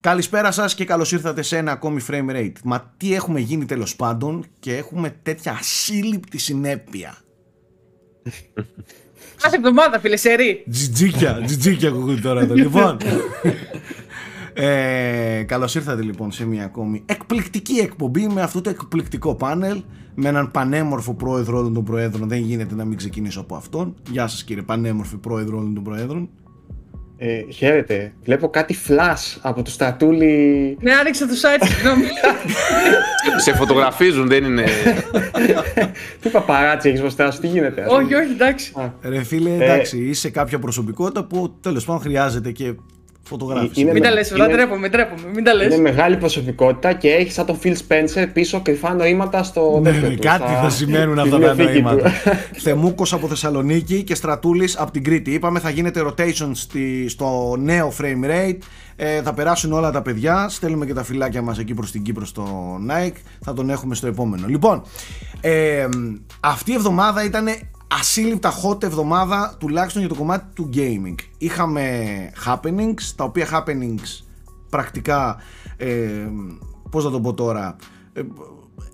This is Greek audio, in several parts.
Καλησπέρα σας και καλώς ήρθατε σε ένα ακόμη frame rate. Μα τι έχουμε γίνει τέλος πάντων και έχουμε τέτοια ασύλληπτη συνέπεια. Κάθε εβδομάδα φίλε Σερή. Τζιτζίκια, τζιτζίκια ακούγονται τώρα το λοιπόν. Ε, καλώς ήρθατε λοιπόν σε μια ακόμη εκπληκτική εκπομπή με αυτό το εκπληκτικό πάνελ με έναν πανέμορφο πρόεδρο όλων των προέδρων. Δεν γίνεται να μην ξεκινήσω από αυτόν. Γεια σας κύριε πανέμορφη πρόεδρο όλων των προέδρων. Ε, χαίρετε. Βλέπω κάτι flash από το στρατούλι. Ναι, άνοιξε το site, συγγνώμη. Σε φωτογραφίζουν, δεν είναι. τι παπαράτσι έχεις μπροστά σου, τι γίνεται. ας πούμε. όχι, όχι, εντάξει. Α, Ρε φίλε, εντάξει, είσαι κάποια προσωπικότητα που τέλος πάντων χρειάζεται και φωτογράφηση. Είναι Μην τα με- λες, μετά είναι- ντρέπομαι, ντρέπομαι, μην τα Είναι λες. μεγάλη προσωπικότητα και έχει σαν τον Phil Spencer πίσω κρυφά νοήματα στο. Ναι, τέτοιο ναι, του, κάτι στα- θα σημαίνουν στη αυτά τα βιβλιοθήκη του. νοήματα. Θεμούκος από Θεσσαλονίκη και Στρατούλης από την Κρήτη. Είπαμε θα γίνεται rotation στη, στο νέο frame rate. Ε, θα περάσουν όλα τα παιδιά. Στέλνουμε και τα φυλάκια μας εκεί προς την Κύπρο στο Nike. Θα τον έχουμε στο επόμενο. Λοιπόν, ε, αυτή η εβδομάδα ήταν ασύλληπτα hot εβδομάδα τουλάχιστον για το κομμάτι του gaming. Είχαμε happenings, τα οποία happenings πρακτικά, ε, πώς να το πω τώρα, ε,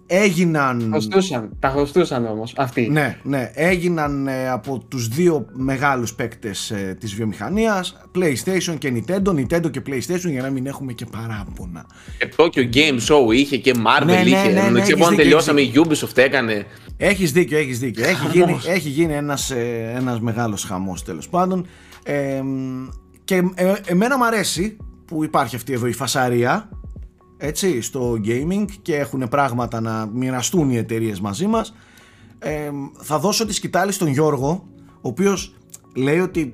έγιναν... Χρωστούσαν. Τα χρωστούσαν όμως αυτοί. Ναι, ναι, έγιναν ε, από τους δύο μεγάλους παίκτες ε, της βιομηχανίας PlayStation και Nintendo, Nintendo και PlayStation για να μην έχουμε και παράπονα. Και Tokyo Game Show είχε και Marvel Ναι, ναι, είχε. ναι, ναι, Ναι, έχεις μόνο δίκιο, τελειώσαμε, η Ubisoft έκανε. Έχεις δίκιο, έχεις δίκιο. Έχει γίνει, έχει γίνει ένας, ε, ένας μεγάλος χαμός τέλος πάντων. Ε, μ, και ε, εμένα μου αρέσει που υπάρχει αυτή εδώ η φασαρία έτσι, στο gaming και έχουν πράγματα να μοιραστούν οι εταιρείε μαζί μας. Ε, θα δώσω τη σκητάλη στον Γιώργο, ο οποίος λέει ότι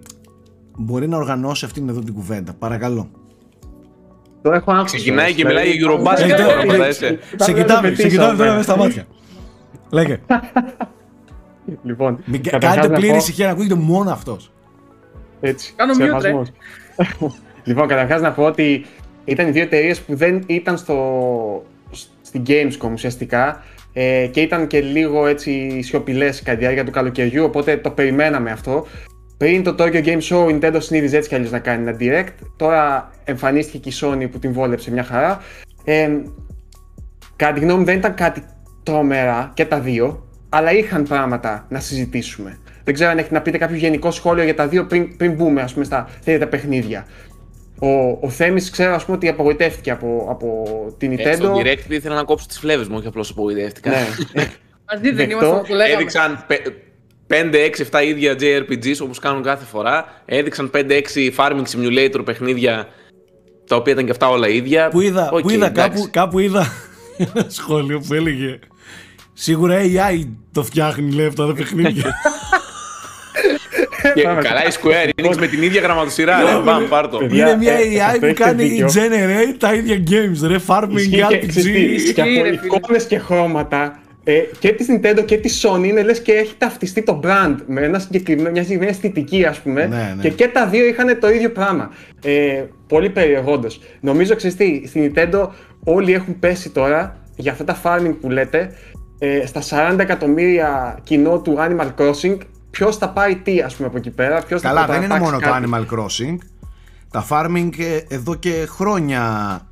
μπορεί να οργανώσει αυτήν εδώ την κουβέντα. Παρακαλώ. Το έχω άγχος. Ξεκινάει όμως, και μιλάει δηλαδή, για Eurobasket Ε, τώρα, ε, φαντάζεσαι. Σε Πάμε να κοιτάμε, το σε πετύσω, κοιτάμε τώρα ναι. μες στα μάτια. Λέγε. Λοιπόν, Μην κα- καταρχάς κάνετε να πλήρη πω- ησυχία να ακούγεται μόνο αυτός. Έτσι. Κάνω mute, ρε. σεβασμός. λοιπόν, καταρχά να πω ότι ήταν οι δύο εταιρείες που δεν ήταν στο, στην Gamescom ουσιαστικά ε, και ήταν και λίγο έτσι σιωπηλές κατά τη διάρκεια του καλοκαιριού, οπότε το περιμέναμε αυτό. Πριν το Tokyo Game Show, η Nintendo συνήθιζε έτσι κι αλλιώς να κάνει ένα direct. Τώρα εμφανίστηκε και η Sony που την βόλεψε μια χαρά. Ε, κατά τη γνώμη μου δεν ήταν κάτι τρομερά και τα δύο, αλλά είχαν πράγματα να συζητήσουμε. Δεν ξέρω αν έχετε να πείτε κάποιο γενικό σχόλιο για τα δύο πριν, πριν μπούμε ας πούμε, στα τέτοια παιχνίδια. Ο, ο Θέμης ξέρω ας πούμε ότι απογοητεύτηκε από, από την Ε, Στο Nintendo. direct ήθελα να κόψω τις φλέβες μου, όχι απλώς απογοητεύτηκα. ναι. Μαζί δεν Δεκτό. είμαστε που λέγαμε. Έδειξαν 5, 6, 7 ίδια JRPGs όπως κάνουν κάθε φορά. Έδειξαν 5-6 farming simulator παιχνίδια τα οποία ήταν και αυτά όλα ίδια. Που είδα, Οκ, που είδα εντάξει. κάπου, κάπου είδα ένα σχόλιο που έλεγε Σίγουρα AI το φτιάχνει λέει αυτά τα παιχνίδια. Και καλά η Square Enix με την ίδια γραμματοσυρά. ρε, Μπαμ, πάρ' το. Παιδιά, Είναι μια ε, AI αυτό που έχετε κάνει δίκιο. generate τα ίδια games ρε, farming Ισχύει και, RPG. ξέρεις τι, και Ισχύει, από ρε, φίλε. εικόνες και χρώματα ε, και της Nintendo και της Sony είναι λες και έχει ταυτιστεί το brand με ένα συγκεκριμένο, μια συγκεκριμένη αισθητική ας πούμε Ναι, ναι. και και τα δύο είχαν το ίδιο πράγμα. Ε, πολύ περιεργόντως. Νομίζω ξέρεις τι, στην Nintendo όλοι έχουν πέσει τώρα για αυτά τα farming που λέτε ε, στα 40 εκατομμύρια κοινό του Animal Crossing ποιος θα πάρει τι ας πούμε από εκεί πέρα, ποιος Καλά, θα δεν είναι παρατάξει μόνο το κάτι. Animal Crossing. Τα farming ε, εδώ και χρόνια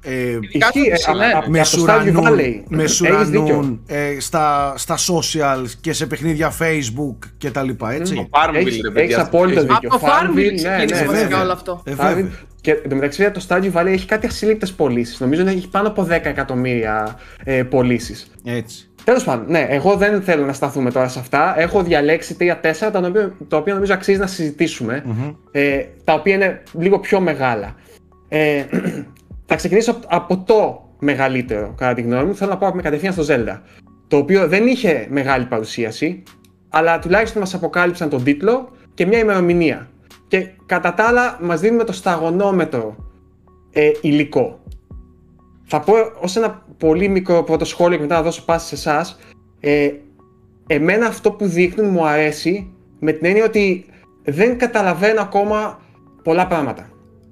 ε, Ισχύει, ε, ψηλά. α- α- με από το Stardew σουρανούν, Valley. με Έχεις σουρανούν δίκιο. ε, στα, στα socials και σε παιχνίδια facebook και τα λοιπά, έτσι. Το Farmville, Έχεις- ρε παιδιά. έχεις απόλυτο Έχεις- δίκιο. Από το Farmville, Farmville ναι, ξεκίνησε ναι, βασικά βέβαια. όλο αυτό. Ε, Farmville. βέβαια. Και εντωμεταξύ το Stardew Valley έχει κάτι ασύλληπτες πωλήσεις. Νομίζω ότι έχει πάνω από 10 εκατομμύρια ε, πωλήσεις. έτσι. Τέλος πάντων, ναι, εγώ δεν θέλω να σταθούμε τώρα σε αυτά. Έχω διαλέξει 3-4 τα οποία, τα οποία νομίζω αξίζει να συζητησουμε Ε, τα οποία είναι λίγο πιο μεγάλα. Ε, θα ξεκινήσω από- από το μεγαλύτερο, κατά τη γνώμη μου. Θέλω να πάω με κατευθείαν στο Zelda. Το οποίο δεν είχε μεγάλη παρουσίαση, αλλά τουλάχιστον μας αποκάλυψαν τον τίτλο και μια ημερομηνία. Και κατά τα άλλα μας δίνουμε το σταγονόμετρο ε, υλικό. Θα πω ως ένα πολύ μικρό πρώτο σχόλιο και μετά θα δώσω πάση σε εσάς. Ε, εμένα αυτό που δείχνουν μου αρέσει με την έννοια ότι δεν καταλαβαίνω ακόμα πολλά πράγματα.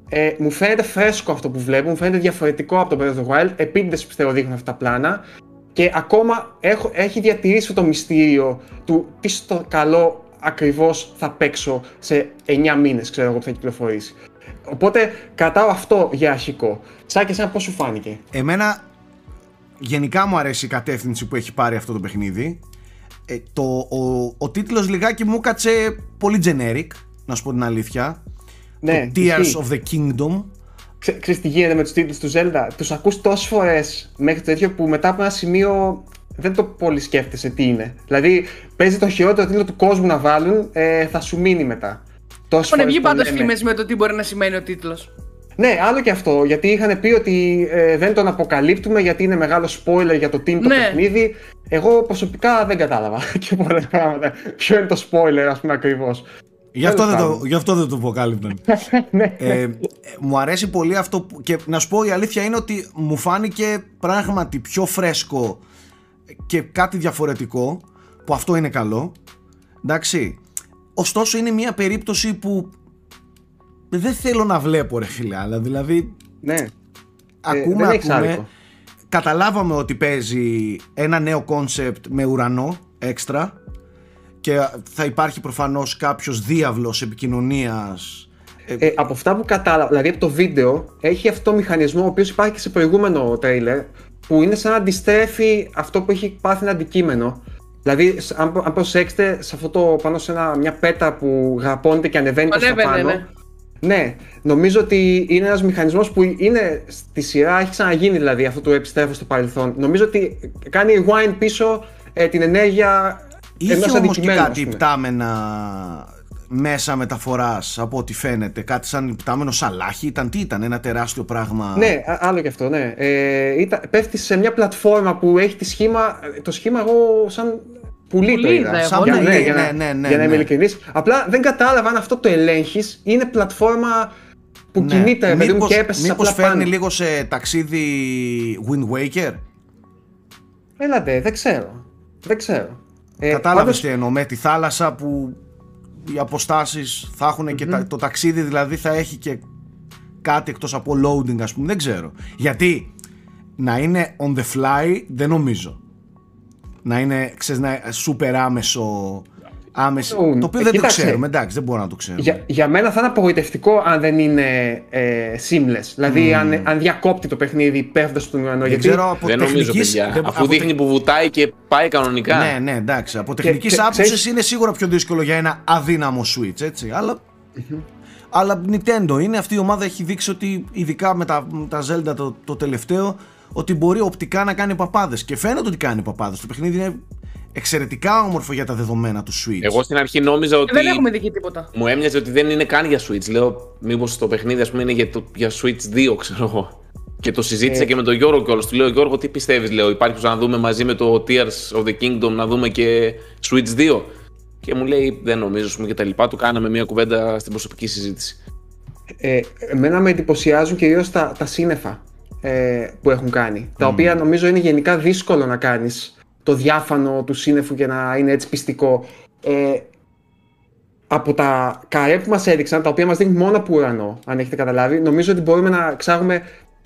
Ε, μου φαίνεται φρέσκο αυτό που βλέπω, μου φαίνεται διαφορετικό από το Breath of the Wild. Επίτηδες πιστεύω δείχνουν αυτά τα πλάνα. Και ακόμα έχω, έχει διατηρήσει αυτό το μυστήριο του τι στο καλό ακριβώς θα παίξω σε 9 μήνες, ξέρω εγώ, που θα κυκλοφορήσει. Οπότε κρατάω αυτό για αρχικό. Σάκη, εσένα πώς σου φάνηκε; Εμένα γενικά μου αρέσει η κατεύθυνση που έχει πάρει αυτό το παιχνίδι. Ε, το, ο, ο τίτλος λιγάκι μου κάτσε πολύ generic, να σου πω την αλήθεια. Ναι, το Tears ισχύει. of the Kingdom. Ξέ, ξέρεις τι γίνεται με τους τίτλους του Zelda; Τους ακούς τόσες φορές μέχρι το τέτοιο που μετά από ένα σημείο δεν το πολύ σκέφτεσαι τι είναι. Δηλαδή παίζει το χειρότερο τίτλο του κόσμου να βάλουν, ε, θα σου μείνει μετά. Τόσες Έχουν φορές βγει το πάντως λένε. φήμες με το τι μπορεί να σημαίνει ο τίτλος. Ναι, άλλο και αυτό. Γιατί είχαν πει ότι ε, δεν τον αποκαλύπτουμε γιατί είναι μεγάλο spoiler για το τι είναι το Ναι. παιχνίδι. Εγώ προσωπικά δεν κατάλαβα και πολλά πράγματα. Ποιο είναι το spoiler, ας πούμε, ακριβώς. Γι' αυτό, δεν το, πάντων. γι' αυτό δεν το αποκάλυπταν. ναι. ε, ε, μου αρέσει πολύ αυτό που, και να σου πω η αλήθεια είναι ότι μου φάνηκε πράγματι πιο φρέσκο και κάτι διαφορετικό που αυτό είναι καλό εντάξει ωστόσο είναι μια περίπτωση που δεν θέλω να βλέπω ρε φίλε αλλά δηλαδή ναι. ακούμε δεν έχεις ακούμε άδικο. καταλάβαμε ότι παίζει ένα νέο concept με ουρανό έξτρα και θα υπάρχει προφανώς κάποιος δίαυλος επικοινωνίας Ε, από αυτά που κατάλαβα, δηλαδή από το βίντεο, έχει αυτό το μηχανισμό ο οποίος υπάρχει και σε προηγούμενο τρέιλερ, που είναι σαν να αντιστρέφει αυτό που έχει πάθει ένα αντικείμενο. Δηλαδή, σ- αν, αν προσέξετε, σε αυτό το πάνω σε ένα, μια πέτα που γραπώνεται και ανεβαίνει προς τα Ανέβαινε, πάνω. ναι. Ναι, νομίζω ότι είναι ένας μηχανισμός που είναι στη σειρά, έχει ξαναγίνει δηλαδή αυτό το επιστρέφω στο παρελθόν. Νομίζω ότι κάνει rewind πίσω ε, την ενέργεια Είχε ενός όμως και αντικειμένου. ας κάτι πούμε. υπτάμενα μέσα μεταφοράς από ό,τι φαίνεται. Κάτι σαν υπτάμενο σαλάχι ήταν. Τι ήταν, ένα τεράστιο πράγμα. Ναι, α- άλλο και αυτό, ναι. Ε, ήταν, πέφτει σε μια πλατφόρμα που έχει τη σχήμα, το σχήμα εγώ σαν πουλί το Πουλί είδα. είδα εγώ. Σαν Για- πουλί, ναι, για να, ναι, ναι, ναι, για να είμαι ναι. ειλικρινής. Απλά δεν κατάλαβα αν αυτό το ελέγχεις είναι πλατφόρμα που Ναι. κινείται, παιδί μου, Μήπως- και έπεσε Μήπως απλά φέρνει πάνω. λίγο σε ταξίδι Wind Waker; Έλατε, δεν ξέρω. Δεν ξέρω. Ε, Κατάλαβες πάντως- τι εννοώ. Με τη θάλασσα που οι αποστάσεις θα έχουν και τα- το ταξίδι δηλαδή θα έχει και κάτι εκτός από loading ας πούμε. Δεν ξέρω. Γιατί να είναι on the fly δεν νομίζω. Να είναι, ξέρεις, να είναι super άμεσο. Άμεση, Ου, το οποίο ε, δεν το κοίταξε. ξέρουμε, εντάξει, δεν μπορώ να το ξέρω. Για, για μένα θα είναι απογοητευτικό αν δεν είναι ε, seamless. Δηλαδή, αν, αν διακόπτει το παιχνίδι πέφτοντας στον ουρανό. Δεν γιατί ξέρω από Δεν νομίζω, τεχνικής- παιδιά. δεν- Αφού από δείχνει που βουτάει και πάει κανονικά. Ναι, ναι, εντάξει. Από τεχνικής και άποψης ξέρεις- είναι σίγουρα πιο δύσκολο για ένα αδύναμο Switch, έτσι. Αλλά, αλλά Nintendo είναι. Αυτή η ομάδα έχει δείξει ότι, ειδικά με τα, με τα Zelda το, το τελευταίο, ότι μπορεί οπτικά να κάνει παπάδες. Και φαίνεται ότι κάνει παπάδες. Το παιχνίδι είναι εξαιρετικά όμορφο για τα δεδομένα του Switch. Εγώ στην αρχή νόμιζα ότι. Δεν έχουμε δει τίποτα. Μου έμοιαζε ότι δεν είναι καν για Switch. Λέω, μήπως το παιχνίδι ας πούμε, είναι για, το, για Switch 2, ξέρω εγώ. Και το συζήτησα Ε. και με τον Γιώργο κιόλας. Του λέω, Γιώργο, τι πιστεύεις, λέω, υπάρχει να δούμε μαζί με το Tears of the Kingdom να δούμε και Switch 2. Και μου λέει, δεν νομίζω, ας πούμε, και τα λοιπά. Του κάναμε μια κουβέντα στην προσωπική συζήτηση. Ε, εμένα με εντυπωσιάζουν κυρίως τα, τα σύννεφα ε, που έχουν κάνει. Τα οποία νομίζω είναι γενικά δύσκολο να κάνεις το διάφανο του σύννεφου και να είναι έτσι πιστικό. Ε, από τα καρέ που μας έδειξαν, τα οποία μας δείχνουν μόνο από ουρανό, αν έχετε καταλάβει, νομίζω ότι μπορούμε να εξάγουμε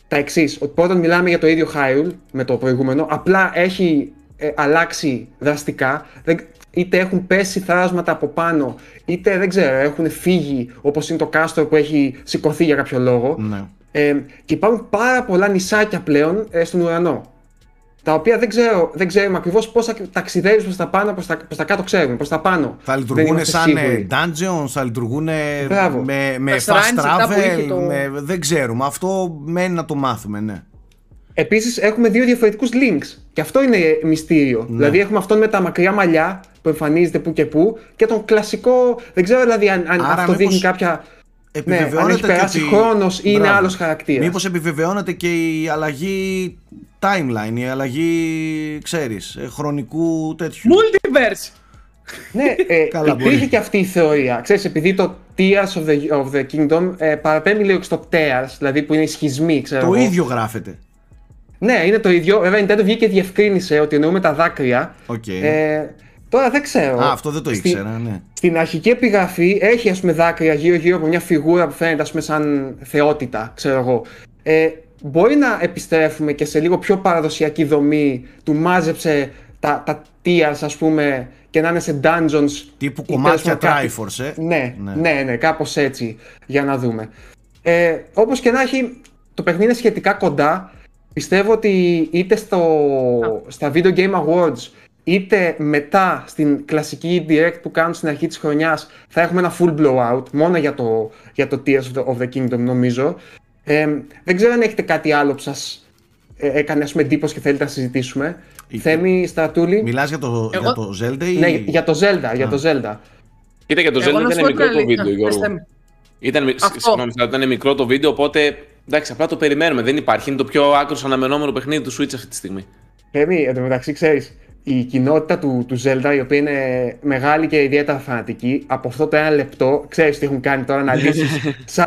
τα εξής. Ότι πρώτον, μιλάμε για το ίδιο Hyrule με το προηγούμενο, απλά έχει ε, αλλάξει δραστικά. Δεν, είτε έχουν πέσει θράσματα από πάνω, είτε δεν ξέρω, έχουν φύγει όπως είναι το κάστρο που έχει σηκωθεί για κάποιο λόγο. Ναι. Ε, και υπάρχουν πάρα πολλά νησάκια πλέον ε, στον ουρανό. Τα οποία δεν, ξέρω, δεν ξέρουμε ακριβώς πώς θα ταξιδεύεις προς τα πάνω, προς τα, προς τα κάτω ξέρουμε, προς τα πάνω. Θα Δεν λειτουργούν είμαστε σαν ε, σίγουροι. dungeons, θα λειτουργούν Μπράβο. με, με Τα fast shrines αυτά που είχε travel, το- με, δεν ξέρουμε. Αυτό μένει να το μάθουμε, ναι. Επίσης έχουμε δύο διαφορετικούς links. Και αυτό είναι μυστήριο. Ναι. Δηλαδή έχουμε αυτόν με τα μακριά μαλλιά που εμφανίζεται που και που και τον κλασικό. Δεν ξέρω δηλαδή αν, αν Άρα αυτό μήπως δείχνει κάποια. Ναι, αν έχει περάσει χρόνος ή είναι άλλος χαρακτήρας. Μήπως επιβεβαιώνεται και η αλλαγή timeline, η αλλαγή, ξέρεις, ε, χρονικού τέτοιου. Multiverse! ναι, ε, Καλά, υπήρχε μπορεί. και αυτή η θεωρία. Ξέρεις, επειδή το Tears of the, of the Kingdom ε, παραπέμπει λίγο στο Tears, δηλαδή που είναι οι σχισμοί, ξέρω Το εγώ. ίδιο γράφεται. Ναι, είναι το ίδιο. Βέβαια, η Nintendo βγήκε και διευκρίνησε ότι εννοούμε τα δάκρυα. Οκ. Ε, τώρα δεν ξέρω. Α, αυτό δεν το Στη- ήξερα, ναι. Στην αρχική επιγραφή έχει ας πούμε δάκρυα γύρω-γύρω από μια φιγούρα που φαίνεται ας πούμε σαν θεότητα, ξέρω εγώ. Ε, μπορεί να επιστρέφουμε και σε λίγο πιο παραδοσιακή δομή του μάζεψε τα, τα tears ας πούμε και να είναι σε dungeons. Τύπου ή κομμάτια τέλος πάντων κάτι. Triforce, ε. Ναι, Ναι. ναι, ναι, κάπως έτσι για να δούμε. Ε, όπως και να έχει, το παιχνίδι είναι σχετικά κοντά. Πιστεύω ότι είτε στο, στα Video Game Awards είτε μετά στην κλασική direct που κάνουν στην αρχή της χρονιάς θα έχουμε ένα full blowout μόνο για το, για το Tears of the, of the Kingdom νομίζω. Ε, δεν ξέρω αν έχετε κάτι άλλο που σας ε, έκανε ας πούμε εντύπωση και θέλετε να συζητήσουμε. Η- Θέμη Στρατούλη. Μιλάς για το, Εγώ- για το Zelda ή... Ναι, για το Zelda, για το Zelda. Κοίτα και το Εγώ Zelda να σου ήταν πω μικρό την το αλήθεια. βίντεο, Γιώργο. Πες, Θέμη. Ήταν, μι- Αυτό. συγγνώμη, θα ήταν μικρό το βίντεο, οπότε εντάξει, απλά το περιμένουμε. Δεν υπάρχει. Είναι το πιο άκρος αναμενόμενο παιχνίδι του Switch αυτή τη στιγμή. Θέμη, εν τω μεταξύ ξέρεις, η κοινότητα του, του Zelda, η οποία είναι μεγάλη και ιδιαίτερα φανατική, από αυτό το ένα λεπτό, ξέρεις τι έχουν κάνει τώρα, αναλύσεις 45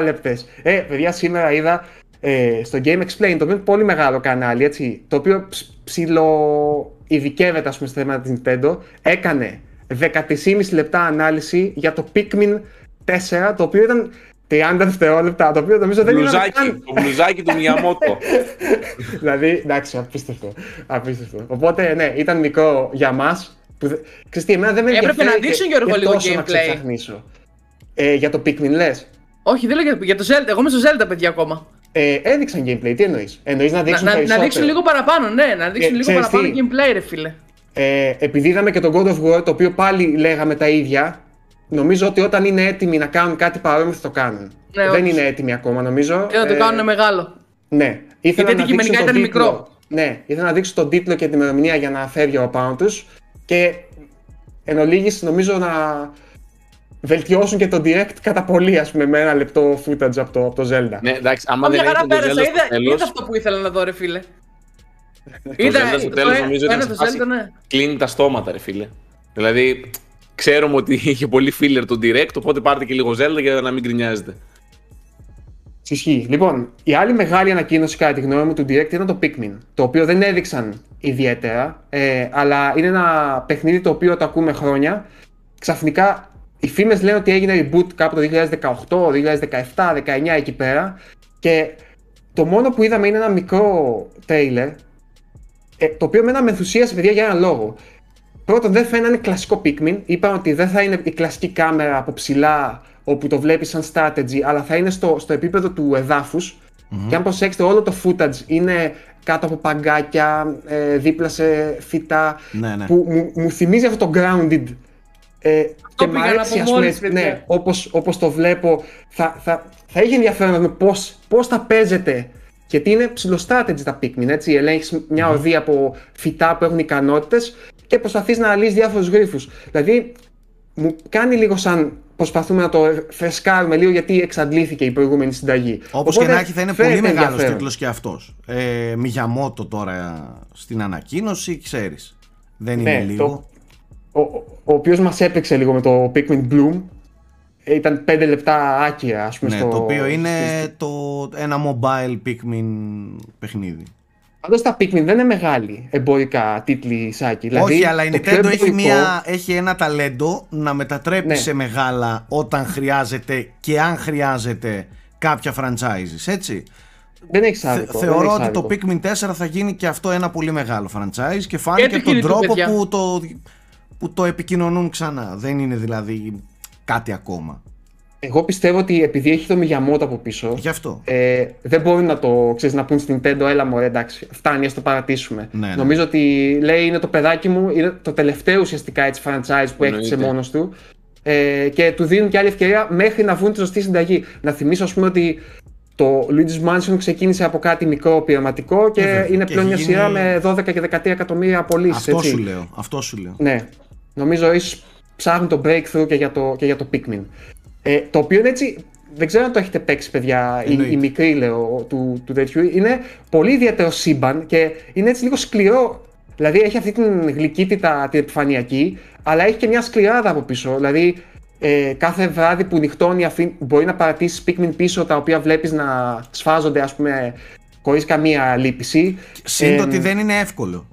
λεπτές. Ε, παιδιά, σήμερα είδα ε, στο Game Explain, το οποίο είναι πολύ μεγάλο κανάλι, έτσι, το οποίο ψ- ψηλο ειδικεύεται, ας πούμε, στα θέματα της Nintendo, έκανε 13,5 λεπτά ανάλυση για το Pikmin 4, το οποίο ήταν 30 δευτερόλεπτα, το οποίο νομίζω δεν ήταν Μπλουζάκι, καν το μπλουζάκι του Μιαμότο. δηλαδή, εντάξει, απίστευτο. απίστευτο. Οπότε, ναι, ήταν μικρό για μας. Που... δε- Ξέρεις τι, εμένα δεν με Έπρεπε ενδιαφέρει να δείξουν, και- Γιώργο, και λίγο τόσο να gameplay. ξεψαχνίσω. Ε, για το Pikmin λες; Όχι, δεν λέω για, για το Zelda. Εγώ είμαι στο Zelda, παιδιά, ακόμα. Ε, έδειξαν gameplay, τι εννοείς; Εννοείς να Να, δείξουν να, να περισσότερο; δείξουν λίγο παραπάνω, ναι, να δείξουν Ε, λίγο ξέρεις παραπάνω τι; gameplay, ρε φίλε. Ε, επειδή είδαμε και τον God of War, το οποίο πάλι λέγαμε τα ίδια, νομίζω ότι όταν είναι έτοιμοι να κάνουν κάτι παρόμοιο θα το κάνουν. Ναι, δεν όντως. είναι έτοιμοι ακόμα, νομίζω. Και να το Ε, κάνουν μεγάλο. Ναι. Ήθελα Γιατί να δείξουν αντικειμενικά τον ήταν τίτλο. μικρό. Ναι, ήθελα να δείξω τον τίτλο και την ημερομηνία για να φεύγει ο πάνω τους. Και εν ολίγης, νομίζω να βελτιώσουν και το direct κατά πολύ, ας πούμε, με ένα λεπτό footage από το, από το Zelda. ναι, εντάξει, άμα Μα δεν μια χαρά έχει το Zelda πέρασα, στο είδα, τέλος, είδα αυτό που ήθελα να δω, ρε φίλε. το Είδα, Zelda στο το τέλος ε- νομίζω το ήταν ένα σε το φάση Zelda, ναι. κλείνει τα στόματα, ρε φίλε. Δηλαδή, ξέρουμε ότι είχε πολύ filler το direct, οπότε πάρτε και λίγο Zelda για να μην γκρινιάζετε. Ισχύει. Λοιπόν, η άλλη μεγάλη ανακοίνωση κατά τη γνώμη μου του Direct ήταν το Pikmin. Το οποίο δεν έδειξαν ιδιαίτερα, ε, αλλά είναι ένα παιχνίδι το οποίο το ακούμε χρόνια. Ξαφνικά οι φήμες λένε ότι έγινε reboot κάπου το 2018, 2017, 19 εκεί πέρα. Και το μόνο που είδαμε είναι ένα μικρό trailer, ε, το οποίο εμένα με ενθουσίασε παιδιά για έναν λόγο. Πρώτον, δεν φαίνανε κλασικό Pikmin. Είπαν ότι δεν θα είναι η κλασική κάμερα από ψηλά όπου το βλέπεις σαν strategy, αλλά θα είναι στο, στο επίπεδο του εδαφους Και αν προσέξετε, όλο το footage είναι κάτω από παγκάκια, ε, δίπλα σε φυτά. Ναι, ναι. Που μου, μου θυμίζει αυτό το grounded. Ε, και μου πήγα να αρέσει, πω ας πούμε, μόλις, παιδιά. ναι, όπως, όπως το βλέπω, θα, θα, θα έχει ενδιαφέρον να δούμε πώς, πώς θα παίζεται. Γιατί είναι ψηλοστράτετζι τα Pikmin, έτσι. Ελέγχεις μια οδή από φυτά που έχουν ικανότητες και προσπαθείς να λύσεις διάφορους γρίφους. Δηλαδή, μου κάνει λίγο σαν προσπαθούμε να το φρεσκάρουμε λίγο γιατί εξαντλήθηκε η προηγούμενη συνταγή. Όπως και Οπότε, να έχει, θα είναι φαίνεται πολύ μεγάλος ενδιαφέρον. τίτλος και αυτός. Ε, Μιγιαμότο τώρα στην ανακοίνωση, ξέρεις. Δεν είναι Ναι, λίγο. το- ο, ο, ο οποίος μας έπαιξε λίγο με το Pikmin Bloom. Ε, Ήταν 5 λεπτά άκυρα, ας πούμε. Ναι, στο, το οποίο είναι στη- το, ένα mobile Pikmin παιχνίδι. Πάντως τα Pikmin δεν είναι μεγάλοι εμπορικά τίτλοι Σάκη. Δηλαδή, Όχι, αλλά η το πιο Nintendo έχει, εμπορικό- μια, έχει ένα ταλέντο να μετατρέπει Ναι. σε μεγάλα όταν χρειάζεται και αν χρειάζεται κάποια franchises, έτσι. Δεν έχεις Θε- άδικο. δεν θεωρώ έχεις ότι το άδικο. Pikmin 4 θα γίνει και αυτό ένα πολύ μεγάλο franchise και φάνηκε το από τον κινητού, τρόπο παιδιά. που το, που το επικοινωνούν ξανά. Δεν είναι δηλαδή κάτι ακόμα. Εγώ πιστεύω ότι επειδή έχει το Miyamoto από πίσω, Γι' αυτό. ε, δεν μπορούν να το ξέρεις, να πούν στην Nintendo, έλα μωρέ, εντάξει, φτάνει, ας το παρατήσουμε. Ναι, ναι. Νομίζω ότι λέει είναι το παιδάκι μου, είναι το τελευταίο ουσιαστικά έτσι franchise που έκτισε Εννοείται. μόνος του ε, και του δίνουν και άλλη ευκαιρία μέχρι να βρουν τη σωστή συνταγή. Να θυμίσω ας πούμε ότι το Luigi's Mansion ξεκίνησε από κάτι μικρό πειραματικό και Ε, βέβαια. είναι Και πλέον μια έχει σειρά γίνει- με 12 και 13 εκατομμύρια πωλήσει. Αυτό σου λέω. Αυτό σου λέω. Ναι. Νομίζω ίσως ψάχνουν το breakthrough και για το, και για το Pikmin. Ε, το οποίο είναι έτσι, δεν ξέρω αν το έχετε παίξει παιδιά, η, Εννοείται. η μικρή λέω του, του τέτοιου. Είναι πολύ ιδιαίτερο σύμπαν και είναι έτσι λίγο σκληρό. Δηλαδή έχει αυτή την γλυκύτητα την επιφανειακή, αλλά έχει και μια σκληράδα από πίσω. Δηλαδή ε, κάθε βράδυ που νυχτώνει αφή- μπορεί να παρατήσεις Pikmin πίσω τα οποία βλέπεις να σφάζονται ας πούμε χωρίς καμία λύπηση. Συν το Ε, ότι δεν είναι εύκολο.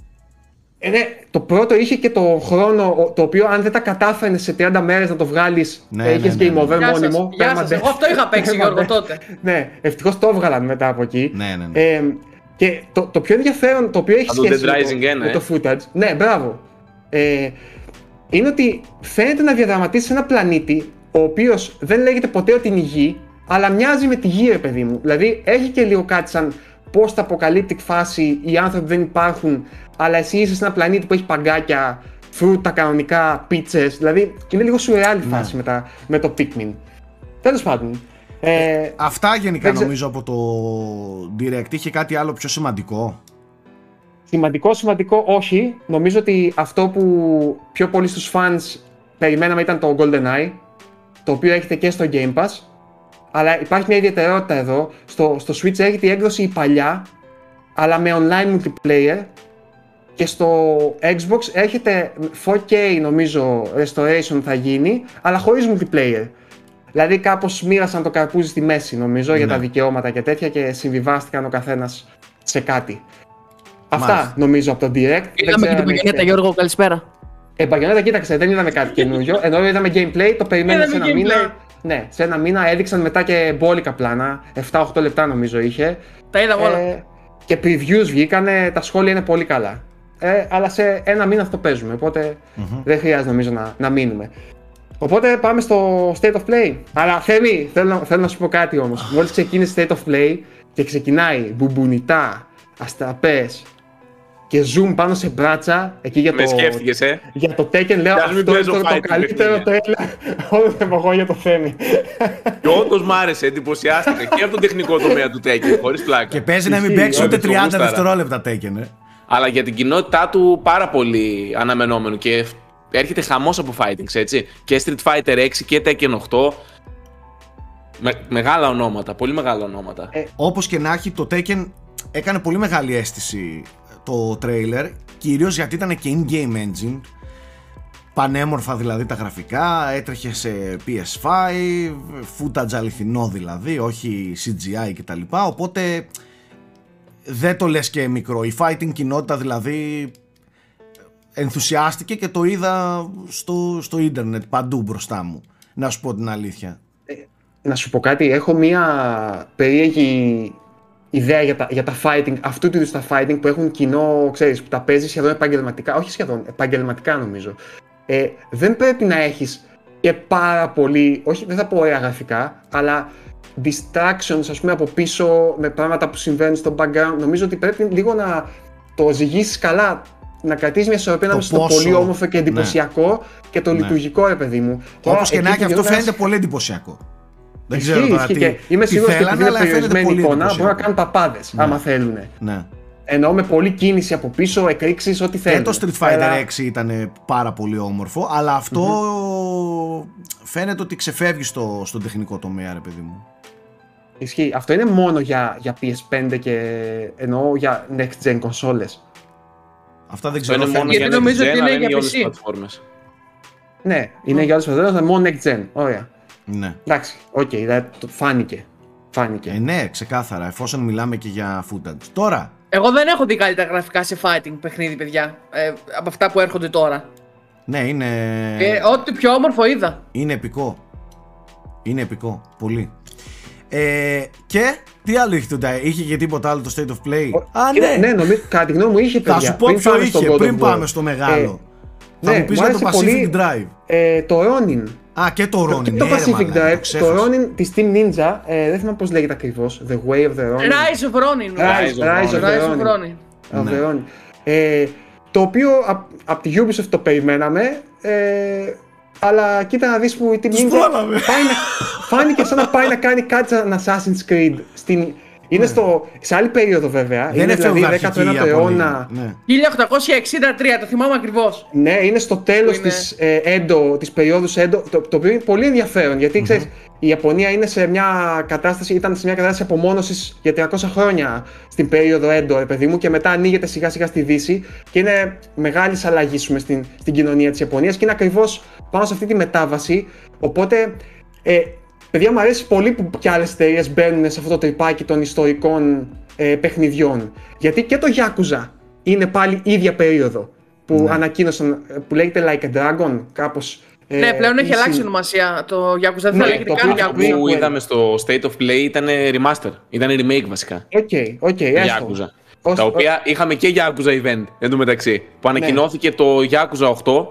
Ε, ναι, το πρώτο είχε και το χρόνο, ο- το οποίο αν δεν τα κατάφερε σε 30 μέρες να το βγάλεις, Ναι, ναι, είχε ναι, ναι, game ναι. over Γεια σας, μόνιμο. γεια σας. permadeath. Εγώ αυτό είχα παίξει, Γιώργο, Permadeath. τότε. ναι, ευτυχώς το έβγαλαν μετά από εκεί. Ναι, ναι, ναι. Ε, και το, το πιο ενδιαφέρον, το οποίο έχει Σαν το σχέση Dead με, Rising το, 1, με ε. το footage. Ναι, μπράβο. Ε, είναι ότι φαίνεται να διαδραματίσει ένα πλανήτη ο οποίος δεν λέγεται ποτέ ότι είναι η γη, αλλά μοιάζει με τη γη, ρε παιδί μου. Δηλαδή έχει και λίγο κάτι σαν post-apocalyptic φάση, οι άνθρωποι δεν υπάρχουν, αλλά εσύ είσαι σε ένα πλανήτη που έχει παγκάκια, φρούτα κανονικά, πίτσες, δηλαδή είναι λίγο σουρεάλη Ναι. φάση με, τα, με το Pikmin. Τέλος πάντων. Ε, Αυτά γενικά δεν ξε- νομίζω από το Direct. Είχε κάτι άλλο πιο σημαντικό; Σημαντικό, σημαντικό, όχι. Νομίζω ότι αυτό που πιο πολύ στους fans περιμέναμε ήταν το GoldenEye, το οποίο έχετε και στο Game Pass. Αλλά υπάρχει μια ιδιαιτερότητα εδώ. Στο, στο Switch έχετε η έκδοση η παλιά, αλλά με online multiplayer. Και στο Xbox έχετε 4K νομίζω restoration θα γίνει, αλλά χωρίς multiplayer. Δηλαδή κάπως μοίρασαν το καρπούζι στη μέση νομίζω για Ναι. τα δικαιώματα και τέτοια και συμβιβάστηκαν ο καθένας σε κάτι. Αυτά Μάλιστα. νομίζω από το Direct. Δεν Είδαμε και ξέρω την αν Παγιανέτα, έχετε- Γιώργο, καλησπέρα. ε, Παγιονέτα, κοίταξε, δεν είδαμε κάτι καινούριο. Ενώ είδαμε gameplay, το περιμένουμε σε Είδαμε ένα gameplay. μήνα. Ναι, σε ένα μήνα έδειξαν μετά και μπόλικα πλάνα. 7-8 λεπτά νομίζω είχε. Τα είδαμε όλα. Ε, και previews βγήκανε, τα σχόλια είναι πολύ καλά. Ε, αλλά σε ένα μήνα αυτό παίζουμε, οπότε δεν χρειάζεται νομίζω να, να μείνουμε. Οπότε πάμε στο State of Play. Αλλά Θέμη, θέλω, να- θέλω να σου πω κάτι όμως. Μόλις ξεκίνησε State of Play και ξεκινάει μπουμπονιτά, αστραπές και zoom πάνω σε μπράτσα, εκεί για Με το, σκέφτηκες, ε; για το Tekken λέω Κι ας μην αυτό είναι παίζω το, το fighting καλύτερο παιχνίδια. τρέλα όλων των εποχών για το Θέμη. Και όντως μ' άρεσε, εντυπωσιάστηκα και από τον τεχνικό τομέα του Tekken, χωρίς πλάκα. Και παίζει να μην Ισχύει, παίξει ούτε όντως, 30 το γούσταρα. δευτερόλεπτα Tekken, ε. Αλλά για την κοινότητά του πάρα πολύ αναμενόμενο και έρχεται χαμός από fightings, έτσι. Και Street Fighter 6 και Tekken 8. Με, μεγάλα ονόματα, πολύ μεγάλα ονόματα. Ε, Όπως και να έχει το Tekken έκανε πολύ μεγάλη αίσθηση το τρέιλερ κυρίως γιατί ήταν και in-game engine. Πανέμορφα δηλαδή τα γραφικά έτρεχε σε PS5 footage αληθινό δηλαδή όχι CGI κτλ οπότε δεν το λες και μικρό. Η fighting κοινότητα δηλαδή ενθουσιάστηκε και το είδα στο, στο ίντερνετ παντού μπροστά μου. Να σου πω την αλήθεια. Να σου πω κάτι, έχω μία περίεργη ιδέα για τα, για τα fighting, αυτού του είδους τα fighting που έχουν κοινό, ξέρεις, που τα παίζεις σχεδόν επαγγελματικά, όχι σχεδόν, επαγγελματικά νομίζω. Ε, δεν πρέπει να έχεις και πάρα πολύ, όχι δεν θα πω ωραία γραφικά, αλλά distractions ας πούμε από πίσω με πράγματα που συμβαίνουν στο background. Νομίζω ότι πρέπει λίγο να το ζυγίσεις καλά, να κρατήσεις μια ισορροπία Το ανάμεσα στο πόσο- πολύ όμορφο και ναι. εντυπωσιακό και το Ναι. λειτουργικό ρε παιδί μου. Τώρα, Όπως και εκεί να που έχει αυτό διώχνεις- φαίνεται πολύ εντυπωσιακό δεν Ισχύει, ξέρω τώρα ισχύει τι, και είμαι τι σίγουρος ότι θέλανε επειδή είναι αλλά φαίνεται περιορισμένη πολύ εικόνα μπορούν να εντυπωσιακό κάνουν παπάδε Ναι. άμα θέλουν. ναι. Εννοώ με πολλή κίνηση από πίσω, εκρήξεις, ό,τι Και θέλουν. το Street Fighter Αλλά- 6 ήταν πάρα πολύ όμορφο, αλλά αυτό φαίνεται ότι ξεφεύγει στο, στον τεχνικό τομέα, ρε παιδί μου. Ισχύει. Αυτό είναι μόνο για, για PS5 και εννοώ για next gen consoles. Αυτά δεν Αυτό ξέρω. είναι μόνο φαίνεται- Γιατί για next νομίζω gen, ότι είναι αλλά είναι για για όλες τις PC. πλατφόρμες. Ναι, είναι για όλες τις πλατφόρμες, αλλά μόνο next gen. Ωραία. Ναι. Εντάξει, οκ, δηλαδή, το φάνηκε. Φάνηκε. Ε, ναι, ξεκάθαρα, εφόσον μιλάμε και για footage. Τώρα, Εγώ δεν έχω δει καλύτερα γραφικά σε fighting παιχνίδι, παιδιά. Ε, από αυτά που έρχονται τώρα. ναι, είναι, Ε, ό,τι πιο όμορφο είδα. είναι επικό. Είναι επικό, πολύ. Ε, και τι άλλο είχε τότε, είχε και τίποτα άλλο το State of Play; Α, Κοίτα, ναι, ναι, νομίζω, κατά τη γνώμη μου είχε θα παιδιά. σου πω πριν ποιο πάμε στο είχε God of πριν War. πάμε στο μεγάλο. θα ναι, μου πεις μου για το άρεσε Pacific πολύ- Drive. Ε, το Ronin. Α, και το Ronin. Και ναι, το ρε, Pacific μαλάκα, Drive, το το ξέχασα. Ronin της Team Ninja, ε, δεν θυμάμαι πώς λέγεται ακριβώς. The Way of the Ronin. Rise of Ronin. Rise, Rise of Rise of Rise the of Ronin. Ronin. of Ναι. the Ronin. Ε, το οποίο από τη Ubisoft το περιμέναμε, ε, αλλά κοίτα να δεις που η Team Τους Ninja πρόλαβε. πάει να, φάνηκε σαν να πάει να κάνει κάτι σαν Assassin's Creed. Στην, είναι στο, σε άλλη περίοδο βέβαια, Ναι. Δεν είναι είναι δηλαδή φεουδαρχική η 19ο Ιαπωνία. αιώνα. Ναι. 1863, το θυμάμαι ακριβώς. Ναι, είναι στο τέλος Που είναι- της, ε, Edo, της περίοδου Edo, το, το οποίο είναι πολύ ενδιαφέρον, γιατί ξέρεις, η Ιαπωνία είναι σε μια κατάσταση, ήταν σε μια κατάσταση απομόνωσης για 300 χρόνια στην περίοδο Edo, ρε παιδί μου, και μετά ανοίγεται σιγά σιγά στη Δύση και είναι μεγάλης αλλαγής πούμε, στην, στην κοινωνία της Ιαπωνίας και είναι ακριβώς πάνω σε αυτή τη μετάβαση, οπότε ε, παιδιά μου αρέσει πολύ που και άλλες εταιρείε μπαίνουν σε αυτό το τρυπάκι των ιστορικών ε, παιχνιδιών, γιατί και το Yakuza είναι πάλι ίδια περίοδο που Ναι. ανακοίνωσαν, ε, που λέγεται Like a Dragon, κάπως... ε, ναι, πλέον έχει ή αλλάξει συν- ονομασία το Yakuza. Δεν Ναι, θα λέγεται το καν οποίο- Yakuza. Yakuza. που είδαμε στο State of Play ήταν remaster. Ήταν remake βασικά. OK, OK, έστω. Yakuza. Ως- Τα οποία είχαμε και Yakuza event εν τω μεταξύ. Που ανακοινώθηκε το Yakuza 8,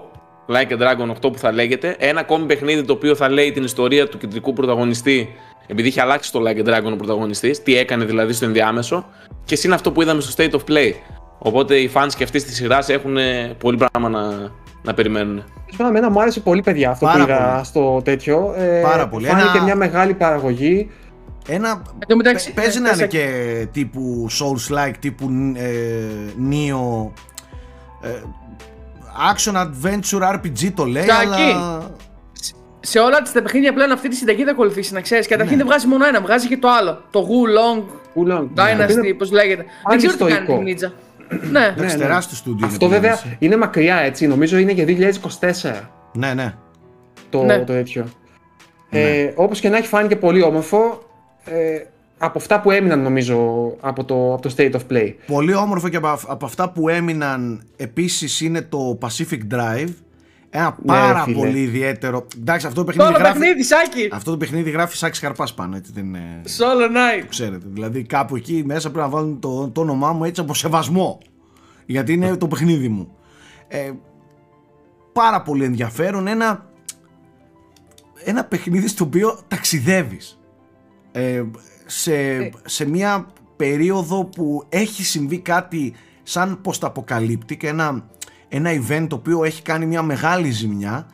Like a Dragon 8 που θα λέγεται. Ένα ακόμη παιχνίδι το οποίο θα λέει την ιστορία του κεντρικού πρωταγωνιστή επειδή είχε αλλάξει το Like a Dragon ο πρωταγωνιστής, τι έκανε δηλαδή στο ενδιάμεσο και συν αυτό που είδαμε στο State of Play. Οπότε οι fans και αυτή τη σειρά έχουν ε, πολύ πράγμα να, να περιμένουν. Βέβαια, εμένα μου άρεσε πολύ, παιδιά, αυτό Πάρα που είδα πολύ. στο τέτοιο. Ε, Πάρα πολύ. Φάνηκε Ένα- μια μεγάλη παραγωγή. Ένα. Εν τω μεταξύ, παι- Παίζει ε, να είναι σε- και τύπου Souls-like, τύπου ε, Neo. Ε, action Adventure RPG το λέει, Τζάκι. αλλά. Σε όλα τις τα παιχνίδια πλέον αυτή τη συνταγή θα ακολουθήσει, να ξέρεις. Καταρχήν Ναι. δεν βγάζει μόνο ένα, βγάζει και το άλλο. Το Wulong Ούλα, Dynasty, είναι- πώς λέγεται. Δεν πάλι ξέρω τι κάνει ιστορικό. την Ninja. ναι. Εντάξει, ναι. τεράστιο στούντιο. Αυτό είναι που βέβαια λένε. είναι μακριά έτσι. Νομίζω είναι για 2024 Ναι, ναι. το, Ναι. το τέτοιο. Ναι. Ε, Όπως και να έχει φάνηκε πολύ όμορφο. Ε, από αυτά που έμειναν νομίζω από το, από το State of Play. Πολύ όμορφο και από, αυ- από αυτά που έμειναν επίσης είναι το Pacific Drive. Ένα πάρα φίλε. πολύ ιδιαίτερο. Εντάξει, αυτό το Το παιχνίδι όλο γράφει. παιχνίδι, Σάκη! Αυτό το παιχνίδι γράφει Σάκη Καρπά πάνω, έτσι δεν είναι. Solo Night. Ξέρετε. Δηλαδή κάπου εκεί μέσα πρέπει να βάλουν το, το όνομά μου έτσι από σεβασμό. Γιατί είναι το παιχνίδι μου. Ε, πάρα πολύ ενδιαφέρον. Ένα, ένα παιχνίδι στο οποίο ταξιδεύεις. Ε, σε, σε μια περίοδο που έχει συμβεί κάτι σαν ποσταποκαλύπτη και ένα, ένα event το οποίο έχει κάνει μια μεγάλη ζημιά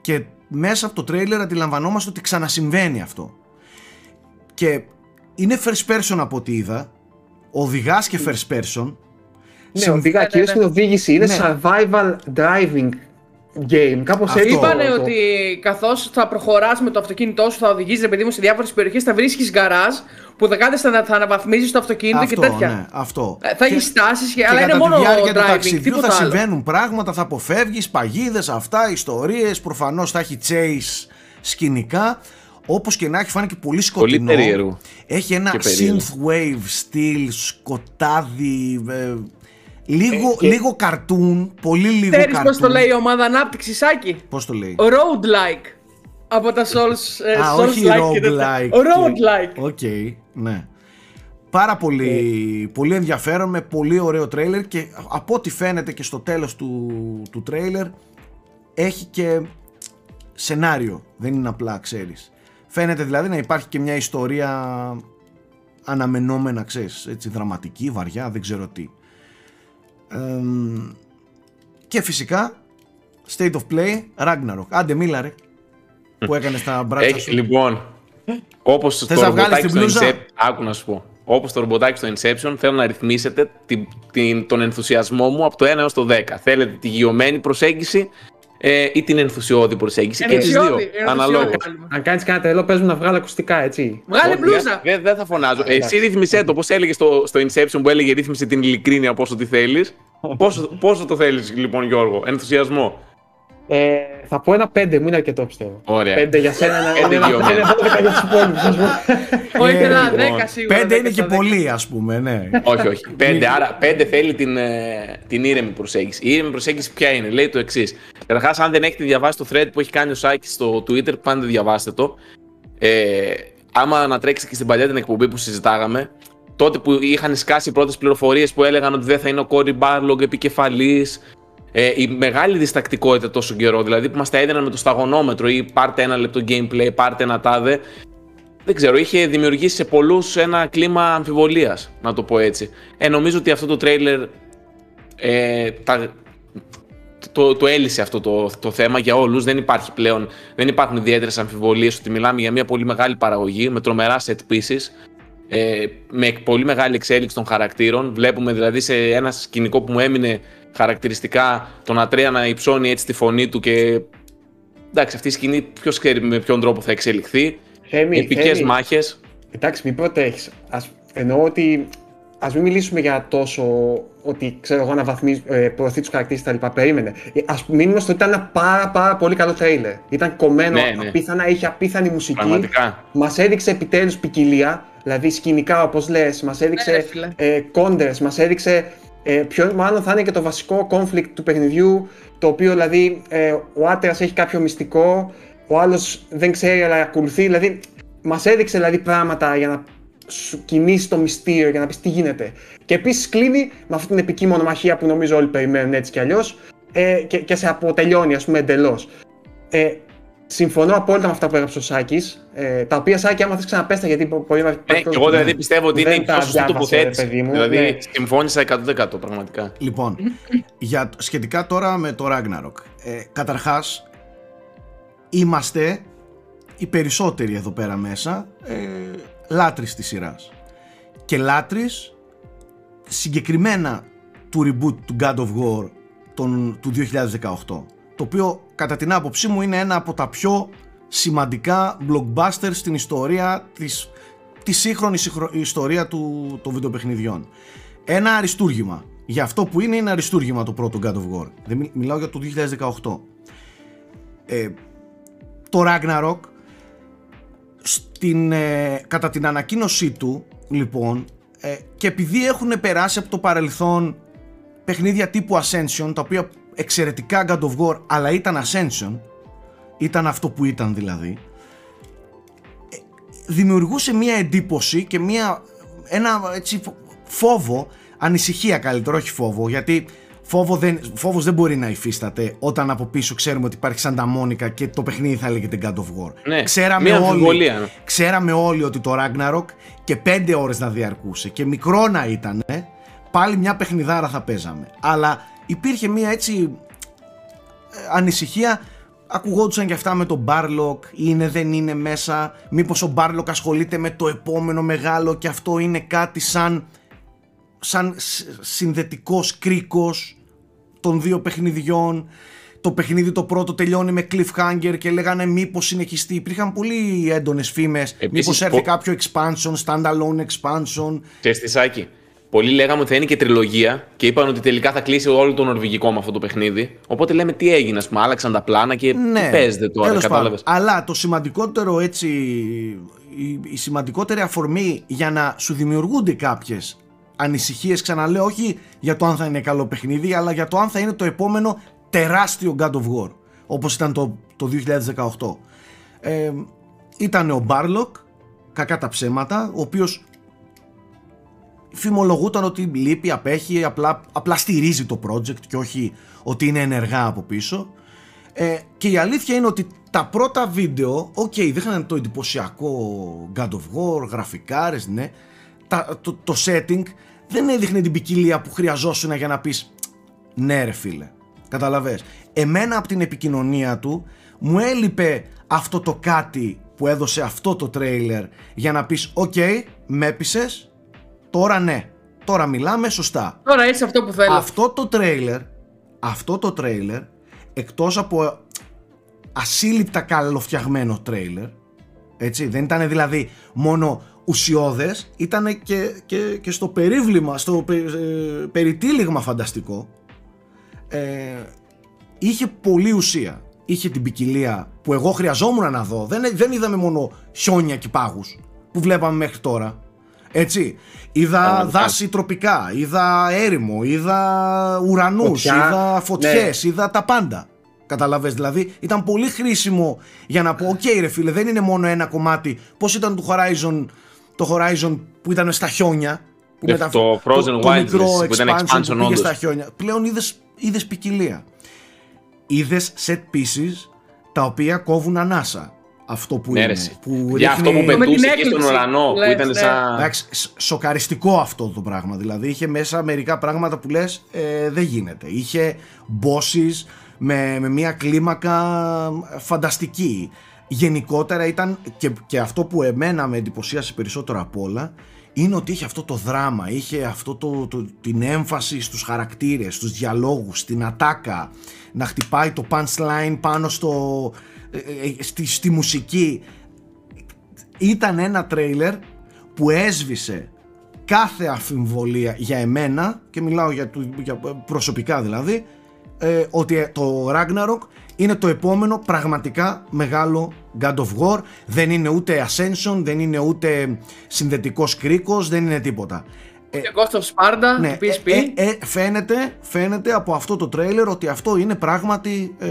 και μέσα από το τρέιλερ αντιλαμβανόμαστε ότι ξανασυμβαίνει αυτό. Και είναι first person από ό,τι είδα. Οδηγάς και first person. Ναι, Συμ- οδηγά, ναι, κυρίως ναι. στην οδήγηση. Είναι Ναι. survival driving game. Κάπως Αυτό. έτσι. Είπανε το- το- ότι καθώς θα προχωράς με το αυτοκίνητό σου, θα οδηγείς ρε παιδί μου σε διάφορες περιοχές, θα βρίσκεις γκαράζ που θα κάθεσαι να θα αναβαθμίζεις το αυτοκίνητο αυτό, και τέτοια. ναι, αυτό. Ε, Θα Και- έχεις στάσεις, και αλλά είναι κατά μόνο τη διάρκεια του driving, ταξιδιού τίποτα θα άλλο. συμβαίνουν πράγματα, θα αποφεύγεις παγίδες, αυτά, ιστορίες, προφανώς θα έχει chase σκηνικά. Όπως και να έχει φάνηκε πολύ σκοτεινό. περίεργο. Έχει ένα Και περίεργο. synthwave στυλ, σκοτάδι, ε, λίγο, Ε, και- λίγο cartoon, πολύ λίγο Ξέρεις cartoon. πώ το λέει η ομάδα ανάπτυξη, Σάκη; Πώς το λέει; Road-like. Από τα Souls, ε, Α, Souls όχι like και τέτοια. roguelike. Road-like. OK, ναι. Πάρα πολύ, πολύ ενδιαφέρον με πολύ ωραίο τρέιλερ και από ό,τι φαίνεται και στο τέλος του, του τρέιλερ έχει και σενάριο, δεν είναι απλά ξέρεις. Φαίνεται δηλαδή να υπάρχει και μια ιστορία αναμενόμενα, ξέρεις, έτσι δραματική, βαριά, δεν ξέρω τι. Εμ, και φυσικά State of Play, Ragnarok. Άντε μίλα ρε, που έκανες τα μπράτσα Έχει, σου. λοιπόν, όπως το Θες να βγάλεις ρομποτάκι την στο μπλούζα; Inception. Άκου να σου πω. Όπως το ρομποτάκι στο Inception, θέλω να ρυθμίσετε την, την, τον ενθουσιασμό μου από το 1 έως το 10. Θέλετε τη γιωμένη προσέγγιση ε, ή την ενθουσιώδη προσέγγιση και τις δύο. Ενθουσιώδη, ενθουσιώδη Αναλόγως. κάνουμε. Αν κάνεις κανένα τρελό, παίζουμε να βγάλω ακουστικά, έτσι. Βγάλε μπλούζα. Δεν δεν θα φωνάζω. Εσύ ρύθμισέ το, πώς έλεγε στο, στο Inception που έλεγε ρύθμισε την ειλικρίνεια πόσο τη θέλεις. πόσο, πόσο το θέλεις, λοιπόν, Γιώργο, ενθουσιασμό. Ε, θα πω ένα πέντε, μου είναι αρκετό πιστεύω. Ωραία. Πέντε για σένα, ένα, Πέντε ένα, γιωμένα. ένα δώδεκα για τους υπόλοιπους, ας πούμε. Εγώ ήθελα λοιπόν, 10 σίγουρα. Πέντε 10 είναι και στα 10. πολύ, ας πούμε, ναι. όχι, όχι. Πέντε, άρα πέντε θέλει την, ε, την ήρεμη προσέγγιση. Η ήρεμη προσέγγιση ποια είναι, λέει το εξής. Καταρχάς, αν δεν έχετε διαβάσει το thread που έχει κάνει ο Σάκης στο Twitter, πάντε διαβάστε το. Ε, άμα ανατρέξετε και στην παλιά την εκπομπή που συζητάγαμε, τότε που είχαν σκάσει οι πρώτες πληροφορίες που έλεγαν ότι δεν θα είναι ο Κόρι Μπάρλογκ επικεφαλής. Ε, η μεγάλη διστακτικότητα τόσο καιρό, δηλαδή που μας τα έδιναν με το σταγονόμετρο ή πάρτε ένα λεπτό gameplay, πάρτε ένα τάδε. Δεν ξέρω, είχε δημιουργήσει σε πολλούς ένα κλίμα αμφιβολίας, να το πω έτσι. Ε, νομίζω ότι αυτό το τρέιλερ ε, τα, το, το έλυσε αυτό το, το θέμα για όλους. Δεν υπάρχει πλέον, δεν υπάρχουν ιδιαίτερες αμφιβολίες ότι μιλάμε για μια πολύ μεγάλη παραγωγή με τρομερά set pieces, ε, με πολύ μεγάλη εξέλιξη των χαρακτήρων. Βλέπουμε δηλαδή σε ένα σκηνικό που μου έμεινε χαρακτηριστικά τον Ατρέα να υψώνει έτσι τη φωνή του και εντάξει αυτή η σκηνή ποιος ξέρει με ποιον τρόπο θα εξελιχθεί. Θέμη, Επικές Θέμη, μάχες. Εντάξει, μην προτέχεις. Εννοώ ότι ας μην μιλήσουμε για τόσο ότι ξέρω εγώ να βαθμίζει, ε, προωθεί τους χαρακτήρες κτλ. Περίμενε. Α μείνουμε στο ότι ήταν ένα πάρα, πάρα πολύ καλό τρέιλερ. Ήταν κομμένο Ναι, ναι. απίθανα, είχε απίθανη μουσική. Πραγματικά. Μας έδειξε επιτέλους ποικιλία, δηλαδή σκηνικά όπως λες, μας Ναι, ρε έδειξε φίλε. ε, κόντρες, μας έδειξε. Ε, ποιος, μάλλον θα είναι και το βασικό conflict του παιχνιδιού, το οποίο δηλαδή ε, ο άτερα έχει κάποιο μυστικό, ο άλλος δεν ξέρει αλλά ακολουθεί. Δηλαδή, μας έδειξε δηλαδή πράγματα για να σου κινήσει το μυστήριο, για να πεις τι γίνεται. Και επίσης κλείνει με αυτή την επική μονομαχία που νομίζω όλοι περιμένουν έτσι κι αλλιώς ε, και, και σε αποτελειώνει, ας πούμε, εντελώς. Ε, συμφωνώ απόλυτα με αυτά που έγραψε ο Σάκης. Ε, τα οποία Σάκη, άμα θες ξαναπέστα, γιατί μπορεί να. Ναι, και εγώ δηλαδή πιστεύω ότι είναι η τα πιο σωστή διάβασε, τοποθέτηση. παιδί μου. Δηλαδή, Ναι. συμφώνησα 100% πραγματικά. Λοιπόν, για, σχετικά τώρα με το Ragnarok. Ε, καταρχάς, είμαστε οι περισσότεροι εδώ πέρα μέσα ε, λάτρεις της σειράς. Και λάτρεις συγκεκριμένα του reboot του God of War τον, του 2018. Το οποίο κατά την άποψή μου είναι ένα από τα πιο σημαντικά blockbusters στην ιστορία της, της σύγχρονης συγχρο- ιστορία του, των βιντεοπαιχνιδιών. Ένα αριστούργημα. Για αυτό που είναι, είναι αριστούργημα το πρώτο God of War. Δεν μι- μιλάω για το 2018. Ε, το Ragnarok στην, ε, κατά την ανακοίνωσή του λοιπόν ε, και επειδή έχουν περάσει από το παρελθόν παιχνίδια τύπου Ascension τα οποία εξαιρετικά God of War αλλά ήταν Ascension. Ήταν αυτό που ήταν δηλαδή. Ε, δημιουργούσε μια εντύπωση και μια, ένα έτσι, φο- φόβο ανησυχία καλύτερο όχι φόβο γιατί φόβο δεν, φόβος δεν μπορεί να υφίσταται όταν από πίσω ξέρουμε ότι υπάρχει Santa Monica και το παιχνίδι θα λέγεται God of War. Ναι, ξέραμε, μια όλοι, αμφιβολία. ξέραμε όλοι ότι το Ragnarok και πέντε ώρες να διαρκούσε και μικρό να ήταν πάλι μια παιχνιδάρα θα παίζαμε. Αλλά υπήρχε μια έτσι ε, ανησυχία. Ακουγόντουσαν και αυτά με τον Barlock είναι δεν είναι μέσα. Μήπως ο Barlock ασχολείται με το επόμενο μεγάλο και αυτό είναι κάτι σαν σαν σ- συνδετικός κρίκος των δύο παιχνιδιών. Το παιχνίδι το πρώτο τελειώνει με cliffhanger και λέγανε μήπως συνεχιστεί. Υπήρχαν πολύ έντονες φήμες. Επίσης, μήπως έρθει πο- κάποιο expansion, standalone expansion. Και στη Σάκη. Πολλοί λέγαμε ότι θα είναι και τριλογία και είπαν ότι τελικά θα κλείσει όλο το νορβηγικό με αυτό το παιχνίδι. Οπότε λέμε τι έγινε, ας πούμε, άλλαξαν τα πλάνα και ναι, τι παίζεται τώρα, τέλος πάντων. κατάλαβες; αλλά το σημαντικότερο έτσι η, η σημαντικότερη αφορμή για να σου δημιουργούνται κάποιες ανησυχίες ξαναλέω όχι για το αν θα είναι καλό παιχνίδι αλλά για το αν θα είναι το επόμενο τεράστιο God of War όπως ήταν το, το 2018 ε, ήταν ο Barlock κακά τα ψέματα ο οποίος φημολογούταν ότι λείπει, απέχει, απλά, απλά στηρίζει το project και όχι ότι είναι ενεργά από πίσω. Ε, και η αλήθεια είναι ότι τα πρώτα βίντεο, οκ, δείχναν το εντυπωσιακό God of War, γραφικάρες, ναι, τα, το, το setting δεν έδειχνε την ποικιλία που χρειαζόσουν για να πεις ναι ρε φίλε, κατάλαβες. Εμένα από την επικοινωνία του μου έλειπε αυτό το κάτι που έδωσε αυτό το τρέιλερ για να πεις οκ, με έπεισες, τώρα ναι, τώρα μιλάμε σωστά. Τώρα είσαι αυτό που θέλω. Αυτό το τρέιλερ, αυτό το τρέιλερ, εκτός από ασύλληπτα καλοφτιαγμένο τρέιλερ, έτσι, δεν ήταν δηλαδή μόνο ουσιώδες, ήταν και, και, και στο περίβλημα, στο πε- ε, περιτύλιγμα φανταστικό, ε, είχε πολλή ουσία. Είχε την ποικιλία που εγώ χρειαζόμουν να δω. Δεν, δεν είδαμε μόνο χιόνια και πάγους που βλέπαμε μέχρι τώρα. Έτσι. Είδα Πραγματικά. δάση τροπικά, είδα έρημο, είδα ουρανούς, Φωτιά. είδα φωτιές, είδα τα πάντα. Καταλαβες, δηλαδή ήταν πολύ χρήσιμο για να πω «Ok ρε φίλε, δεν είναι μόνο ένα κομμάτι». Πώς ήταν το Horizon, το Horizon που ήταν στα χιόνια. Που Ναι, μεταφ- το Frozen το Wilds, μικρό που ήταν expansion expansion που πήγε όντως. στα χιόνια. Πλέον είδες, είδες ποικιλία. Είδες set pieces τα οποία κόβουν ανάσα. Αυτό που Ναι, είναι. ρε, εσύ. που Για αυτό που ρίχνει- Με την πετούσες εκεί στον έκπληξη, ουρανό, που λες, ήταν ναι. σαν. Εντάξει, σ- σοκαριστικό αυτό το πράγμα. Δηλαδή είχε μέσα μερικά πράγματα που λες ε, δεν γίνεται. Είχε bosses με, με μια κλίμακα φανταστική. Γενικότερα ήταν και, και αυτό που εμένα με εντυπωσίασε περισσότερο απ' όλα είναι ότι είχε αυτό το δράμα, είχε αυτό το, το, την έμφαση στους χαρακτήρες, στους διαλόγους, στην ατάκα, να χτυπάει το punchline πάνω στο, ε, ε, στη, στη μουσική ήταν ένα τρέιλερ που έσβησε κάθε αμφιβολία για εμένα και μιλάω για, του- για προσωπικά δηλαδή ε, ότι ε, το Ragnarok είναι το επόμενο πραγματικά μεγάλο God of War. Δεν είναι ούτε Ascension, δεν είναι ούτε συνδετικός κρίκος, δεν είναι τίποτα. ε, Και Ghost of Sparta, ναι, PSP. ε, ε, φαίνεται, φαίνεται από αυτό το τρέιλερ ότι αυτό είναι πράγματι ε,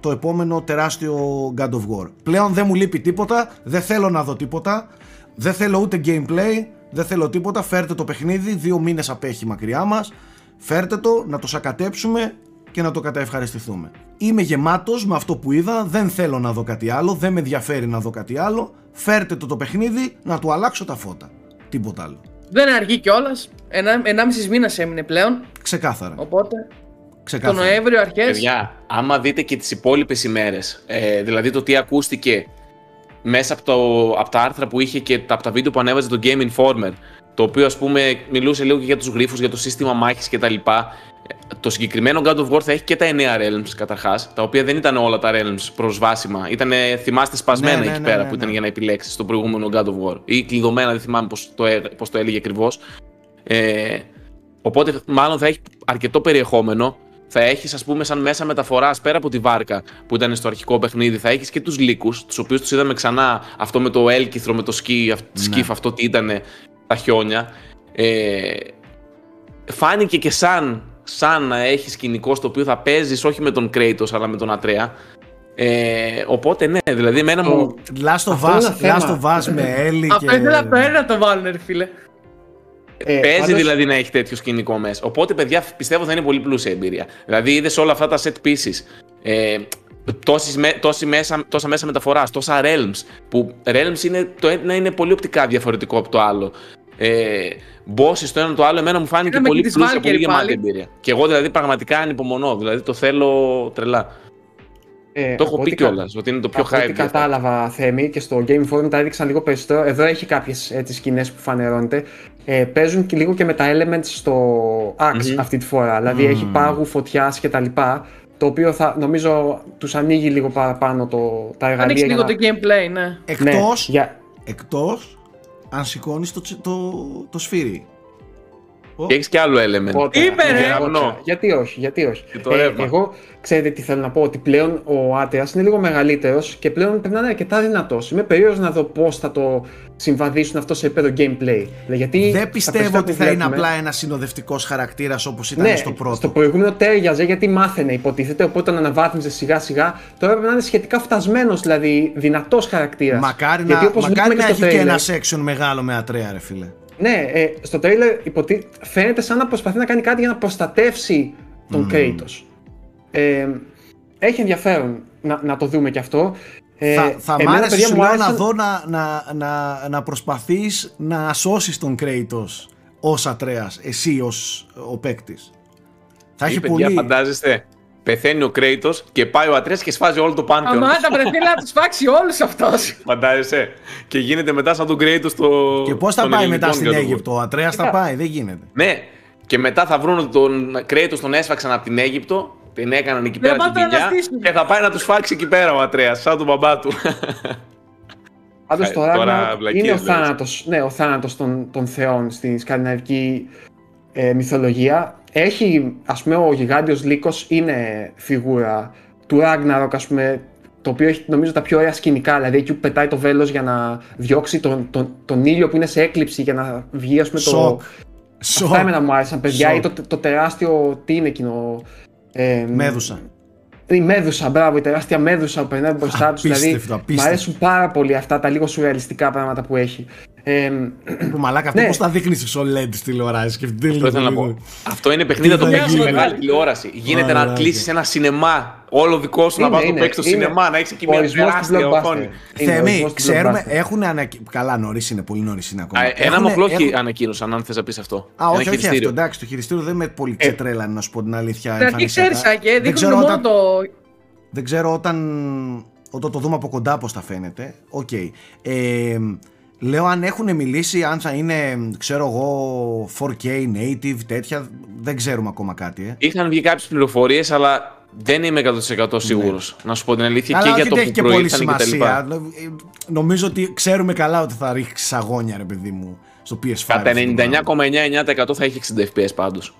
το επόμενο τεράστιο God of War. Πλέον δεν μου λείπει τίποτα, δεν θέλω να δω τίποτα, δεν θέλω ούτε gameplay, δεν θέλω τίποτα. Φέρτε το παιχνίδι, δύο μήνες απέχει μακριά μας, φέρτε το, να το σακατέψουμε και να το καταευχαριστηθούμε. Είμαι γεμάτος με αυτό που είδα, δεν θέλω να δω κάτι άλλο, δεν με ενδιαφέρει να δω κάτι άλλο. Φέρτε το το παιχνίδι να του αλλάξω τα φώτα. Τίποτα άλλο. Δεν αργεί κιόλας. Ένα, ενάμιση μήνας έμεινε πλέον. Ξεκάθαρα. Οπότε. Ξεκάθαρα. Το Νοέμβριο αρχέ. Παιδιά, άμα δείτε και τις υπόλοιπες ημέρες, ε, δηλαδή το τι ακούστηκε μέσα από, το, από τα άρθρα που είχε και τα- από τα βίντεο που ανέβαζε το Game Informer, το οποίο ας πούμε μιλούσε λίγο και για τους γρίφους, για το σύστημα μάχης κτλ. Το συγκεκριμένο God of War θα έχει και τα 9 realms καταρχάς, τα οποία δεν ήταν όλα τα realms προσβάσιμα. Ήταν, θυμάστε, σπασμένα Ναι, ναι, εκεί ναι, πέρα ναι, που ήταν ναι. για να επιλέξεις στο προηγούμενο God of War. Ή κλειδωμένα, δεν θυμάμαι πώς το, έ- πώς το έλεγε ακριβώς. Ε, οπότε μάλλον θα έχει αρκετό περιεχόμενο. Θα έχεις, ας πούμε, σαν μέσα μεταφοράς πέρα από τη βάρκα που ήταν στο αρχικό παιχνίδι, θα έχεις και τους λύκους, τους οποίους τους είδαμε ξανά αυτό με το έλκυθρο, με το σκι, αυ- Ναι. σκιφ, αυτό τι ήταν τα χιόνια. Ε, φάνηκε και σαν, σαν να έχει σκηνικό στο οποίο θα παίζεις όχι με τον Kratos αλλά με τον Ατρέα. Ε, οπότε ναι, δηλαδή εμένα μου. Last of Αυτό είναι Us, ένα θέμα. Last of Us με Έλλη και... Αυτό ήθελα το ένα να το βάλουν, ρε φίλε. Ε, Παίζει πάντως- δηλαδή να έχει τέτοιο σκηνικό μέσα. Οπότε, παιδιά, πιστεύω θα είναι πολύ πλούσια εμπειρία. Δηλαδή, είδες όλα αυτά τα set pieces. Ε, τόσες με- τόσης μέσα, τόσα μέσα μεταφοράς, τόσα realms. Που realms είναι, το ένα είναι πολύ οπτικά διαφορετικό από το άλλο. Ε, bosses το ένα το άλλο, εμένα μου φάνηκε Είδαμε πολύ και τις πλούσια, Valkyrie πολύ γεμάτη πάλι. εμπειρία. Και εγώ δηλαδή πραγματικά ανυπομονώ. Δηλαδή το θέλω τρελά. ε, το έχω από πει ό,τι κα- κιόλα ότι είναι το πιο από ό,τι hype. γι' αυτό. κατάλαβα, Θέμη, και στο Game Informer τα έδειξαν λίγο περισσότερο. Εδώ έχει κάποιες σκηνές που φανερώνεται. Ε, παίζουν και λίγο και με τα elements στο Axe Μμμ. αυτή τη φορά. Δηλαδή έχει πάγου, φωτιάς κτλ. Το οποίο θα, νομίζω τους ανοίγει λίγο παραπάνω το, τα εργαλεία. Ανοίξει για λίγο να- το gameplay, ναι. Ναι, Εκτός, για... εκτός αν σηκώνεις το, τσι- το, το σφύρι. Ω, Και έχεις και άλλο element. Πότε, Είπε, ρε! για- Κεραυνό. Γιατί όχι, γιατί όχι. Και το ρεύμα. εγώ ξέρετε τι θέλω να πω, ότι πλέον ο Άτεας είναι λίγο μεγαλύτερος και πλέον πρέπει να είναι αρκετά δυνατός. Είμαι περίεργος να δω πώς θα το συμβαδίσουν αυτό σε επίπεδο gameplay. Γιατί Δεν τα πιστεύω περισσότερα ότι που θα είναι βλέπουμε- απλά ένα συνοδευτικός χαρακτήρας όπως ήταν ναι, στο πρώτο. στο προηγούμενο τέριαζε γιατί μάθαινε υποτίθεται, οπότε τον αναβάθμιζε σιγά σιγά. Τώρα πρέπει να είναι σχετικά φτασμένος, δηλαδή δυνατός χαρακτήρας. Μακάρι Γιατί να, όπως μακάρι βλέπουμε να και έχει στο και trailer- ένα section μεγάλο με ατρέα, ρε φίλε. Ναι, ε, στο τρέιλερ υποτι... φαίνεται σαν να προσπαθεί να κάνει κάτι για να προστατεύσει τον Kratos. Ε, έχει ενδιαφέρον να, να το δούμε και αυτό. Ε, θα θα μ' εμένα, άρεσε παιδιά, σου μου λέω άρεσαν- να δω να, να, να, να προσπαθείς να σώσεις τον Kratos ως ατρέας, εσύ ως ο παίκτης. Θα έχει Ή, παιδιά, πολύ... φαντάζεστε, πεθαίνει ο Κρέιτο και πάει ο Ατρέας και σφάζει όλο το πάνθεον. Αμάτα, πρέπει να τους φάξει όλους αυτός. Φαντάζεσαι. Και γίνεται μετά σαν τον Κρέιτο στο. Και πώς θα των πάει ελληνικών μετά στην God of War. Αίγυπτο, ο Ατρέας θα πάει, δεν γίνεται. Ναι, και μετά θα βρουν τον Κρέιτο, τον έσφαξαν από την Αίγυπτο. Την έκαναν εκεί πέρα Δεν την πάτε να κοιλιά αναστήσουν. και θα πάει να τους φάξει εκεί πέρα ο Ατρέας, σαν τον μπαμπά του. Πάντως Ε, το τώρα Ragnarok βλακίες είναι ο λες. θάνατος, ναι, ο θάνατος των, των θεών στη σκανδιναβική ε, μυθολογία. Έχει, ας πούμε, ο γιγάντιος λύκος είναι φιγούρα του Ragnarok, ας πούμε, το οποίο έχει νομίζω τα πιο ωραία σκηνικά, δηλαδή εκεί που πετάει το βέλος για να διώξει τον, τον, τον ήλιο που είναι σε έκλειψη για να βγει, ας πούμε, Σοκ. το... Σοκ. Αυτά εμένα μου άρεσαν, παιδιά, Σοκ. ή το, το τεράστιο, τι είναι εκείνο... Ε, Μέδουσα. η μέδουσα, μπράβο, η τεράστια μέδουσα που περνάει μπροστά τους. Δηλαδή, Απίστευτο, μου απίστευτο. αρέσουν πάρα πολύ αυτά τα λίγο σουρεαλιστικά πράγματα που έχει. Ε, Που μαλάκα αυτό Ναι. πώς θα δείχνεις σε OLED στη τηλεοράση. σκεφτείτε Αυτό ήθελα να λίγο. πω. Αυτό είναι παιχνίδι να το θα παίξει σε γίνει. μεγάλη τηλεόραση. Γίνεται να Μαλάκα. κλείσεις ένα σινεμά. Όλο δικό σου να Είναι, πα το είναι, παίξει στο είναι. σινεμά, να έχεις εκεί μια ορισμός του τεράστια blockbuster. οθόνη. Είναι ο Θέμη, ορισμός του ξέρουμε, blockbuster. έχουν ανακοι... Καλά, νωρίς είναι, πολύ νωρίς είναι ακόμα. Α, Ένα Έχουνε- μοχλό έχει έχουν- ανακοίνωσαν, αν θες να πεις αυτό. Α, Ένα όχι, όχι αυτό. χειριστήριο. Εντάξει, το χειριστήριο δεν με πολύ ξετρέλανε, να σου πω την αλήθεια. Στην αρχή εμφανισιακά. ξέρει, Σάκη, Δεν ξέρω δείχνουν μόνο όταν- το. Δεν ξέρω όταν, όταν το δούμε από κοντά πώς θα φαίνεται. Οκ. Ε, λέω αν έχουν μιλήσει, αν θα είναι, ξέρω εγώ, 4K native, τέτοια. Δεν ξέρουμε ακόμα κάτι. Ε. Είχαν βγει κάποιες πληροφορίες, αλλά δεν είμαι 100% σίγουρος. Να σου πω την αλήθεια Αλλά και όχι για το ότι έχει που και πολύ προήλθαν και τα σημασία. λοιπά. Ε, Νομίζω ότι ξέρουμε καλά ότι θα ρίξει αγώνια, ρε παιδί μου, στο PS5. Κατά αυτό το πράγμα. 99,99% θα έχει 60 FPS πάντως.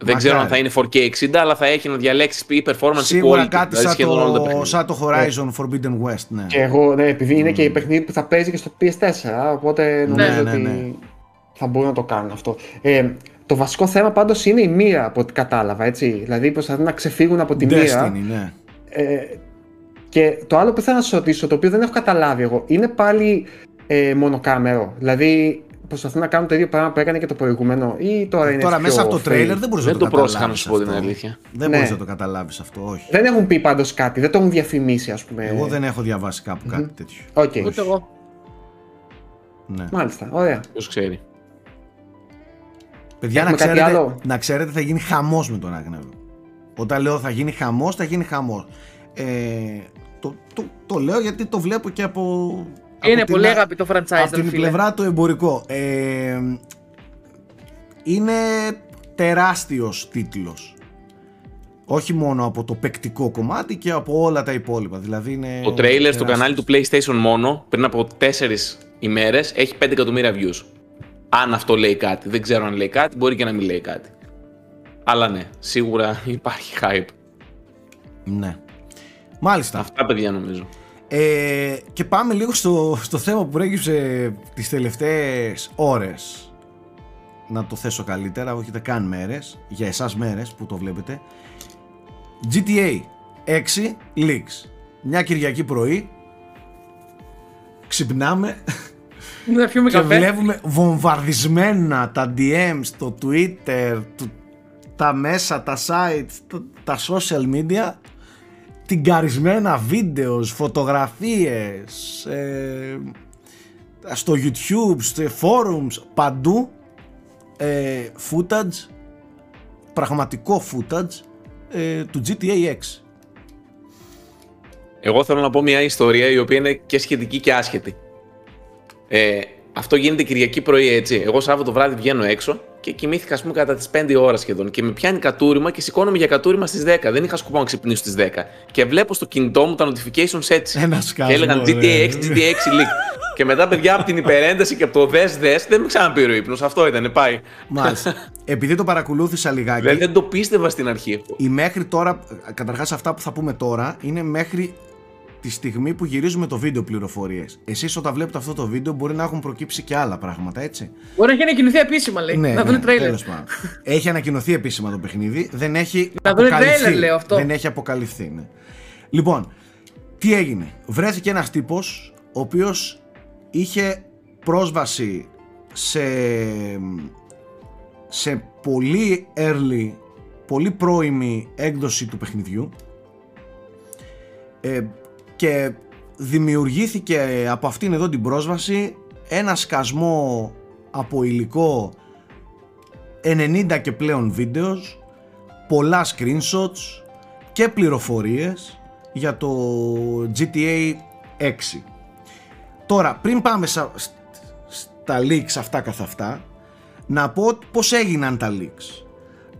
Δεν Μακάρι. ξέρω αν θα είναι 4K 60, αλλά θα έχει να διαλέξει ή performance ή Σίγουρα quality. κάτι δηλαδή σαν σχεδόν όλα τα το, παιχνίδια. σαν το Horizon Forbidden West, ναι. Και εγώ, ναι, επειδή είναι και η παιχνίδι που θα παίζει και στο PS4, οπότε νομίζω Ναι, ναι, ότι ναι. θα μπορούν να το κάνουν αυτό. Ε, το βασικό θέμα πάντως είναι η μοίρα από ό,τι κατάλαβα, έτσι. Δηλαδή προσπαθούν να ξεφύγουν από τη μοίρα. Destiny, ναι. Ε, και το άλλο που ήθελα να σα ρωτήσω, το οποίο δεν έχω καταλάβει εγώ, είναι πάλι ε, μονοκάμερο. Δηλαδή προσπαθούν να κάνουν το ίδιο πράγμα που έκανε και το προηγούμενο ή τώρα είναι Τώρα πιο μέσα από το free? τρέιλερ δεν μπορείς Δεν να το, το πρόσεχα να καταλάβεις σου πω την αυτό. αλήθεια. Δεν Ναι. μπορείς να το καταλάβεις αυτό, όχι. Δεν έχουν πει πάντως κάτι, δεν το έχουν διαφημίσει, ας πούμε. Εγώ δεν έχω διαβάσει κάπου κάτι τέτοιο. Οκ. Ούτε εγώ. Ναι. Μάλιστα, ωραία. Ποιος ξέρει. Παιδιά, να Έχουμε κάτι ξέρετε, άλλο; να ξέρετε θα γίνει χαμός με τον Άγνευο. Όταν λέω θα γίνει χαμός, θα γίνει χαμός. Ε, το, το, το λέω γιατί το βλέπω και από... Είναι από την πολύ α- αγαπητό franchise, Από ρε την φίλε. πλευρά του εμπορικό. Ε, είναι τεράστιος τίτλος. Όχι μόνο από το παικτικό κομμάτι και από όλα τα υπόλοιπα. Δηλαδή είναι Το τρέιλερ στο τεράστιος. κανάλι του PlayStation μόνο πριν από 4 ημέρες έχει 5 εκατομμύρια views. Αν αυτό λέει κάτι. Δεν ξέρω αν λέει κάτι, μπορεί και να μην λέει κάτι. Αλλά ναι, σίγουρα υπάρχει hype. Ναι. Μάλιστα. Αυτά παιδιά νομίζω. Ε, και πάμε λίγο στο, στο θέμα που προέκυψε τις τελευταίες ώρες. Να το θέσω καλύτερα, όχι ούτε καν μέρες για εσάς μέρες που το βλέπετε. GTA 6 Leaks. Μια Κυριακή πρωί ξυπνάμε Να πιούμε και καφέ. βλέπουμε βομβαρδισμένα τα DM στο Twitter του- τα μέσα, τα sites τα, τα social media την καρισμένα βίντεος, φωτογραφίες ε, στο YouTube, στο forums παντού ε, footage πραγματικό footage ε, του GTA 6 Εγώ θέλω να πω μια ιστορία η οποία είναι και σχετική και άσχετη. Ε, αυτό γίνεται Κυριακή πρωί έτσι. Εγώ Σάββατο βράδυ βγαίνω έξω και κοιμήθηκα, ας πούμε, κατά τις 5 ώρα σχεδόν. Και με πιάνει κατούριμα και σηκώνομαι για κατούριμα στις 10. Δεν είχα σκοπό να ξυπνήσω στις 10. Και βλέπω στο κινητό μου τα notifications έτσι. Ένα και σκάσιμο, έλεγαν ρε. GTA 6, GTA 6 leak. και μετά, παιδιά, από την υπερένταση και από το δες δες, δεν με ξαναπήρε ο ύπνος. Αυτό ήταν, πάει. Μάλιστα. Επειδή το παρακολούθησα λιγάκι Δεν, δεν το πίστευα στην αρχή αυτό. η μέχρι τώρα, καταρχάς αυτά που θα πούμε τώρα είναι μέχρι τη στιγμή που γυρίζουμε το βίντεο πληροφορίες. Εσείς όταν βλέπετε αυτό το βίντεο μπορεί να έχουν προκύψει και άλλα πράγματα, έτσι. Μπορεί να έχει ανακοινωθεί επίσημα, λέει. να δουν τρέιλερ. Ναι, τέλος πάντων. έχει ανακοινωθεί επίσημα το παιχνίδι, δεν έχει Να δούνε αποκαλυφθεί. τρέιλερ, λέω, αυτό. Δεν έχει αποκαλυφθεί, ναι. Λοιπόν, τι έγινε; Βρέθηκε ένας τύπος ο οποίος είχε πρόσβαση σε, σε πολύ early, πολύ πρώιμη έκδοση του παιχνιδιού ε, και δημιουργήθηκε από αυτήν εδώ την πρόσβαση ένα σκασμό από υλικό 90 και πλέον βίντεος, πολλά screenshots και πληροφορίες για το GTA 6. Τώρα, πριν πάμε στα, στα leaks αυτά καθ' αυτά, να πω πώς έγιναν τα leaks.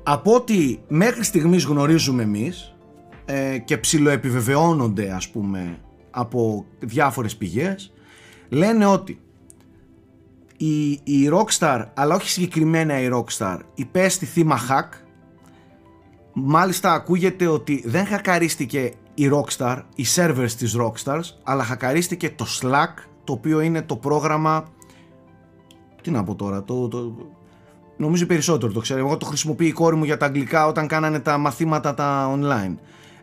Από ό,τι μέχρι στιγμής γνωρίζουμε εμείς ε, και ψιλοεπιβεβαιώνονται ας πούμε από διάφορες πηγές, λένε ότι η, η Rockstar, αλλά όχι συγκεκριμένα η Rockstar, υπέστη θύμα hack. Μάλιστα ακούγεται ότι δεν χακαρίστηκε η Rockstar, οι servers της Rockstars, αλλά χακαρίστηκε το Slack, το οποίο είναι το πρόγραμμα... Τι να πω τώρα, το, το, νομίζω περισσότερο το ξέρω. Εγώ το χρησιμοποιεί η κόρη μου για τα αγγλικά όταν κάνανε τα μαθήματα τα online.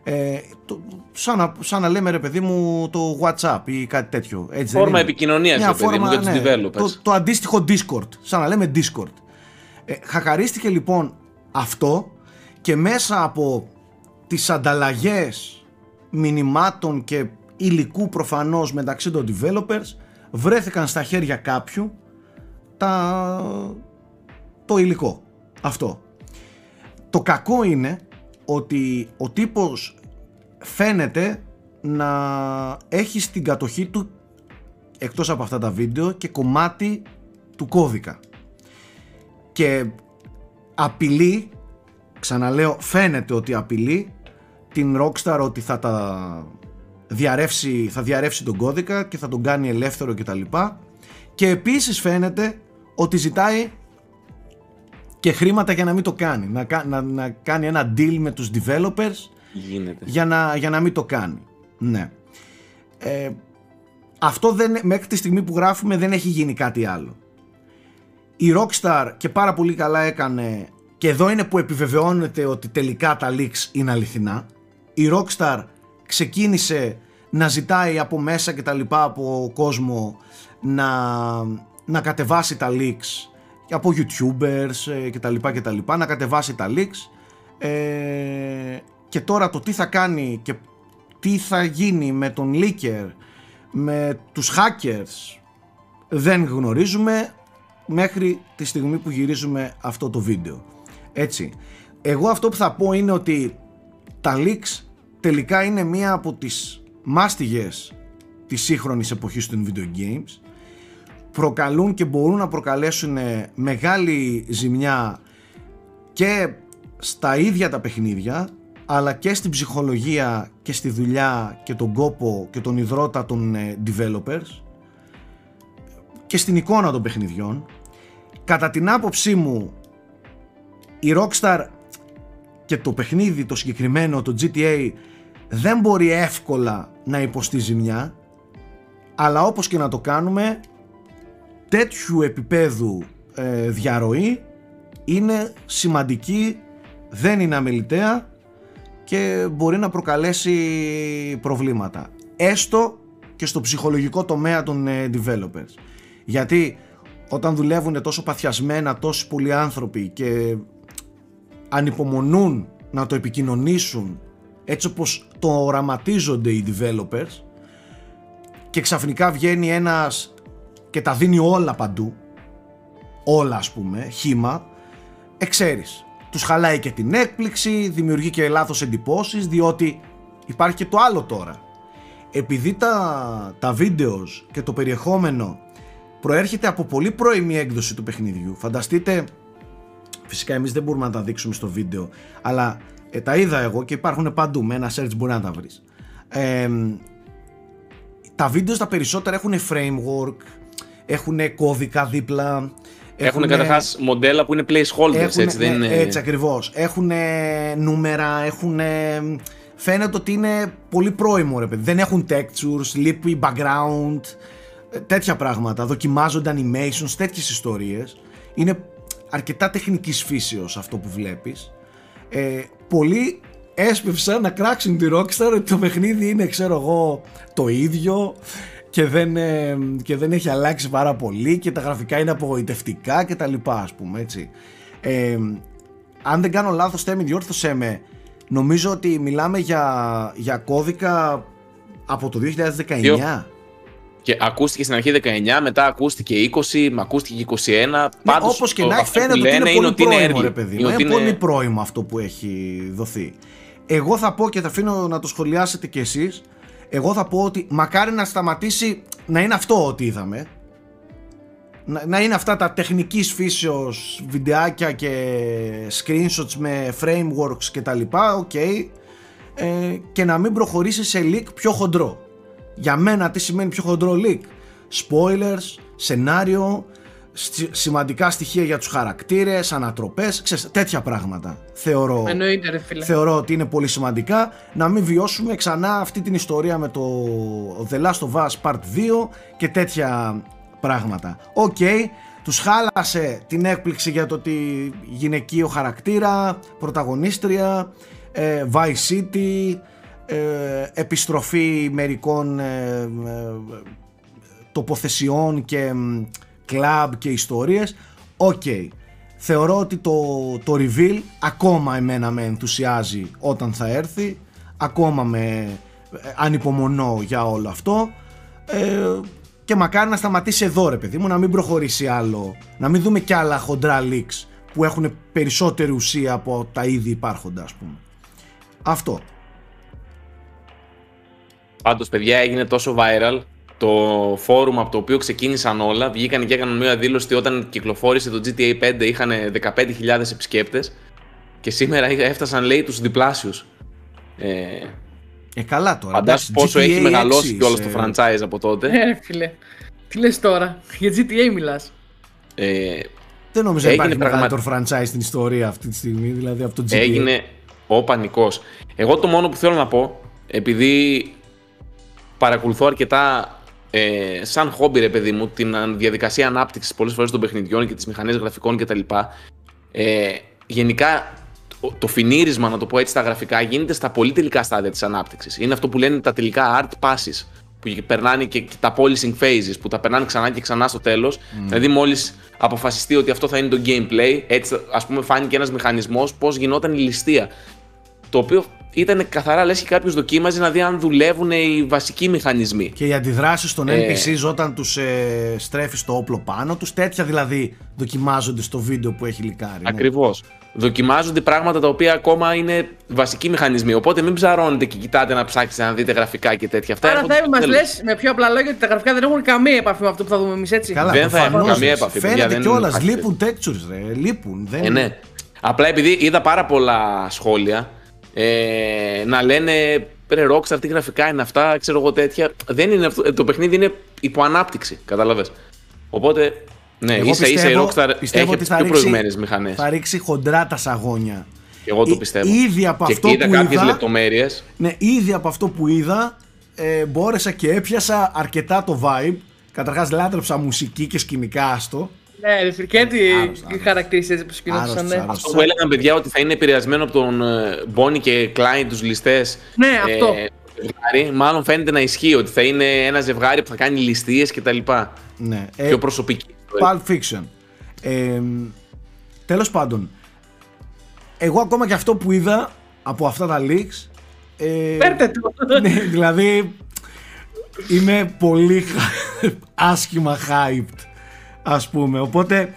Ε, το, σαν, να, σαν να λέμε ρε παιδί μου το WhatsApp ή κάτι τέτοιο. Έτσι δεν Φόρμα είναι; επικοινωνίας, Μια ρε παιδί μου, φόρμα, για τους ναι, developers. Το, το αντίστοιχο Discord, σαν να λέμε Discord. Ε, χακαρίστηκε λοιπόν αυτό και μέσα από τις ανταλλαγές μηνυμάτων και υλικού προφανώς μεταξύ των developers βρέθηκαν στα χέρια κάποιου τα... το υλικό αυτό. Το κακό είναι ότι ο τύπος φαίνεται να έχει στην κατοχή του εκτός από αυτά τα βίντεο και κομμάτι του κώδικα. Και απειλεί ξαναλέω φαίνεται ότι απειλεί την Rockstar ότι θα τα διαρρεύσει, θα διαρρεύσει τον κώδικα και θα τον κάνει ελεύθερο κτλ. Και επίσης φαίνεται ότι ζητάει και χρήματα για να μην το κάνει να, κα- να, να κάνει ένα deal με τους developers Γίνεται. για να, για να μην το κάνει. Ναι. Ε, αυτό δεν, μέχρι τη στιγμή που γράφουμε δεν έχει γίνει κάτι άλλο. Η Rockstar και πάρα πολύ καλά έκανε και εδώ είναι που επιβεβαιώνεται ότι τελικά τα leaks είναι αληθινά. Η Rockstar ξεκίνησε να ζητάει από μέσα και τα λοιπά από κόσμο να να κατεβάσει τα leaks από youtubers ε, και τα λοιπά και τα λοιπά, να κατεβάσει τα leaks. Ε, και τώρα το τι θα κάνει και τι θα γίνει με τον leaker, με τους hackers δεν γνωρίζουμε μέχρι τη στιγμή που γυρίζουμε αυτό το βίντεο. Έτσι, εγώ αυτό που θα πω είναι ότι τα leaks τελικά είναι μία από τις μάστιγες της σύγχρονης εποχής των video games προκαλούν και μπορούν να προκαλέσουν μεγάλη ζημιά και στα ίδια τα παιχνίδια αλλά και στην ψυχολογία και στη δουλειά και τον κόπο και τον υδρότα των ε, developers και στην εικόνα των παιχνιδιών. Κατά την άποψή μου η Rockstar και το παιχνίδι το συγκεκριμένο το GTA δεν μπορεί εύκολα να υποστεί ζημιά αλλά όπως και να το κάνουμε τέτοιου επίπεδου ε, διαρροή είναι σημαντική δεν είναι αμεληταία και μπορεί να προκαλέσει προβλήματα. Έστω και στο ψυχολογικό τομέα των ε, developers. Γιατί όταν δουλεύουν τόσο παθιασμένα τόσοι πολλοί άνθρωποι και ανυπομονούν να το επικοινωνήσουν έτσι όπως το οραματίζονται οι developers και ξαφνικά βγαίνει ένας και τα δίνει όλα παντού. Όλα ας πούμε, χήμα εξέρεις τους χαλάει και την έκπληξη δημιουργεί και λάθος εντυπώσεις διότι υπάρχει και το άλλο τώρα. Επειδή τα, τα βίντεος και το περιεχόμενο προέρχεται από πολύ πρώιμη έκδοση του παιχνιδιού φανταστείτε Φυσικά εμείς δεν μπορούμε να τα δείξουμε στο βίντεο αλλά ε, τα είδα εγώ και υπάρχουν παντού με ένα search μπορεί να τα βρεις. Ε, τα βίντεος τα περισσότερα έχουν framework έχουν κώδικα δίπλα έχουν καταρχάς μοντέλα που είναι placeholders, έχουν, έτσι δεν ναι, είναι. Έτσι ακριβώς. Έχουν νούμερα, έχουν. Φαίνεται ότι είναι πολύ πρώιμο ρε παιδί. Δεν έχουν textures, λείπει background, ε, τέτοια πράγματα. Δοκιμάζονται animations, τέτοιες ιστορίες. Είναι αρκετά τεχνικής φύσεως αυτό που βλέπεις ε, πολλοί έσπευσαν να κράξουν τη Rockstar ότι το παιχνίδι είναι ξέρω εγώ το ίδιο και δεν, ε, και δεν έχει αλλάξει πάρα πολύ και τα γραφικά είναι απογοητευτικά και τα λοιπά ας πούμε έτσι ε, αν δεν κάνω λάθος Θέμη διόρθωσέ με νομίζω ότι μιλάμε για, για κώδικα από το 2019 και ακούστηκε στην αρχή 19, μετά ακούστηκε 20, ακούστηκε 21. Ναι, Πάντως, όπως και να φαίνεται ότι είναι πολύ πρώιμο, ρε παιδί Είναι, είναι πολύ πρώιμο αυτό που έχει δοθεί. Εγώ θα πω και θα αφήνω να το σχολιάσετε κι εσείς. Εγώ θα πω ότι μακάρι να σταματήσει να είναι αυτό ότι είδαμε. Να, να είναι αυτά τα τεχνικής φύσεως βιντεάκια και screenshots με frameworks και τα λοιπά, ok. Okay, ε, και να μην προχωρήσει σε leak πιο χοντρό. Για μένα τι σημαίνει πιο χοντρό leak; Spoilers, σενάριο, σημαντικά στοιχεία για τους χαρακτήρες, ανατροπές, ξέρεις, τέτοια πράγματα. Θεωρώ, Εννοείται, ρε φίλε. θεωρώ ότι είναι πολύ σημαντικά να μην βιώσουμε ξανά αυτή την ιστορία με το The Last of Us Part 2 και τέτοια πράγματα. Ok, okay, τους χάλασε την έκπληξη για το ότι γυναικείο χαρακτήρα, πρωταγωνίστρια, ε, Vice City, ε, επιστροφή μερικών ε, ε, τοποθεσιών και κλαμπ και ιστορίες. Οκ. Θεωρώ ότι το, το reveal ακόμα εμένα με ενθουσιάζει όταν θα έρθει. Ακόμα με ανυπομονώ για όλο αυτό. Και μακάρι να σταματήσει εδώ ρε παιδί μου να μην προχωρήσει άλλο. Να μην δούμε κι άλλα χοντρά leaks που έχουν περισσότερη ουσία από τα ήδη υπάρχοντα ας πούμε. Αυτό. Πάντως, παιδιά, έγινε τόσο viral το φόρουμ από το οποίο ξεκίνησαν όλα. Βγήκαν και έκαναν μια δήλωση ότι όταν κυκλοφόρησε το GTA 5 είχαν 15.000 επισκέπτες. Και σήμερα έφτασαν, λέει, τους διπλάσιους. Ε, ε, καλά τώρα. Φαντάσου πόσο έχει μεγαλώσει και όλο το franchise από τότε. Ε, φίλε. Τι λες τώρα, για GTA μιλάς. Ε, δεν νομίζω ότι υπάρχει μεγαλύτερο franchise στην ιστορία αυτή τη στιγμή, δηλαδή από το GTA. Έγινε ο πανικός. Εγώ το μόνο που θέλω να πω, επειδή παρακολουθώ αρκετά ε, σαν χόμπι, ρε παιδί μου, την διαδικασία ανάπτυξης πολλές φορές των παιχνιδιών και τις μηχανές γραφικών κτλ. Ε, γενικά το, το φινίρισμα, να το πω έτσι, στα γραφικά γίνεται στα πολύ τελικά στάδια της ανάπτυξης. Είναι αυτό που λένε τα τελικά art passes. Που που περνάνε και, και τα polishing phases, που τα περνάνε ξανά και ξανά στο τέλος. Δηλαδή, μόλις αποφασιστεί ότι αυτό θα είναι το gameplay, έτσι ας πούμε φάνηκε ένας μηχανισμός πώς γινόταν η ληστεία. Το οποίο ήταν καθαρά λες και κάποιος δοκίμαζε να δει αν δουλεύουν οι βασικοί μηχανισμοί. Και οι αντιδράσεις των Ε. NPCs όταν τους ε, στρέφεις το όπλο πάνω τους, τέτοια δηλαδή δοκιμάζονται στο βίντεο που έχει λικάρει. ναι. Ακριβώς. Δοκιμάζονται πράγματα τα οποία ακόμα είναι βασικοί μηχανισμοί. Οπότε μην ψαρώνετε και κοιτάτε να ψάξετε να δείτε γραφικά και τέτοια. Αυτά Άρα έρχονται θα στο μας τέλος. λες με πιο απλά λόγια ότι τα γραφικά δεν έχουν καμία επαφή με αυτό που θα δούμε εμείς, έτσι; Καλά, Δεν θα έχουν προφανώς. καμία επαφή, παιδιά, Φαίνεται δεν κιόλας. υπάρχει Λείπουν textures, ρε. Λείπουν. Δεν... Ε, ναι. Απλά επειδή είδα πάρα πολλά σχόλια ε, να λένε ρε Rockstar τι γραφικά είναι αυτά, ξέρω εγώ τέτοια. Δεν είναι αυτό, ε, το παιχνίδι είναι υπό ανάπτυξη, κατάλαβες. Οπότε, ναι, Εγώ ίσα ίσα η πιστεύω- Rockstar πιστεύω έχει ότι από τις θα πιο ρίξει- προηγμένες μηχανές. Θα ρίξει χοντρά τα σαγόνια. Εγώ το Ή- πιστεύω. ήδη από και αυτό είδα που κάποιες είδα- λεπτομέρειες. Ναι, ήδη από αυτό που είδα ε, μπόρεσα και έπιασα αρκετά το vibe. Καταρχάς λάτρεψα μουσική και σκηνικά άστο. Ναι, και τι Άρρωστα, άρρωστα. χαρακτηριστικέ που σκηνόντουσαν. Άρρωστος, Ναι. άρρωστος. Αυτό που έλεγαν παιδιά ότι θα είναι επηρεασμένο από τον ε, Bonnie και Klein τους ληστές Ναι, αυτό. ζευγάρι, μάλλον φαίνεται να ισχύει ότι θα είναι ένα ζευγάρι που θα κάνει ληστείες και τα λοιπά. Ναι. Ε, Πιο προσωπική. ιστορία. Pulp Fiction. Ε, τέλος πάντων, εγώ ακόμα και αυτό που είδα από αυτά τα leaks ε, Φέρτε το. ναι, δηλαδή είμαι πολύ χα- άσχημα hyped ας πούμε οπότε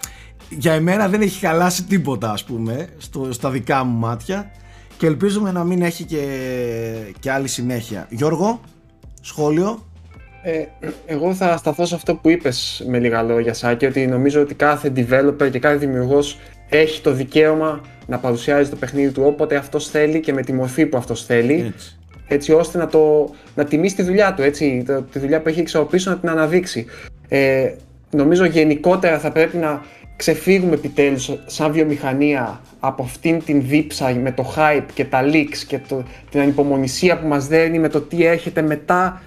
για εμένα δεν έχει χαλάσει τίποτα ας πούμε στο, στα δικά μου μάτια και ελπίζουμε να μην έχει και, και άλλη συνέχεια Γιώργο, σχόλιο Ε, εγώ θα σταθώ σε αυτό που είπες με λίγα λόγια Σάκη ότι νομίζω ότι κάθε developer και κάθε δημιουργός έχει το δικαίωμα να παρουσιάζει το παιχνίδι του όποτε αυτός θέλει και με τη μορφή που αυτός θέλει έτσι. έτσι ώστε να, το, να τιμήσει τη δουλειά του, έτσι, το- τη δουλειά που έχει εξαπίσω να την αναδείξει. Ε, νομίζω γενικότερα θα πρέπει να ξεφύγουμε επιτέλους σαν βιομηχανία από αυτήν την δίψα με το hype και τα leaks και το, την ανυπομονησία που μας δένει με το τι έρχεται μετά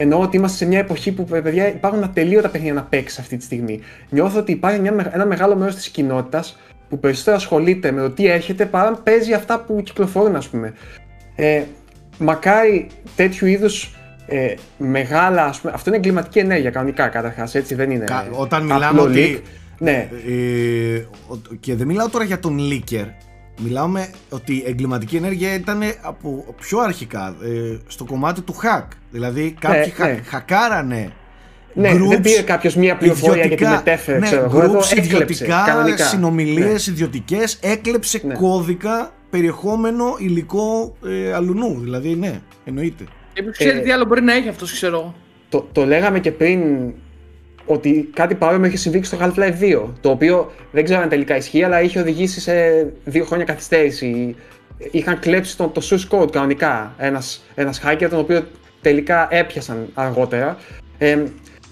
Εννοώ ότι είμαστε σε μια εποχή που παιδιά, υπάρχουν ατελείωτα παιχνίδια να παίξεις αυτή τη στιγμή. Νιώθω ότι υπάρχει μια, με- ένα μεγάλο μέρος της κοινότητας που περισσότερο ασχολείται με το τι έρχεται παρά παίζει αυτά που κυκλοφορούν, ας πούμε. Ε, μακάρι τέτοιου είδους ε, μεγάλα. Ας πούμε, αυτό είναι εγκληματική ενέργεια κανονικά καταρχάς, έτσι δεν είναι. Κα- όταν απλό μιλάμε ότι- leak. Ναι, Ε, ο- και δεν μιλάω τώρα για τον Λίκερ. Μιλάμε ότι η εγκληματική ενέργεια ήταν από πιο αρχικά ε, στο κομμάτι του hack. Δηλαδή κάποιοι Ναι, χα- ναι. χακάρανε ναι groups δεν πήρε κάποιος μία πληροφορία και την ιδιωτικά- μετέφερε. ναι, ξέρω εγώ. Εδώ groups έκλεψε ιδιωτικά, κανονικά. συνομιλίες ιδιωτικές, έκλεψε Ναι. κώδικα, περιεχόμενο, υλικό ε, αλουνού. Δηλαδή ναι, εννοείται. Και ποιος ξέρεις Ε, τι άλλο μπορεί να έχει αυτός, ξέρω εγώ. το, το λέγαμε και πριν ότι κάτι παρόμοιο είχε συμβεί και στο Half-Life 2. Το οποίο δεν ξέρω αν τελικά ισχύει, αλλά είχε οδηγήσει σε δύο χρόνια καθυστέρηση. Είχαν κλέψει το, το source code κανονικά ένας, ένας hacker, τον οποίο τελικά έπιασαν αργότερα. Ε,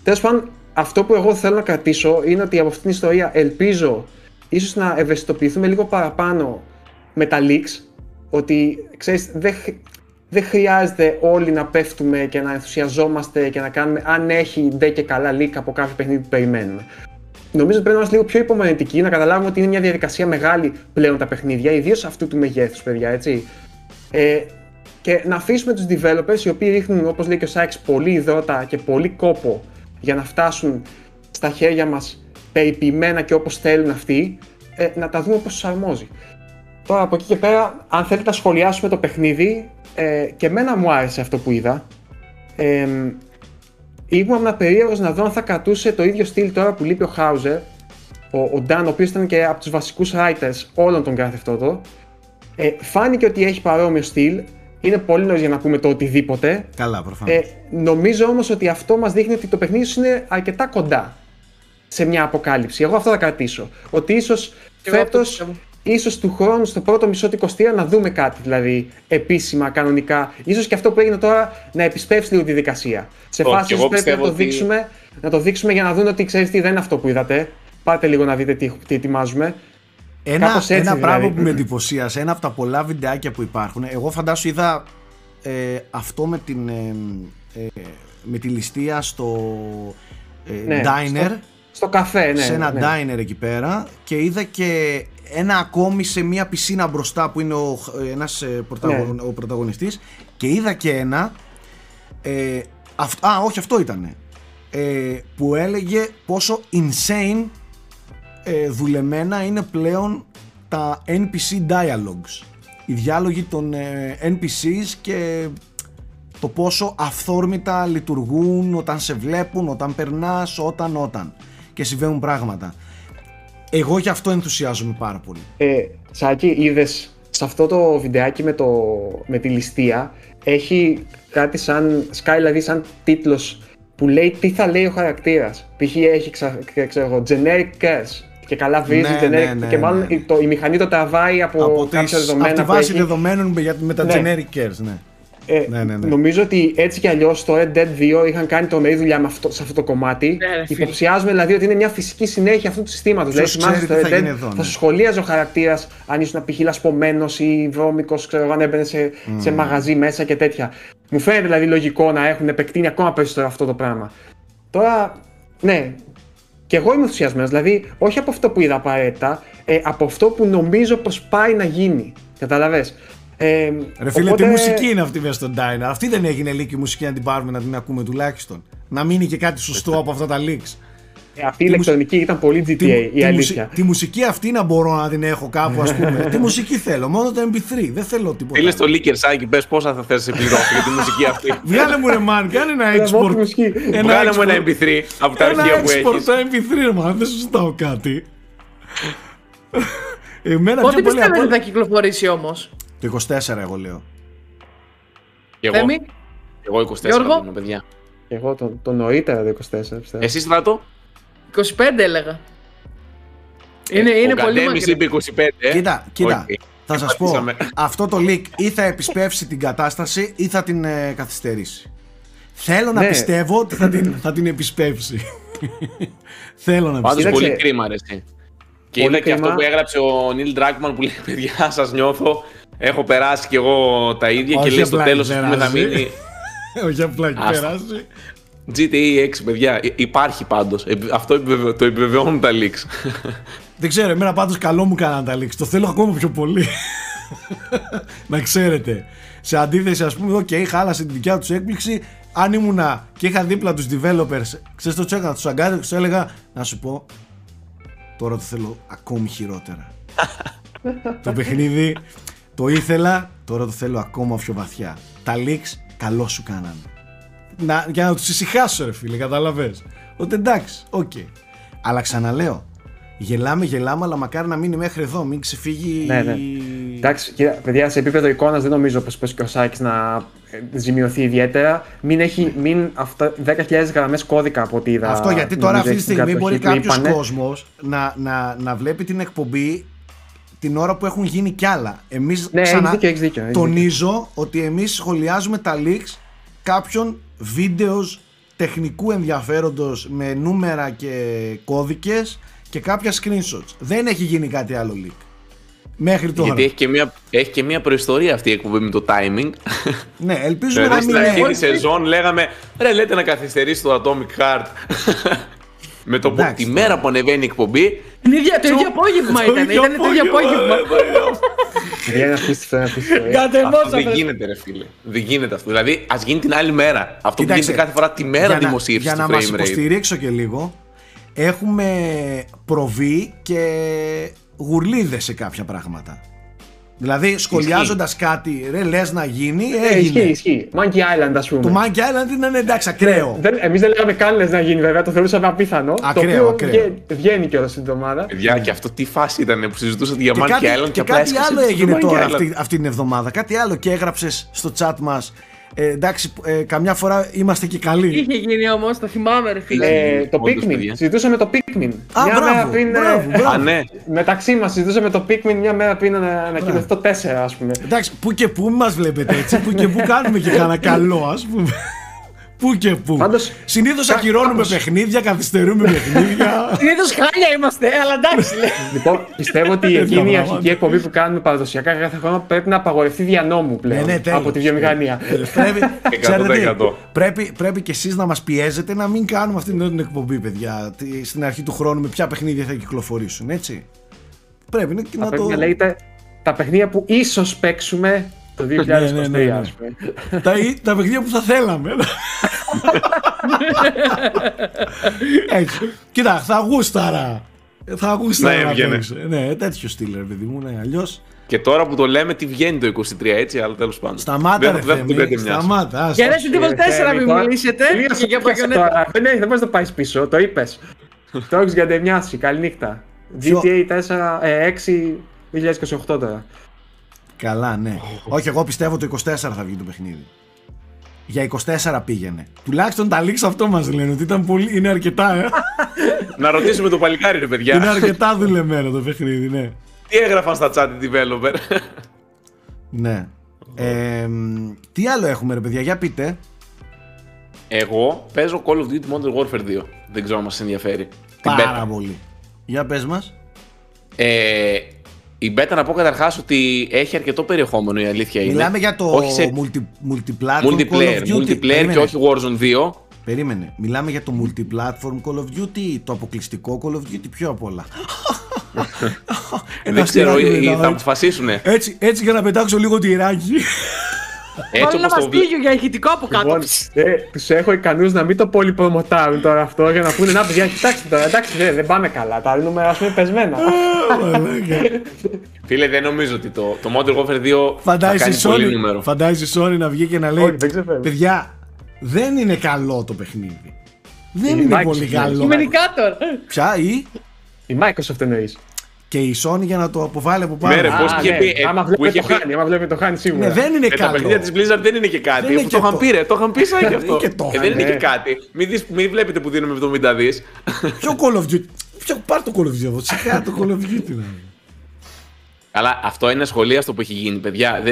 Τέλος πάντων, αυτό που εγώ θέλω να κρατήσω είναι ότι από αυτήν την ιστορία ελπίζω ίσως να ευαισθητοποιηθούμε λίγο παραπάνω με τα leaks, ότι ξέρεις, δεν, χρ- δεν χρειάζεται όλοι να πέφτουμε και να ενθουσιαζόμαστε και να κάνουμε αν έχει ντε και καλά leak από κάποιο παιχνίδι που περιμένουμε. Νομίζω ότι πρέπει να είμαστε λίγο πιο υπομονετικοί, να καταλάβουμε ότι είναι μια διαδικασία μεγάλη πλέον τα παιχνίδια, ιδίως αυτού του μεγέθους, παιδιά, έτσι. Ε, και να αφήσουμε τους developers οι οποίοι ρίχνουν, όπως λέει και ο Σάιξ, πολύ υδρότα και πολύ κόπο για να φτάσουν στα χέρια μας περιποιημένα και όπως θέλουν αυτοί, ε, να τα δούμε όπως τους αρμόζει. Τώρα από εκεί και πέρα, αν θέλετε να σχολιάσουμε το παιχνίδι, ε, και εμένα μου άρεσε αυτό που είδα. Ε, ήμουν περίεργος να δω αν θα κρατούσε το ίδιο στυλ τώρα που λείπει ο Χάουζερ, ο, ο Dan, ο οποίος ήταν και από τους βασικούς writers όλων των Grand Theft Auto. Ε, φάνηκε ότι έχει παρόμοιο στυλ. Είναι πολύ νωρίς για να πούμε το οτιδήποτε. Καλά, προφανώς. Ε, νομίζω όμως ότι αυτό μας δείχνει ότι το παιχνίδι σου είναι αρκετά κοντά σε μια αποκάλυψη. Εγώ αυτό θα κρατήσω. Ότι ίσως Και εγώ αυτό φέτος, πιστεύω. ίσως του χρόνου, στο πρώτο μισό του 23 να δούμε κάτι δηλαδή επίσημα, κανονικά. Ίσως και αυτό που έγινε τώρα να επισπεύσει λίγο τη δικασία. Σε Όχι, φάση εγώ ίσως πρέπει να πιστεύω το, ότι- δείξουμε, να το δείξουμε για να δουν ότι ξέρεις τι δεν είναι αυτό που είδατε. Πάτε λίγο να δείτε τι, τι ετοιμάζουμε. Ένα, Κάπως έτσι ένα δηλαδή. πράγμα που με εντυπωσίασε, ένα από τα πολλά βιντεάκια που υπάρχουν, εγώ φαντάσου είδα ε, αυτό με την, ε, ε, με τη ληστεία στο ε, Ναι, diner, στο- Στο καφέ, ναι. σε ένα ναι. diner εκεί πέρα και είδα και ένα ακόμη σε μια πισίνα μπροστά που είναι ο, ένας ε, πρωταγω- Ναι. ο πρωταγωνιστής και είδα και ένα ε, αυ- α, όχι αυτό ήτανε. Ε, που έλεγε πόσο insane ε, δουλεμένα είναι πλέον τα NPC dialogues. Οι διάλογοι των ε, NPCs και το πόσο αυθόρμητα λειτουργούν όταν σε βλέπουν, όταν περνάς, όταν, όταν. Και συμβαίνουν πράγματα. Εγώ γι' αυτό ενθουσιάζομαι πάρα πολύ. Ε, Σάκη, είδες σε αυτό το βιντεάκι με, το, με τη ληστεία έχει κάτι σαν, σκάει δηλαδή σαν τίτλος που λέει τι θα λέει ο χαρακτήρας. Π.χ. έχει ξα, ξέρω εγώ, generic cares και καλά βρίζει Ναι, generic ναι, ναι, και μάλλον ναι. η- το, η μηχανή το τραβάει από, από, κάποια τις, δεδομένα από τη που βάση έχει. δεδομένων με, για- με τα Ναι. generic cares, ναι. Ε, Ναι, ναι, ναι. Νομίζω ότι έτσι κι αλλιώς το Red Dead 2 είχαν κάνει τρομερή δουλειά με αυτό, σε αυτό το κομμάτι. Ναι, ρε, φίλε. Υποψιάζουμε δηλαδή ότι είναι μια φυσική συνέχεια αυτού του συστήματος. Δηλαδή, Ποιος θυμάσαι ξέρει στο τι θα Red Dead γίνει εδώ, θα ναι. σου σχολίαζε ο χαρακτήρας αν ήσουν π.χ. λασπωμένος ή βρώμικος, ξέρω εγώ, αν έμπαινε σε, σε μαγαζί μέσα και τέτοια. Μου φαίνεται δηλαδή λογικό να έχουν επεκτείνει ακόμα περισσότερο αυτό το πράγμα. Τώρα, ναι, και εγώ είμαι ενθουσιασμένος. Δηλαδή, όχι από αυτό που είδα απαραίτητα, ε, από αυτό που νομίζω πως πάει να γίνει. Καταλαβες; Ε, Ρε φίλε, οπότε- τι μουσική είναι αυτή μέσα στον Diner. Αυτή δεν έγινε leak η μουσική να την πάρουμε να την ακούμε τουλάχιστον. Να μείνει και κάτι σωστό από αυτά τα leaks. Ε, αυτή η ηλεκτρονική ήταν πολύ GTA, Τη, η τη, αλήθεια. μουσι- τη μουσική αυτή να μπορώ να την έχω κάπου, ας πούμε; τη μουσική θέλω, μόνο το MP3. Δεν θέλω τίποτα. Φίλε στο Leaker Σάκη, πες πόσα θα θες να σε πληρώσω για τη μουσική αυτή. Βγάλε μου ρε man, κάνε ένα Έλα, βάλτε export. μουσική. Βγάλε μου ένα export. MP3 από τα Ένα αρχεία που export έχεις. το MP3 ρε man, δεν σου ζητάω κάτι. Εμένα Πότε πιο πολύ πιστεύετε από... ότι θα κυκλοφορήσει όμως; Το 24 εγώ λέω. Εγώ, Θέμη, εγώ 24 Γιώργο; δίνω, παιδιά. Και εγώ το, το νωρίτερα το 24 πιστεύω. Εσύ στράτο. 25 έλεγα. Είναι, είναι ο πολύ Καντέμις μακριά. είπε 25. ε. Κοίτα, κοίτα. Οκ. Θα σας πω, Πατήσαμε. αυτό το leak ή θα επισπεύσει την κατάσταση ή θα την ε, καθυστερήσει. Θέλω να Ναι. πιστεύω ότι θα την, θα την επισπεύσει. Θέλω να Πάντως πιστεύω. Κοίταξε. πολύ κρίμα ρε εσύ. Και Πολύ είδα και αυτό κρίμα. που έγραψε ο Νίλ Ντράκμαν που λέει παιδιά σας νιώθω Έχω περάσει κι εγώ τα ίδια και Όχι λέει στο απλά τέλος έχει ας πούμε, θα περάσει. μείνει Όχι απλά έχει Άστα. περάσει. GTA 6 παιδιά Υ- υπάρχει πάντως Επι- Αυτό επιβεβαι- το επιβεβαιώνουν τα leaks Δεν ξέρω, εμένα πάντως καλό μου κάναν τα leaks. Το θέλω ακόμα πιο πολύ. να ξέρετε. Σε αντίθεση, ας πούμε, οκ, χάλασε τη δικιά τους έκπληξη. Αν ήμουνα και είχα δίπλα τους developers, ξέρεις το τσέκα, τους αγκάρι, τους έλεγα, να σου πω, τώρα το θέλω ακόμη χειρότερα. το παιχνίδι το ήθελα, τώρα το θέλω ακόμα πιο βαθιά. Τα leaks καλό σου κάνανε. Να, για να τους ησυχάσω ρε φίλε, καταλαβες. Ότι εντάξει, οκ. Αλλά ξαναλέω, γελάμε, γελάμε, αλλά μακάρι να μείνει μέχρι εδώ, μην ξεφύγει... Ναι, ναι. Εντάξει, κοίτα, παιδιά, σε επίπεδο εικόνας δεν νομίζω πως πως και ο Σάκης να ε, ζημιωθεί ιδιαίτερα. Μην έχει μην αυτά 10.000 γραμμές κώδικα από ό,τι είδα. Αυτό γιατί τώρα νομίζω αυτή τη έχει στην στιγμή μπορεί κατοχή του, κάποιος είπανε. κόσμος να, να, να βλέπει την εκπομπή την ώρα που έχουν γίνει κι άλλα. Εμείς Ναι, ξανά έχεις δίκιο, έχεις δίκιο, έχεις τονίζω ότι εμείς σχολιάζουμε τα leaks κάποιων βίντεος τεχνικού ενδιαφέροντος με νούμερα και κώδικες και κάποια screenshots. Δεν έχει γίνει κάτι άλλο leak. Μέχρι τώρα. Γιατί έχει και, μια, έχει και μια προϊστορία αυτή η εκπομπή με το timing Ναι, ελπίζουμε να Δηλαδή μην στην αρχή είναι. τη σεζόν λέγαμε Ρε λέτε να καθυστερήσει το Atomic Heart Με το που Εντάξει, τη μέρα που ανεβαίνει η εκπομπή Την ίδια, το ίδιο απόγευμα ήταν. Ήταν το ίδιο απόγευμα. Παιδιά, είναι απίστευτο, είναι απίστευτο. Αυτό Κατεμόσα, δεν γίνεται, ρε φίλε. Δεν γίνεται αυτό. Δηλαδή, α γίνει την άλλη μέρα. Αυτό που Κοίταξε, γίνεται κάθε φορά τη μέρα για να- δημοσίευση Για του να μας frame rate. υποστηρίξω και λίγο, έχουμε προβεί και γουρλίδες σε κάποια πράγματα. Δηλαδή, σχολιάζοντας κάτι, ρε, λες να γίνει, Ε, ισχύει, έγινε. ισχύει. Monkey Island, ας πούμε. Το Monkey Island είναι εντάξει, ακραίο. Δεν, εμείς δεν λέγαμε καν λες να γίνει βέβαια, το θεωρούσαμε απίθανο. Ακραίο, το οποίο ακραίο. βγαίνει, βγαίνει κιόλας στην εβδομάδα. Παιδιά, και αυτό τι φάση ήταν που συζητούσατε για Και Monkey κάτι, Island και και απλά κάτι έσκασε άλλο το έγινε Monkey τώρα Island. αυτή, αυτή την εβδομάδα. Κάτι άλλο και έγραψες στο chat μας. Ε, εντάξει, ε, καμιά φορά είμαστε και καλοί. Είχε γίνει όμως, το θυμάμαι, ρε φίλε. Ε, το Όντως, Pikmin. παιδιά. Συζητούσαμε το Pikmin. Α, μια μέρα μπράβο, πριν. ε, μπράβο, μπράβο. Α, ναι. Μεταξύ μας συζητούσαμε το Pikmin μια μέρα πριν να ανακοινωθεί το 4, ας πούμε. Εντάξει, που και που μας βλέπετε έτσι, που και που κάνουμε και κανένα καλό, ας πούμε. Πού και πού. Πάντως, Συνήθως κα- ακυρώνουμε κάπως- παιχνίδια, καθυστερούμε παιχνίδια. Συνήθως χάλια είμαστε, αλλά εντάξει. λέει. Λοιπόν, πιστεύω ότι Τέτοια εκείνη η πράγματα. αρχική εκπομπή που κάνουμε παραδοσιακά κάθε χρόνο πρέπει να απαγορευτεί δια νόμου πλέον Ναι, ναι, τέλος. από τη βιομηχανία. Ε, πρέπει, ξέρετε τι, 100%. πρέπει, πρέπει και εσείς να μας πιέζετε να μην κάνουμε αυτήν την εκπομπή, παιδιά. Τι- Στην αρχή του χρόνου με ποια παιχνίδια θα κυκλοφορήσουν, έτσι. Πρέπει να, Τα να το... παιχνίδια λέγεται τα παιχνίδια που ίσως παίξουμε Το 2023, Ναι, ναι, ναι, ναι. ας πούμε. τα, τα παιχνίδια που θα θέλαμε. Έτσι. Κοίτα, θα γούσταρα. Θα γούσταρα Ναι, να έβγαινε. παίξω. Ναι, τέτοιο στυλ, ρε παιδί μου. Ναι, αλλιώς. Και τώρα που το λέμε, τι βγαίνει το 23, έτσι, αλλά τέλος πάντων. Σταμάτα, Δεν- ρε δεν θα την Θέμη. πέντε μοιάς. Σταμάτα. άστα. Για Resident Evil 4 μην τώρα. μιλήσετε Τελείωσε και για το πιάσε Bayonetta. τώρα; Δεν έχει, δεν μπορείς να το πάεις πίσω, το είπες. το έχεις γκαντεμιάσει, καληνύχτα. Ποιο; GTA 4, ε, 6, 2028 τώρα. Καλά, ναι. Όχι, εγώ πιστεύω το 24 θα βγει το παιχνίδι. Για 24 πήγαινε. Τουλάχιστον τα leaks αυτό μας λένε ότι ήταν πολύ, είναι αρκετά, ε. Να ρωτήσουμε το παλικάρι, ρε είναι παιδιά. αρκετά δουλεμένο το παιχνίδι, ναι. τι έγραφαν στα chat οι developer; Ναι. Ε, μ, τι άλλο έχουμε, ρε παιδιά, για πείτε. Εγώ παίζω Call of Duty Modern Warfare 2. Δεν ξέρω αν μας ενδιαφέρει. Την Πάρα beta. πολύ. Για πες μας. Ε, η beta να πω καταρχάς ότι έχει αρκετό περιεχόμενο, η αλήθεια είναι. Μιλάμε για το Όχι σε multi, multiplatform Call multiplayer. of Duty. Multiplayer Περίμενε. και όχι Warzone 2. Περίμενε. Μιλάμε για το multiplatform Call of Duty ή το αποκλειστικό Call of Duty πιο απ' όλα. Ένα Δεν ξέρω, αστιάκι ή- ή μετά, θα έτσι. αποφασίσουν. Έτσι, έτσι για να πετάξω λίγο τυράκι. Έτσι Βάλε ένα όπω το βλέπω. μαστίγιο για ηχητικό από κάτω. Λοιπόν, ε, τους έχω ικανούς να μην το πολύ προμοτάρουν τώρα αυτό για να πούνε να παιδιά, κοιτάξτε τώρα, εντάξει δεν, δεν πάμε καλά, τα δίνουμε ας πούμε πεσμένα. Μαλάκα. Φίλε, δεν νομίζω ότι το, το Modern Warfare 2 θα Φαντάζεσαι κάνει η πολύ Sony, νούμερο. φαντάζεσαι η Sony να βγει και να λέει Όχι, δεν ξεφεύγει. Παιδιά, δεν είναι καλό το παιχνίδι. Δεν Η είναι Microsoft πολύ είναι. καλό. Κειμενικάτορ. Ποια ή Η Microsoft εννοείς. Και η Sony για να το αποβάλει από πάνω. Ναι, ρε, Α, πώς Α, είχε ναι, πει, ε, άμα που βλέπει είχε το πει- χάνει, άμα βλέπει το χάνει σίγουρα. ναι, δεν είναι Ε, τα καλό. παιχνίδια της Blizzard δεν είναι και κάτι. Δεν είναι αφού και το είχαν το- πει, ρε. Το είχαν πει σαν και αυτό. και το Ε, είχαν, δεν είναι ναι. και κάτι. Μην, δεις- μην βλέπετε που δίνουμε 70 δις. Ποιο Call of Duty. Ποιο, πάρ το Call of Duty. Σιγά το Call of Duty. να είναι. Αλλά αυτό είναι σχολίαστο που έχει γίνει, παιδιά.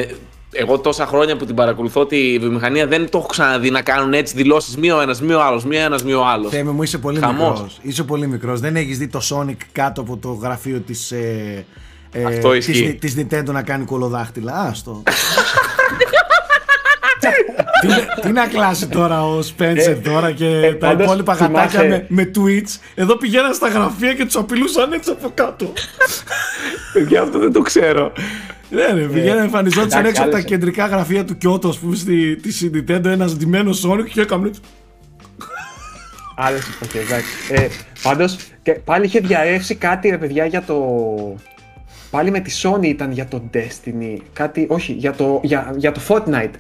Δεν- Εγώ τόσα χρόνια που την παρακολουθώ τη βιομηχανία δεν το έχω ξαναδεί να κάνουν έτσι δηλώσεις μία ο ένας, μία ο άλλος, μία ένας, μία ο άλλος. Θέμη μου, είσαι πολύ Χαμός. μικρός. Είσαι πολύ μικρός. Δεν έχεις δει το Sonic κάτω από το γραφείο της, ε, ε, Αυτό της, ισχύει. της Nintendo να κάνει κολοδάχτυλα. Άστο. τι, να- τι να κλάσει τώρα ο Spencer τώρα και ε, τα πάντως υπόλοιπα γατάκια θυμάσαι- με, με Twitch; Εδώ πηγαίναν στα γραφεία και τους απειλούσαν έτσι από κάτω. Παιδιά, αυτό δεν το ξέρω. Ναι, ρε, πηγαίναν, εμφανιζόντουσαν εντάξει, έξω από τα άλλες. κεντρικά γραφεία του Κιώτο, ας πούμε, στη, τη Nintendo, ένας ντυμένος Sonic και έκαμε έτσι. Άλλε εποχέ, εντάξει. Ε, Πάντως, πάλι είχε διαρρεύσει κάτι, ρε παιδιά, για το. Πάλι με τη Sony ήταν για το Destiny. Κάτι, όχι, για το, για, για το Fortnite.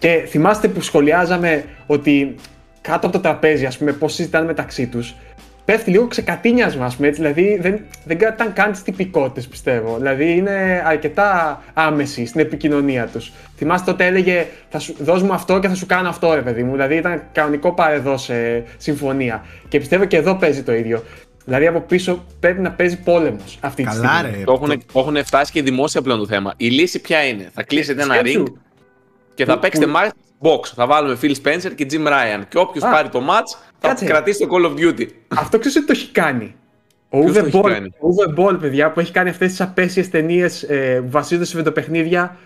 Και θυμάστε που σχολιάζαμε ότι κάτω από το τραπέζι, ας πούμε, πώς συζητάνε μεταξύ τους. Πέφτει λίγο ξεκατίνιασμα, ας πούμε, έτσι, δηλαδή δεν, δεν κρατάνε καν τις τυπικότητες, πιστεύω. Δηλαδή είναι αρκετά άμεση στην επικοινωνία τους. Θυμάστε τότε έλεγε, θα σου, δώσ' μου αυτό και θα σου κάνω αυτό, ρε παιδί μου. Δηλαδή ήταν κανονικό παρεδό σε συμφωνία. Και πιστεύω και εδώ παίζει το ίδιο. Δηλαδή από πίσω πρέπει να παίζει πόλεμος αυτή τη Καλά, στιγμή. ρε. Το έχουν, έχουν φτάσει και δημόσια πλέον το θέμα. Η λύση ποια είναι; Θα κλείσετε ένα Σκέψου. ring; Και θα Που- παίξετε που- match box. Θα βάλουμε Phil Spencer και Jim Ryan. Και όποιος Α, πάρει το match θα κάτσε. κρατήσει το Call of Duty. Αυτό ξέρεις ότι το έχει κάνει. Ο Ποιος το Uwe έχει Boll, κάνει; ο Uwe Boll, παιδιά, που έχει κάνει αυτές τις απέσιες ταινίες ε, που βασίζονται σε βιντεοπαιχνίδια.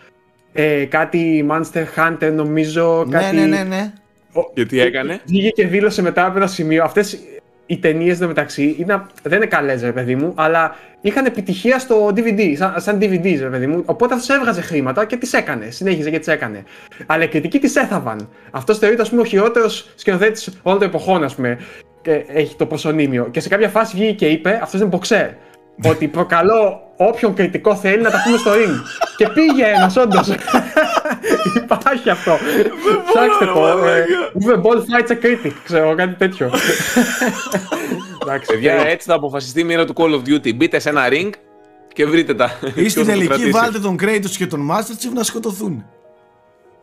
Ε, κάτι Monster Hunter νομίζω, Ναι, κάτι... ναι, ναι, ναι. Ο- Και τι έκανε; Βγήκε και δήλωσε μετά από ένα σημείο. Αυτές οι ταινίες εδώ μεταξύ είναι, δεν είναι καλές, ρε παιδί μου, αλλά είχαν επιτυχία στο DVD, σαν, σαν DVDs, ρε παιδί μου. Οπότε αυτός έβγαζε χρήματα και τις έκανε. Συνέχιζε και τις έκανε. Αλλά οι κριτικοί τις έθαβαν. Αυτός θεωρείται, ας πούμε, ο χειρότερος σκηνοθέτης όλων των εποχών, ας πούμε. Και έχει το προσωνύμιο. Και σε κάποια φάση βγήκε και είπε, αυτός είναι μποξέρ. ότι προκαλώ όποιον κριτικό θέλει να τα πούμε στο ring. και πήγε ένας, όντως. Υπάρχει αυτό. Ψάξτε το. ε, Uwe Ball fights a critic, ξέρω, κάτι τέτοιο. Εντάξει, Παιδιά, ε, έτσι θα αποφασιστεί η μοίρα του Call of Duty. Μπείτε σε ένα ring και βρείτε τα. Ή στην ποιος θα το τελική κρατήσει. βάλτε τον Kratos και τον Master Chief να σκοτωθούν.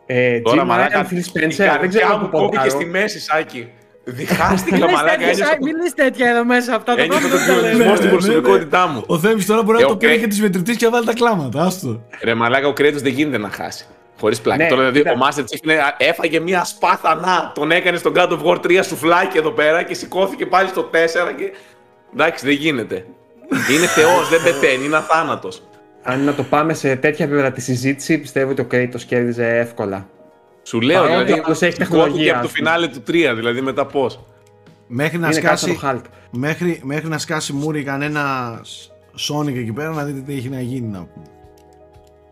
Ε, Τώρα Jim μαλάκα. Ryan, Phil η Spencer, δεν καρδιά ξέρω μου πού κόβηκε ποντάρω. στη μέση, Σάκη. Διχάστηκα, Μην λες μαλάκα. τέτοια, Ένιωσα Μην λες τέτοια εδώ μέσα αυτά. Το ένιωσα πρώτο τον δεν τα λες. κλονισμό στην ναι, ναι. προσωπικότητά μου. Ο Θέμης τώρα μπορεί Ε, να το ο πήρε Κέ- και τη μετρητή και να βάλει τα κλάματα. Άστο. Ρε μαλάκα, ο Κρέτος δεν γίνεται να χάσει. Χωρίς πλάκα. Ναι, Τώρα δηλαδή κοίτα. ο Master Chief είναι- έφαγε μια σπάθα να. Τον έκανε στον God of War 3 σουφλάκι εδώ πέρα και σηκώθηκε πάλι στο 4 και. Εντάξει, δεν γίνεται. Είναι θεός, δεν πεθαίνει, είναι αθάνατος. Αν να το πάμε σε τέτοια επίπεδα τη συζήτηση, πιστεύω ότι ο Kratos κέρδιζε εύκολα. Σου λέω Παρότι δηλαδή. ο άλλος έχει σηκώθηκε τεχνολογία, από το ας πούμε. φινάλε του 3, δηλαδή μετά πώς. Μέχρι να Είναι κάτι σκάσει. σαν το Hulk. Μέχρι, μέχρι να σκάσει μούρι κανένα Sonic εκεί πέρα να δείτε τι έχει να γίνει να πούμε.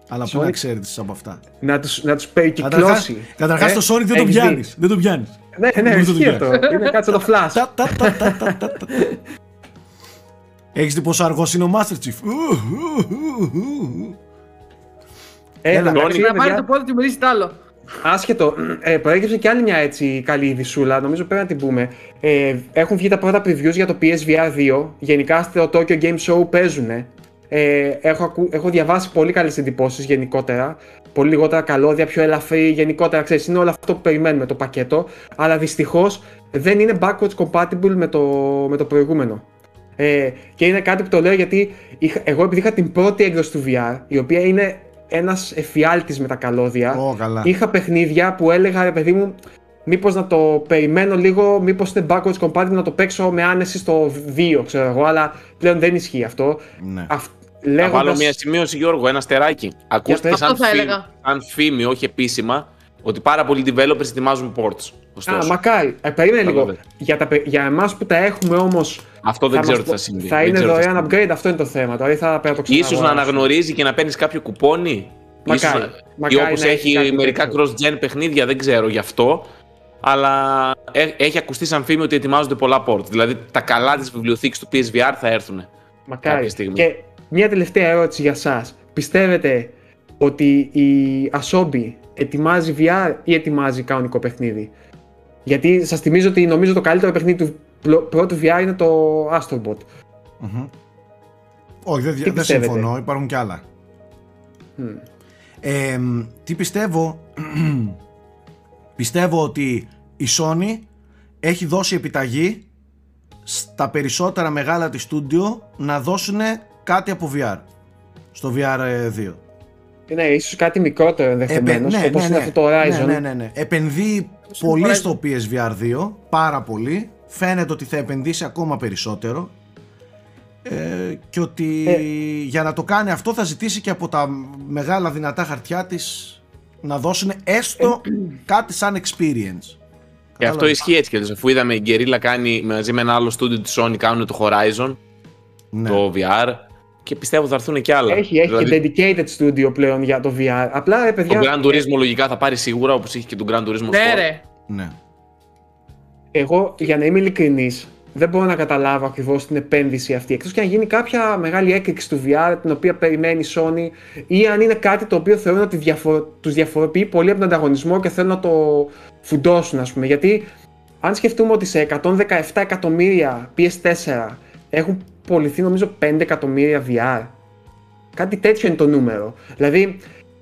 Αλλά πού Sonic. να ξέρεις από αυτά. Να τους, να τους Καταρχάς, περικυκλώσει. καταρχάς Ε, το Sonic δεν το έχεις δει. πιάνεις. Δεν το πιάνεις. Ναι, ναι, Μπορείς να το ισχύει πιάνεις. αυτό. Είναι κάτι σαν το Flash. Τα, τα, τα, τα, τα, τα, τα. Έχεις δει πόσο αργός είναι ο Master Chief. Ου, ου, ου, ου. Ε, Έλα, εντάξει, Να πάρει παιδιά, το πόδι του μυρίζει τ' άλλο. Άσχετο, ε, προέκυψε και άλλη μια έτσι καλή ειδισούλα, νομίζω πρέπει να την πούμε. Ε, έχουν βγει τα πρώτα previews για το PSVR 2. Γενικά στο Tokyo Game Show παίζουν. Ε, έχω, ακού- έχω διαβάσει πολύ καλές εντυπώσεις γενικότερα. Πολύ λιγότερα καλώδια, πιο ελαφρύ. Γενικότερα, ξέρεις, είναι όλο αυτό που περιμένουμε το πακέτο. Αλλά δυστυχώς δεν είναι backwards compatible με το, με το προηγούμενο. Ε, και είναι κάτι που το λέω γιατί είχα, εγώ επειδή είχα την πρώτη έκδοση του VR, η οποία είναι ένας εφιάλτης με τα καλώδια, Ω, καλά. είχα παιχνίδια που έλεγα ρε παιδί μου, μήπως να το περιμένω λίγο, μήπως είναι backwards compatible να το παίξω με άνεση στο 2, ξέρω εγώ, αλλά πλέον δεν ισχύει αυτό. Ναι. Αυ- Θα λέγοντας- βάλω μια σημείωση, Γιώργο, ένα στεράκι. Ακούστε πες. σαν, Αυτό θα φήμη- έλεγα. σαν φήμη, όχι επίσημα, ότι πάρα πολλοί developers ετοιμάζουν ports. Α, Ωστόσο, μακάρι. Ε, περίμενε Καλό, λίγο. δε. Για, τα, παι- για εμάς που τα έχουμε όμως, αυτό δεν θα ξέρω μας τι θα το- συμβεί. Θα Δεν είναι ξέρω τι δωρεάν συμβεί. upgrade, αυτό είναι το θέμα. Δηλαδή θα πρέπει να το Ίσως να ξαναγοράσω. αναγνωρίζει και να παίρνεις κάποιο κουπόνι. Μακάρι. Ίσως να- Μακάρι ή όπως να έχει έχει κάτι μερικά τέτοιο. cross-gen παιχνίδια, δεν ξέρω γι' αυτό. Αλλά ε- έχει ακουστεί σαν φήμη ότι ετοιμάζονται πολλά port. Δηλαδή τα καλά της βιβλιοθήκης του PSVR θα έρθουν. Μακάρι. κάποια στιγμή. Και μια τελευταία ερώτηση για σας. Πιστεύετε ότι η Asobi ετοιμάζει VR ή ετοιμάζει κανονικό παιχνίδι; Γιατί σας θυμίζω ότι νομίζω το καλύτερο παιχνίδι του πλο- πρώτου VR είναι το Astrobot. Μμμ. Όχι, δεν, Τι δεν πιστεύετε; συμφωνώ, υπάρχουν κι άλλα. Ε, μ, τι πιστεύω, πιστεύω ότι η Sony έχει δώσει επιταγή στα περισσότερα μεγάλα της στούντιο να δώσουν κάτι από VR στο VR 2. Ναι, ίσως κάτι μικρότερο ενδεχομένως, Επε- όπως είναι αυτό το Horizon. ναι, ναι, ναι, ναι. Επενδύει Στο πολύ Horizon. στο PSVR 2, πάρα πολύ. Φαίνεται ότι θα επενδύσει ακόμα περισσότερο. Ε, και ότι Ε. για να το κάνει αυτό θα ζητήσει και από τα μεγάλα δυνατά χαρτιά της να δώσουν έστω κάτι σαν experience. Και αυτό Κατάλαβες. ισχύει έτσι και αφού είδαμε η Guerrilla κάνει μαζί με ένα άλλο στούντιο της Sony κάνουν το Horizon, Ναι. το VR και πιστεύω θα έρθουν και άλλα. Έχει, έχει Δηλαδή, και dedicated studio πλέον για το VR. Απλά, ρε το παιδιά, Gran Turismo λογικά θα πάρει σίγουρα όπως είχε και το Gran Turismo Ναι, Sport. ρε. ναι. εγώ για να είμαι ειλικρινής, δεν μπορώ να καταλάβω ακριβώς την επένδυση αυτή. Εκτός και αν γίνει κάποια μεγάλη έκρηξη του VR την οποία περιμένει η Sony ή αν είναι κάτι το οποίο θεωρούν ότι διαφο- τους διαφοροποιεί πολύ από τον ανταγωνισμό και θέλουν να το φουντώσουν, ας πούμε. Γιατί αν σκεφτούμε ότι σε 117 εκατομμύρια PS4 έχουν πωληθεί νομίζω 5 εκατομμύρια VR. Κάτι τέτοιο είναι το νούμερο. Δηλαδή,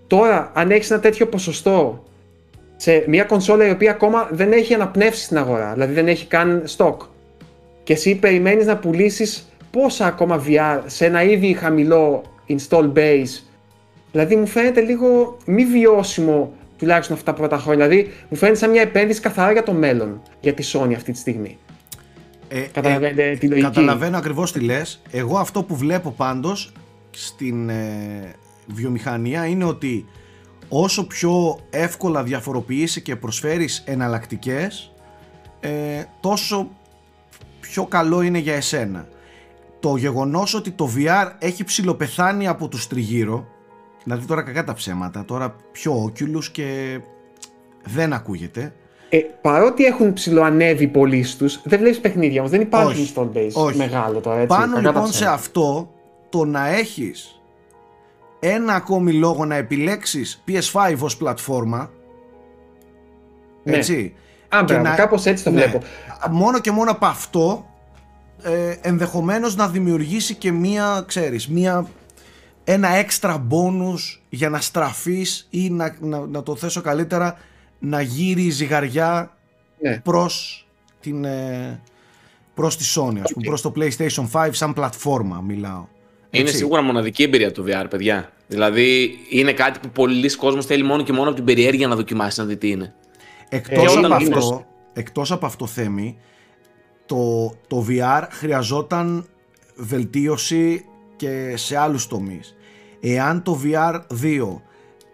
τώρα, αν έχεις ένα τέτοιο ποσοστό σε μια κονσόλα η οποία ακόμα δεν έχει αναπνεύσει στην αγορά, δηλαδή δεν έχει καν stock. Και εσύ περιμένεις να πουλήσεις πόσα ακόμα VR σε ένα ήδη χαμηλό install base. Δηλαδή μου φαίνεται λίγο μη βιώσιμο τουλάχιστον αυτά τα πρώτα χρόνια. Δηλαδή μου φαίνεται σαν μια επένδυση καθαρά για το μέλλον για τη Sony αυτή τη στιγμή. Ε, Καταλαβαίνετε τη λογική. Καταλαβαίνω ακριβώς τι λες. Εγώ αυτό που βλέπω πάντως στην ε, βιομηχανία είναι ότι όσο πιο εύκολα διαφοροποιήσει και προσφέρεις εναλλακτικές ε, τόσο πιο καλό είναι για εσένα. Το γεγονός ότι το VR έχει ψηλοπεθάνει από τους τριγύρω δηλαδή τώρα κακά τα ψέματα τώρα πιο Oculus και δεν ακούγεται Ε, παρότι έχουν ψηλοανέβει οι πωλήσει του, δεν βλέπεις παιχνίδια όμως. Δεν υπάρχει Όχι. install base Όχι. μεγάλο τώρα. Έτσι, Πάνω κακά τα λοιπόν σε ψέματα. αυτό το να έχεις ένα ακόμη λόγο να επιλέξεις PS5 ως πλατφόρμα Ναι. έτσι Α, και μπράβο, κάπως έτσι το ναι, βλέπω. μόνο και μόνο από αυτό ε, ενδεχομένως να δημιουργήσει και μία ξέρεις μία ένα έξτρα bonus για να στραφείς ή να, να, να το θέσω καλύτερα να γύρει η ζυγαριά Ναι. προς την ε, προς τη Sony ας πούμε, προς το PlayStation 5 σαν πλατφόρμα μιλάω Είναι Έτσι. σίγουρα μοναδική εμπειρία του VR, παιδιά. Δηλαδή είναι κάτι που πολλοί κόσμος θέλει μόνο και μόνο από την περιέργεια να δοκιμάσει να δει τι είναι. Εκτός, Ε, από όταν είναι αυτό, εκτός από αυτό Θέμη, το, το VR χρειαζόταν βελτίωση και σε άλλους τομείς. Εάν το VR 2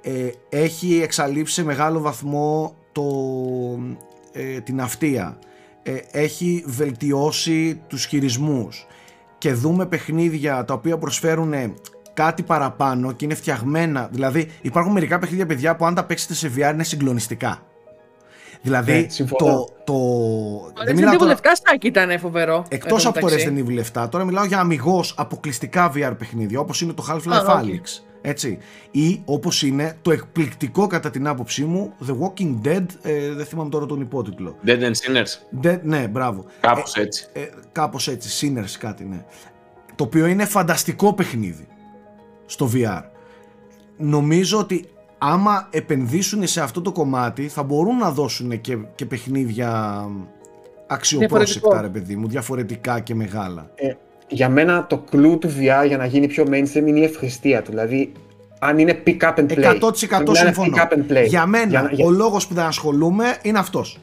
ε, έχει εξαλείψει σε μεγάλο βαθμό το, ε, την αυτεία, ε, έχει βελτιώσει τους χειρισμούς και δούμε παιχνίδια τα οποία προσφέρουν κάτι παραπάνω και είναι φτιαγμένα. Δηλαδή, υπάρχουν μερικά παιχνίδια, παιδιά, που αν τα παίξετε σε VR είναι συγκλονιστικά. Δηλαδή, Ναι, συμφωνώ. το. το Το δεν Resident μιλάω Evil τώρα, 7 στάκι ήταν φοβερό. εκτός εν τω από το μεταξύ. Resident Evil 7, τώρα μιλάω για αμυγός αποκλειστικά VR παιχνίδια, όπως είναι το Half-Life Α, οκ. Alyx. Έτσι. Ή όπως είναι το εκπληκτικό κατά την άποψή μου The Walking Dead. Ε, δεν θυμάμαι τώρα τον υπότιτλο. Dead and Sinners. Dead, ναι, μπράβο. Κάπως έτσι. Ε, κάπως έτσι, Sinners κάτι ναι. Το οποίο είναι φανταστικό παιχνίδι στο VR. Νομίζω ότι άμα επενδύσουν σε αυτό το κομμάτι θα μπορούν να δώσουν και, και παιχνίδια αξιοπρόσεκτα Διαφορετικό. ρε παιδί μου, διαφορετικά και μεγάλα. Ε, για μένα το κλου του VR για να γίνει πιο mainstream είναι η ευχριστία του. Δηλαδή, αν είναι pick up and play. 100% Αν μιλάνε συμφωνώ. Pick up and play. Για μένα Για- για- ο λόγος που δεν ασχολούμαι είναι αυτός.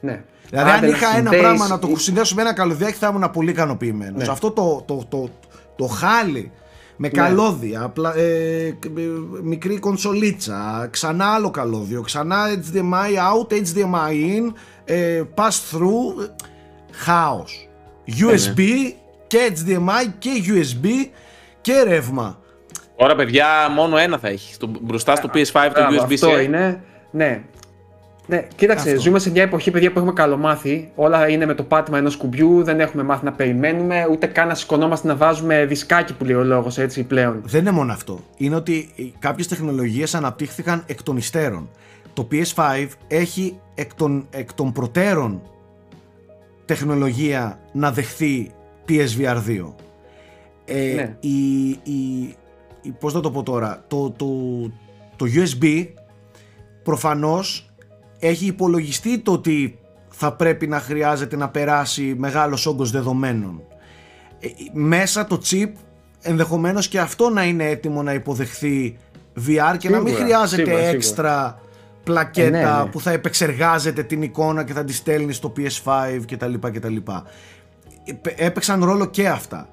Ναι. Δηλαδή, Άντε αν να είχα ένα συνδέεις- πράγμα να το συνδέσω με ένα καλωδιάκι, θα ήμουν πολύ ικανοποιημένος. Ναι. Αυτό το, το, το, το χάλι με καλώδια, πλα- ε, κ- ε, μικρή κονσολίτσα, ξανά άλλο καλώδιο, ξανά HDMI out, HDMI in, ε, pass through, ε, χάος. USB και HDMI και USB και ρεύμα. Τώρα, παιδιά, μόνο ένα θα έχει. Στο, μπροστά στο PS5 το Μπράβο, USB-C. αυτό είναι. Ναι. Ναι, κοίταξε, Αυτό. ζούμε σε μια εποχή, παιδιά, που έχουμε καλομάθει. Όλα είναι με το πάτημα ενός κουμπιού, δεν έχουμε μάθει να περιμένουμε, ούτε καν να σηκωνόμαστε να βάζουμε δισκάκι που λέει ο λόγος έτσι πλέον. Δεν είναι μόνο αυτό. Είναι ότι κάποιες τεχνολογίες αναπτύχθηκαν εκ των υστέρων. Το PS5 έχει εκ των, εκ των προτέρων τεχνολογία να δεχθεί PSVR 2. Ε, Ναι. η, η, η- πώς να το πω τώρα, το, το, το USB προφανώς έχει υπολογιστεί το ότι θα πρέπει να χρειάζεται να περάσει μεγάλος όγκος δεδομένων. Ε, μέσα το chip ενδεχομένως και αυτό να είναι έτοιμο να υποδεχθεί VR και να μην Σίγουρα, χρειάζεται σίγουρα, σίγουρα. έξτρα πλακέτα Ε, ναι, ναι. που θα επεξεργάζεται την εικόνα και θα τη στέλνει στο PS5 κτλ. κτλ. Επε- Έπαιξαν ρόλο και αυτά.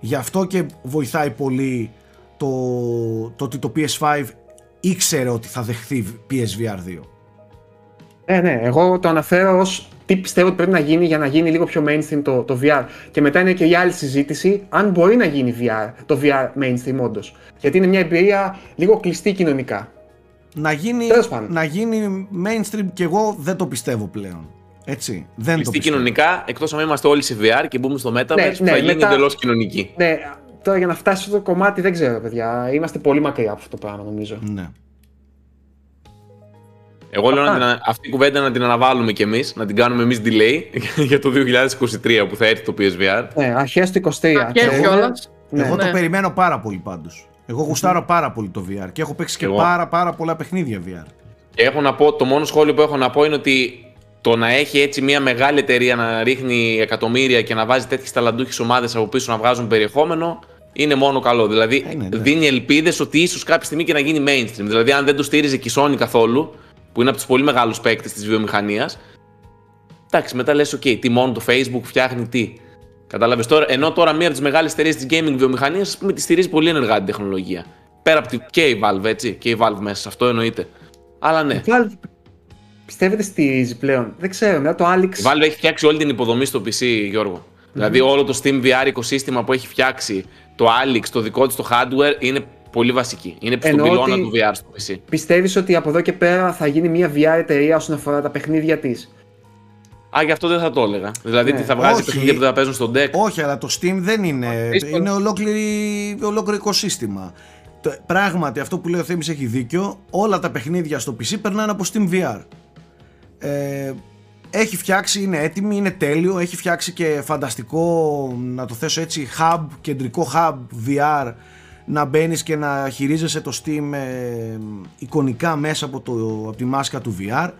Γι' αυτό και βοηθάει πολύ το, το ότι το PS5 ήξερε ότι θα δεχθεί PSVR 2. Ναι, ναι, εγώ το αναφέρω ως τι πιστεύω ότι πρέπει να γίνει για να γίνει λίγο πιο mainstream το, το VR. Και μετά είναι και η άλλη συζήτηση αν μπορεί να γίνει VR, το VR mainstream όντως. Γιατί είναι μια εμπειρία λίγο κλειστή κοινωνικά. Να γίνει, Τέλος πάντων. να γίνει mainstream και εγώ δεν το πιστεύω πλέον. Έτσι. Δεν το Κλειστή πιστεύω. κοινωνικά, εκτός αν είμαστε όλοι σε VR και μπούμε στο Metaverse, Ναι, που ναι, θα γίνει μετά- εντελώς κοινωνική. Ναι, τώρα για να φτάσει σε αυτό το κομμάτι δεν ξέρω, παιδιά. Είμαστε πολύ μακριά από αυτό το πράγμα, νομίζω. Ναι. Εγώ λέω να Αυτά. την, αυτή η κουβέντα να την αναβάλουμε κι εμείς, να την κάνουμε εμείς delay για το 2023 που θα έρθει το PSVR. Ναι, αρχές του 23. Και ξέρετε. κιόλας. Ναι. Εγώ το Ναι. περιμένω πάρα πολύ πάντως. Εγώ γουστάρω πάρα πολύ το VR και έχω παίξει και Εγώ. πάρα πάρα πολλά παιχνίδια VR. Και έχω να πω, το μόνο σχόλιο που έχω να πω είναι ότι το να έχει έτσι μια μεγάλη εταιρεία να ρίχνει εκατομμύρια και να βάζει τέτοιες ταλαντούχες ομάδες από πίσω να βγάζουν περιεχόμενο είναι μόνο καλό. Δηλαδή Είναι, ναι. δίνει ελπίδες ότι ίσως κάποια στιγμή και να γίνει mainstream. Δηλαδή, αν δεν το στήριζε και η Sony καθόλου, που είναι από τους πολύ μεγάλους παίκτες της βιομηχανίας, εντάξει, μετά λες: OK, τι μόνο το Facebook φτιάχνει τι. Κατάλαβες τώρα, ενώ τώρα μία από τις μεγάλες εταιρείες της gaming βιομηχανίας, ας πούμε, τη στηρίζει πολύ ενεργά την τεχνολογία. Πέρα από τη. και η Valve, έτσι. Και η Valve μέσα σε αυτό εννοείται. Αλλά ναι. Valve πιστεύετε στηρίζει πλέον; Δεν ξέρω, μετά το Alex. Η Valve έχει φτιάξει όλη την υποδομή στο PC, Γιώργο. Δηλαδή όλο το Steam VR οικοσύστημα που έχει φτιάξει το Alex, το δικό της το hardware, είναι πολύ βασική. Είναι στον Εννοώ πυλώνα ότι- του VR στο PC. Πιστεύεις ότι από εδώ και πέρα θα γίνει μια VR εταιρεία όσον αφορά τα παιχνίδια της; Α, γι' αυτό δεν θα το έλεγα. Δηλαδή Ναι. τι θα βγάζει Όχι. παιχνίδια που θα παίζουν στο deck. Όχι, αλλά το Steam δεν είναι. Δύσκολο. Είναι ολόκληρη, ολόκληρο οικοσύστημα. Το- Πράγματι, αυτό που λέει ο Θέμης έχει δίκιο. Όλα τα παιχνίδια στο PC περνάνε από Steam VR. Ε, έχει φτιάξει, είναι έτοιμη, είναι τέλειο. Έχει φτιάξει και φανταστικό, να το θέσω έτσι, hub, κεντρικό hub VR να μπαίνεις και να χειρίζεσαι το Steam ε, εικονικά μέσα από, το, από τη μάσκα του VR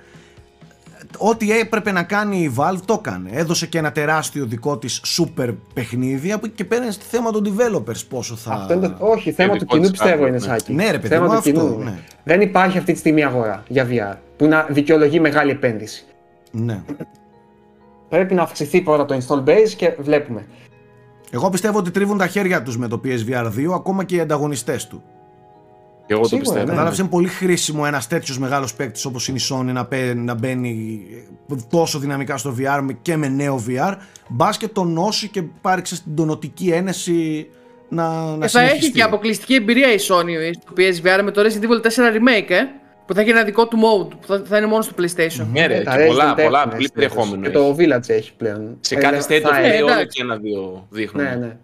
ό,τι έπρεπε να κάνει η Valve το έκανε. Έδωσε και ένα τεράστιο δικό της super παιχνίδι από εκεί και πέρα είναι στη θέμα των developers πόσο θα... Αυτό είναι το... Όχι, θέμα του δικό κοινού της πιστεύω hardware, είναι ναι. Σάκη. Ναι, ρε παιδί θέμα μου, του αυτό, κοινού. ναι. Δεν υπάρχει αυτή τη στιγμή αγορά για VR που να δικαιολογεί μεγάλη επένδυση. Ναι. Πρέπει να αυξηθεί πρώτα το install base και βλέπουμε. Εγώ πιστεύω ότι τρίβουν τα χέρια τους με το PSVR 2 ακόμα και οι ανταγωνιστές του. Και εγώ το Σίγουρα, πιστεύω. ναι. Κατάλαβες, είναι πολύ χρήσιμο ένας τέτοιος μεγάλος παίκτης όπως είναι η Sony να, πέ- να μπαίνει τόσο δυναμικά στο VR με- και με νέο VR. Μπας και τον νόσει και πάρει ξέρεις, την τονωτική ένεση να, να Ε, θα έχει συνεχιστεί. και αποκλειστική εμπειρία η Sony στο PSVR με το Resident Evil 4 Remake, ε, που θα έχει ένα δικό του mode που θα, θα είναι μόνο στο PlayStation. Ναι, ρε, Τα και πολλά, Resident πολλά, Evil, πολύ ναι, περιεχόμενο. Και έχει. το Village έχει πλέον. Σε Ε, κάθε θα- state of θα- play όλο εντάξει. και ένα-δύο δείχνουν. Ναι, ναι.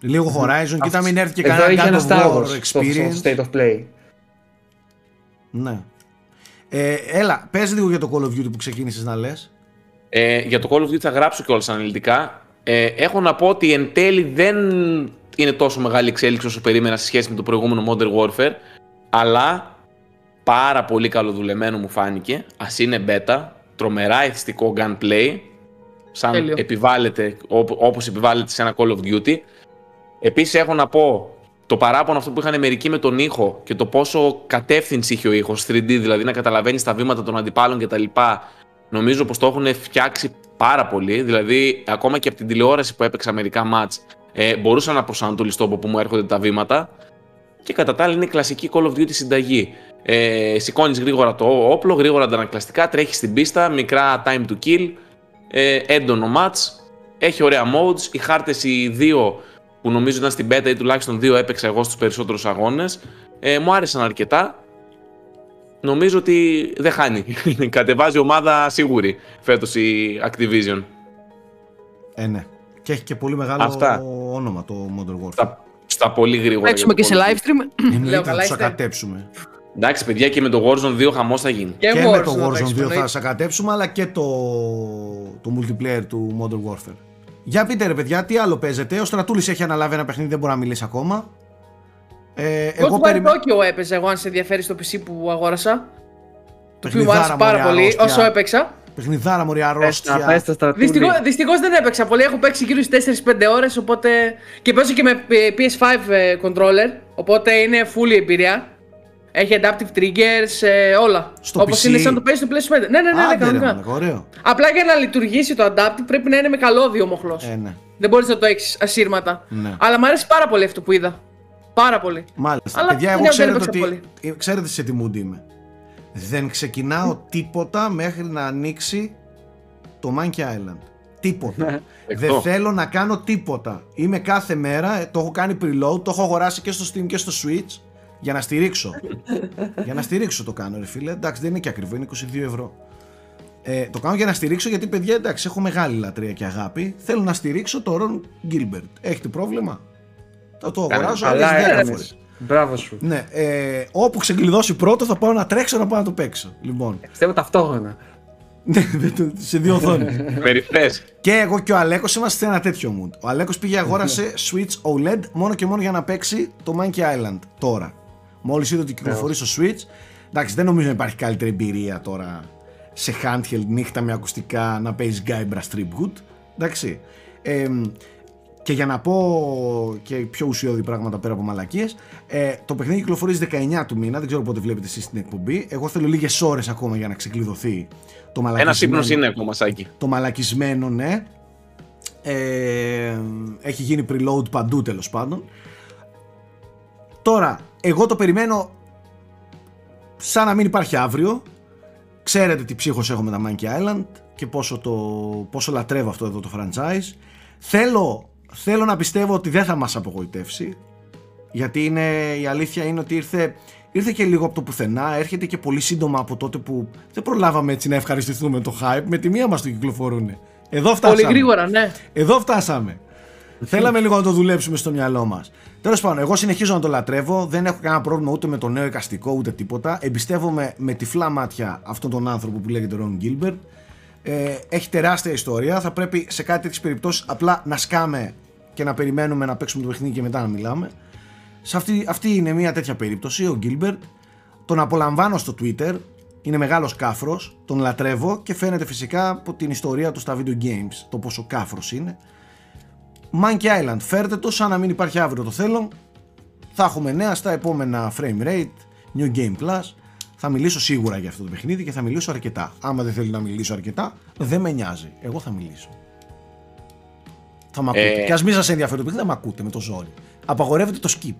Λίγο Horizon, κοίτα μην έρθει και Εδώ κανένα είχε ένα God Star of Wars War στο, στο experience. State of Play. Ναι. Ε, έλα, πες λίγο για το Call of Duty που ξεκίνησες να λες. Ε, για το Call of Duty θα γράψω κιόλας αναλυτικά. Ε, έχω να πω ότι εν τέλει δεν είναι τόσο μεγάλη εξέλιξη όσο περίμενα σε σχέση με το προηγούμενο Modern Warfare, αλλά πάρα πολύ καλοδουλεμένο μου φάνηκε. Α είναι beta, τρομερά εθιστικό gunplay, σαν Τέλειο. επιβάλλεται, όπου- όπως επιβάλλεται σε ένα Call of Duty. Επίσης έχω να πω το παράπονο αυτό που είχαν μερικοί με τον ήχο και το πόσο κατεύθυνση είχε ο ήχος 3D, δηλαδή να καταλαβαίνεις τα βήματα των αντιπάλων κτλ. Νομίζω πως το έχουν φτιάξει πάρα πολύ. Δηλαδή, ακόμα και από την τηλεόραση που έπαιξα μερικά μάτς, ε, μπορούσα να προσανατολιστώ από πού μου έρχονται τα βήματα. Και κατά τα άλλα είναι η κλασική Call of Duty συνταγή. Ε, Σηκώνεις γρήγορα το όπλο, γρήγορα αντανακλαστικά, τρέχεις στην πίστα, μικρά time to kill, ε, έντονο match. Έχει ωραία modes. Οι χάρτες οι δύο που νομίζω ήταν στην beta ή τουλάχιστον δύο έπαιξα εγώ στους περισσότερους αγώνες. Ε, μου άρεσαν αρκετά. Νομίζω ότι δεν χάνει. Κατεβάζει ομάδα σίγουρη φέτος η Activision. Ε, ναι. Και έχει και πολύ μεγάλο Αυτά. όνομα το Modern Warfare. Στα, στα πολύ γρήγορα. Παίξουμε για και το σε Call of live Duty. stream. Εννοείται Λέω θα καλά τους είστε. ακατέψουμε. Εντάξει, παιδιά, και με το Warzone 2 χαμός θα γίνει. Και, Και με το Warzone θα Warzone 2 παίξουμε, θα εννοείται. σακατέψουμε, αλλά και το, το multiplayer του Modern Warfare. Για πείτε ρε παιδιά, τι άλλο παίζετε. Ο Στρατούλης έχει αναλάβει ένα παιχνίδι, δεν μπορεί να μιλήσει ακόμα. Ε, εγώ Εγώ περιμένω. Tokyo έπαιζε εγώ αν σε ενδιαφέρει στο PC που αγόρασα. Το οποίο μου Παιχνιδάρα, άρεσε πάρα μωρέ, πολύ αρρώστια. όσο έπαιξα. Παιχνιδάρα μωρή Πες τα, αρρώστια. πες τα στρατούλη. Δυστυχώς, δυστυχώς δεν έπαιξα πολύ, έχω παίξει γύρω στις 4-5 ώρες, οπότε... Και παίζω και με ε, PS5 ε, controller, οπότε είναι full η εμπειρία. Έχει adaptive triggers, ε, όλα. Στο Όπως PC. είναι σαν το παίζει στο PS5. Ναι, ναι, ναι, ναι, Άντε, ρε, κανονικά. μαλάκα, ωραίο. Απλά για να λειτουργήσει το adaptive πρέπει να είναι με καλώδιο μοχλός. Ε, ναι. Δεν μπορείς να το έχεις ασύρματα. Ναι. Αλλά μου αρέσει πάρα πολύ αυτό που είδα. Πάρα πολύ. Μάλιστα. Αλλά Παιδιά, δεν εγώ ξέρετε έπαιξα ότι. πολύ. ε, Ξέρετε σε τι mood είμαι. Δεν ξεκινάω τίποτα μέχρι να ανοίξει το Monkey Island. Τίποτα. Δεν Δεκτό. θέλω να κάνω τίποτα. Είμαι κάθε μέρα, ε, το έχω κάνει preload, το έχω αγοράσει και στο Steam και στο Switch για να στηρίξω. για να στηρίξω το κάνω, ρε φίλε. Εντάξει, δεν είναι και ακριβό, είναι 22 ευρώ. Ε, το κάνω για να στηρίξω γιατί, παιδιά, εντάξει, έχω μεγάλη λατρεία και αγάπη. Θέλω να στηρίξω το Ron Gilbert. Έχετε πρόβλημα; Θα το Κάνε- αγοράζω Καλά άλλες 10 έκανες. φορές. Μπράβο σου. Ναι, ε, όπου ξεκλειδώσει πρώτο θα πάω να τρέξω να πάω να το παίξω. Λοιπόν, Πιστεύω ταυτόχρονα. ναι, σε δύο οθόνες. Περιφρές. και εγώ και ο Αλέκος είμαστε σε ένα τέτοιο mood. Ο Αλέκος πήγε αγόρασε Switch OLED μόνο και μόνο για να παίξει το Monkey Island τώρα. Μόλις είδε ότι κυκλοφορεί στο Switch. Εντάξει, δεν νομίζω να υπάρχει καλύτερη εμπειρία τώρα σε handheld νύχτα με ακουστικά να παίζεις Guybrush Tribute. Εντάξει. Ε, και για να πω και πιο ουσιώδη πράγματα πέρα από μαλακίες ε, το παιχνίδι κυκλοφορεί στις 19 του μήνα δεν ξέρω πότε βλέπετε εσείς την εκπομπή εγώ θέλω λίγες ώρες ακόμα για να ξεκλειδωθεί το Ένα μαλακισμένο ύπνος είναι ακόμα, Σάκη. το μαλακισμένο ναι ε, έχει γίνει preload παντού τέλος πάντων τώρα εγώ το περιμένω σαν να μην υπάρχει αύριο ξέρετε τι ψύχος έχω με τα Monkey Island και πόσο, το, πόσο λατρεύω αυτό εδώ το franchise θέλω, θέλω να πιστεύω ότι δεν θα μας απογοητεύσει γιατί είναι, η αλήθεια είναι ότι ήρθε, ήρθε και λίγο από το πουθενά, έρχεται και πολύ σύντομα από τότε που δεν προλάβαμε έτσι να ευχαριστηθούμε το hype, με τη μία μας το κυκλοφορούν. Εδώ φτάσαμε. Πολύ γρήγορα, ναι. Εδώ φτάσαμε. Θέλαμε λίγο να το δουλέψουμε στο μυαλό μας. Τέλος πάντων, εγώ συνεχίζω να το λατρεύω. Δεν έχω κανένα πρόβλημα ούτε με το νέο εικαστικό ούτε τίποτα. Εμπιστεύομαι με τυφλά μάτια αυτόν τον άνθρωπο που λέγεται Ρον Γκίλμπερτ. Ε, έχει τεράστια ιστορία. Θα πρέπει σε κάτι τέτοιες περιπτώσεις απλά να σκάμε και να περιμένουμε να παίξουμε το παιχνίδι και μετά να μιλάμε. Σε αυτή, αυτή είναι μια τέτοια περίπτωση. Ο Γκίλμπερτ τον απολαμβάνω στο Twitter. Είναι μεγάλος κάφρος. Τον λατρεύω και φαίνεται φυσικά από την ιστορία του στα video games το πόσο κάφρος είναι. Monkey Island, φέρτε το σαν να μην υπάρχει αύριο το θέλω. Θα έχουμε νέα στα επόμενα frame rate, New Game Plus. Θα μιλήσω σίγουρα για αυτό το παιχνίδι και θα μιλήσω αρκετά. Άμα δεν θέλει να μιλήσω αρκετά, δεν με νοιάζει. Εγώ θα μιλήσω. Θα μ' ακούτε. Ε. Και ας μην σας ενδιαφέρει το παιχνίδι, θα μ' ακούτε με το ζόρι. Απαγορεύεται το skip.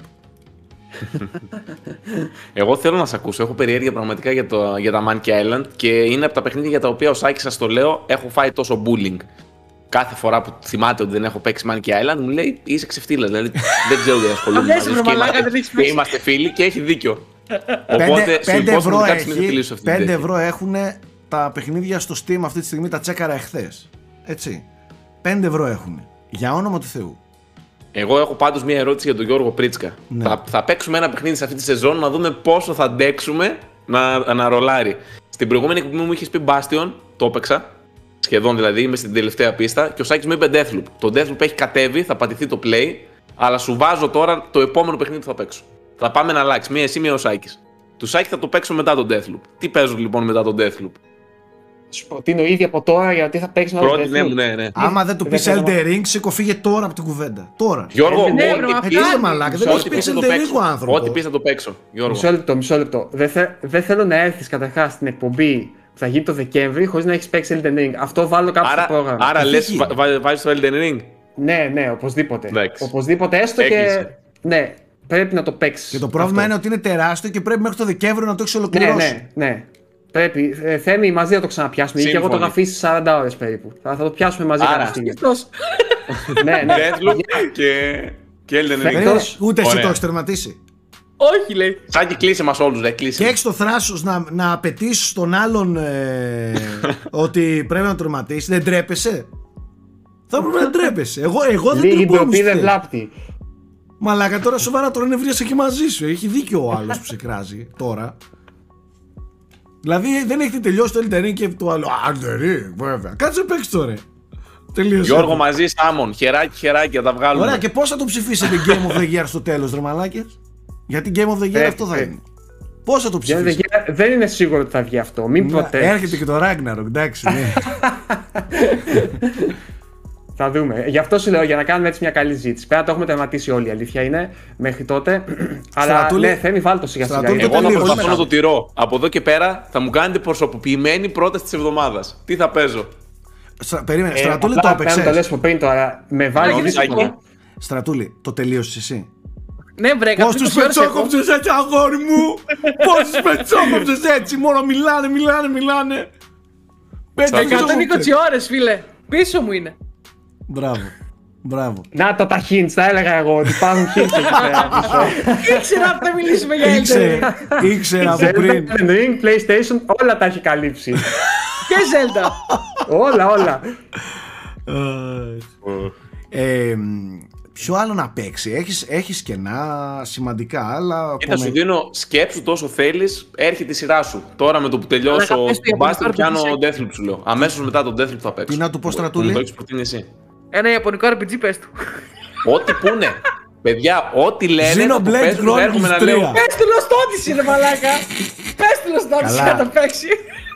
Εγώ θέλω να σα ακούσω. Έχω περιέργεια πραγματικά για, το, για τα Monkey Island και είναι από τα παιχνίδια για τα οποία ο Σάκης σας το λέω έχω φάει τόσο bullying. Κάθε φορά που θυμάται ότι δεν έχω παίξει Monkey Island, μου λέει είσαι ξεφτύλας. Δηλαδή δεν ξέρω τι ασχολούμαι Λες, μαζί βρε σου και μαλάκα, είμαστε- δεν έχεις και παίξει. είμαστε φίλοι και έχει δίκιο. Πέντε- Οπότε σου πέντε υπόσχομαι ευρώ κάτι να έχει, κλείσω αυτή την 5 τέτοια. ευρώ έχουν τα παιχνίδια στο Steam αυτή τη στιγμή, τα τσέκαρα εχθές. Έτσι. 5 ευρώ έχουν. Για όνομα του Θεού. Εγώ έχω πάντως μία ερώτηση για τον Γιώργο Πρίτσκα. Ναι. Θα, θα παίξουμε ένα παιχνίδι σε αυτή τη σεζόν να δούμε πόσο θα αντέξουμε να, να ρολάρει. Στην προηγούμενη εκπομπή μου είχες πει Bastion, το έπαιξα. Σχεδόν δηλαδή, είμαι στην τελευταία πίστα. Και ο Σάκης μου είπε Deathloop. Το Deathloop έχει κατέβει, θα πατηθεί το play. Αλλά σου βάζω τώρα το επόμενο παιχνίδι που θα παίξω. Θα πάμε να αλλάξει. Μία εσύ, μία ο Σάκης. Του Σάκη θα το παίξω μετά τον Deathloop. Τι παίζω λοιπόν μετά τον Deathloop; Σου προτείνω ήδη από τώρα γιατί θα παίξεις ένα Πρώτη, ναι, ναι, ναι. Άμα δεν του πεις δεν θέλω- Elden Ring, σήκω φύγε τώρα από την κουβέντα. Τώρα. Γιώργο, ναι, ό,τι βρε, πεις- μα Ε, τι φτάνει. είναι μαλάκα, δεν Ό,τι έχει ό,τι παίξει πεις θα Elden το Ring παίξω. ο άνθρωπος. Ό,τι πεις θα το παίξω. Γιώργο. Μισό λεπτό, μισό λεπτό. Δεν, θε, δεν θέλω να έρθεις καταρχάς στην εκπομπή που θα γίνει το Δεκέμβρη χωρίς να έχεις παίξει Elden Ring. Αυτό βάλω κάπου στο Άρα, πρόγραμμα. άρα Τι λες, έχει; βάζεις το Elden Ring; Ναι, ναι, οπωσδήποτε. Εντάξει. Οπωσδήποτε έστω και. Έκλεισε. Ναι, πρέπει να το παίξεις. Και το πρόβλημα είναι ότι είναι τεράστιο και πρέπει μέχρι το Δεκέμβριο να το έχεις Ναι, ολοκληρώσει. ναι, ναι. Πρέπει. Ε, Θέμη, μαζί να το ξαναπιάσουμε. Γιατί και εγώ το Σύμφωνοι. είχα αφήσει 40 ώρες περίπου. Θα, θα το πιάσουμε μαζί Άρα. κάποια στιγμή. Χριστός. ναι, ναι. Deathloop και, και Elden Ring. Δεν είναι, Εκτός- ούτε εσύ Ωραία. το έχεις τερματίσει. Όχι, λέει. Σάκη, κλείσε μας όλους, ρε, κλείσε. Και έχεις το θράσος να, να απαιτήσεις τον άλλον ε, ότι πρέπει να τερματίσει. Δεν τρέπεσαι; Θα έπρεπε να τρέπεσαι. Εγώ, εγώ δεν Λίγη τρεπόμουν ντροπή στη δεν θέση. βλάπτει. Μαλάκα τώρα σοβαρά τώρα νευρίασα και μαζί σου. Έχει δίκιο ο άλλος που σε κράζει τώρα. Δηλαδή δεν έχετε τελειώσει το Elden Ring και το άλλο. Α, Elden Ring, βέβαια. Κάτσε παίξει τώρα. Τελείωσε. Γιώργο μαζί, Σάμον, χεράκι, χεράκι, θα τα βγάλουμε. Ωραία, και πώς θα το ψηφίσετε Game of the Year στο τέλος, ρε μαλάκες; Γιατί Game of the Year Ε, αυτό θα ε. είναι. Πώς θα το Δεν, ψηφίσετε; δεν είναι σίγουρο ότι θα βγει αυτό. Μην Ναι, προτείνει. Έρχεται και το Ragnarok, εντάξει. Ναι. Θα δούμε. Γι' αυτό σου λέω για να κάνουμε έτσι μια καλή ζήτηση. Πέρα το έχουμε τερματίσει όλοι, η αλήθεια είναι μέχρι τότε. Αλλά Στρατούλη- ναι, Θέμη, βάλ το σιγά σιγά. Στρατούλη, γιατί το Εγώ θα τελείωσε. προσπαθώ να το τηρώ. Από εδώ και πέρα θα μου κάνετε προσωποποιημένη πρόταση της εβδομάδας. Τι θα παίζω; Στρα- Περίμενε, Ε, Στρατούλη το απλά πρέπει να το έπαιξε. λες από πριν τώρα. Με βάλει Όχι, δύσκολο. όχι. Στρατούλη, το τελείωσες εσύ. Ναι, βρε, Πώ του 120 ώρες έχω. πετσόκοψε έτσι, αγόρι μου! Πώ του πετσόκοψες έτσι, μόνο μιλάνε, μιλάνε, μιλάνε. Πέντε 120 πετσόκοψες. ώρες, φίλε. Πίσω μου είναι. Μπράβο. Μπράβο. Να τα τα hints, τα έλεγα εγώ ότι υπάρχουν hints εκεί πέρα. πίσω. Ήξερα ότι θα μιλήσουμε για Elden Ήξερε, Ring. ήξερα από Zelda, πριν. Elden Ring, PlayStation, όλα τα έχει καλύψει. Και Zelda. όλα, όλα. Ε, μ, ποιο άλλο να παίξει, έχεις, έχεις κενά σημαντικά, αλλά Και θα σου ακόμα- δίνω σκέψου τόσο θέλεις, έρχεται η σειρά σου. Τώρα με το που τελειώσω Αλλά πες το το Ιαπωνικό Bastard πιάνω RPG. Deathloop σου λέω. Αμέσως μετά το Deathloop θα παίξω. Τι να του πω, Μου Στρατούλη; Το έχεις προτείνει εσύ. Ένα ιαπωνικό RPG, πες του. Ό,τι πούνε. Παιδιά, ό,τι λένε. θα το Xenoblade παίζουμε, θα έρχομαι να Chronicles λέω. 3. Πες του Lost Odyssey, ρε μαλάκα. Πες του Lost Odyssey Καλά. να το παίξει.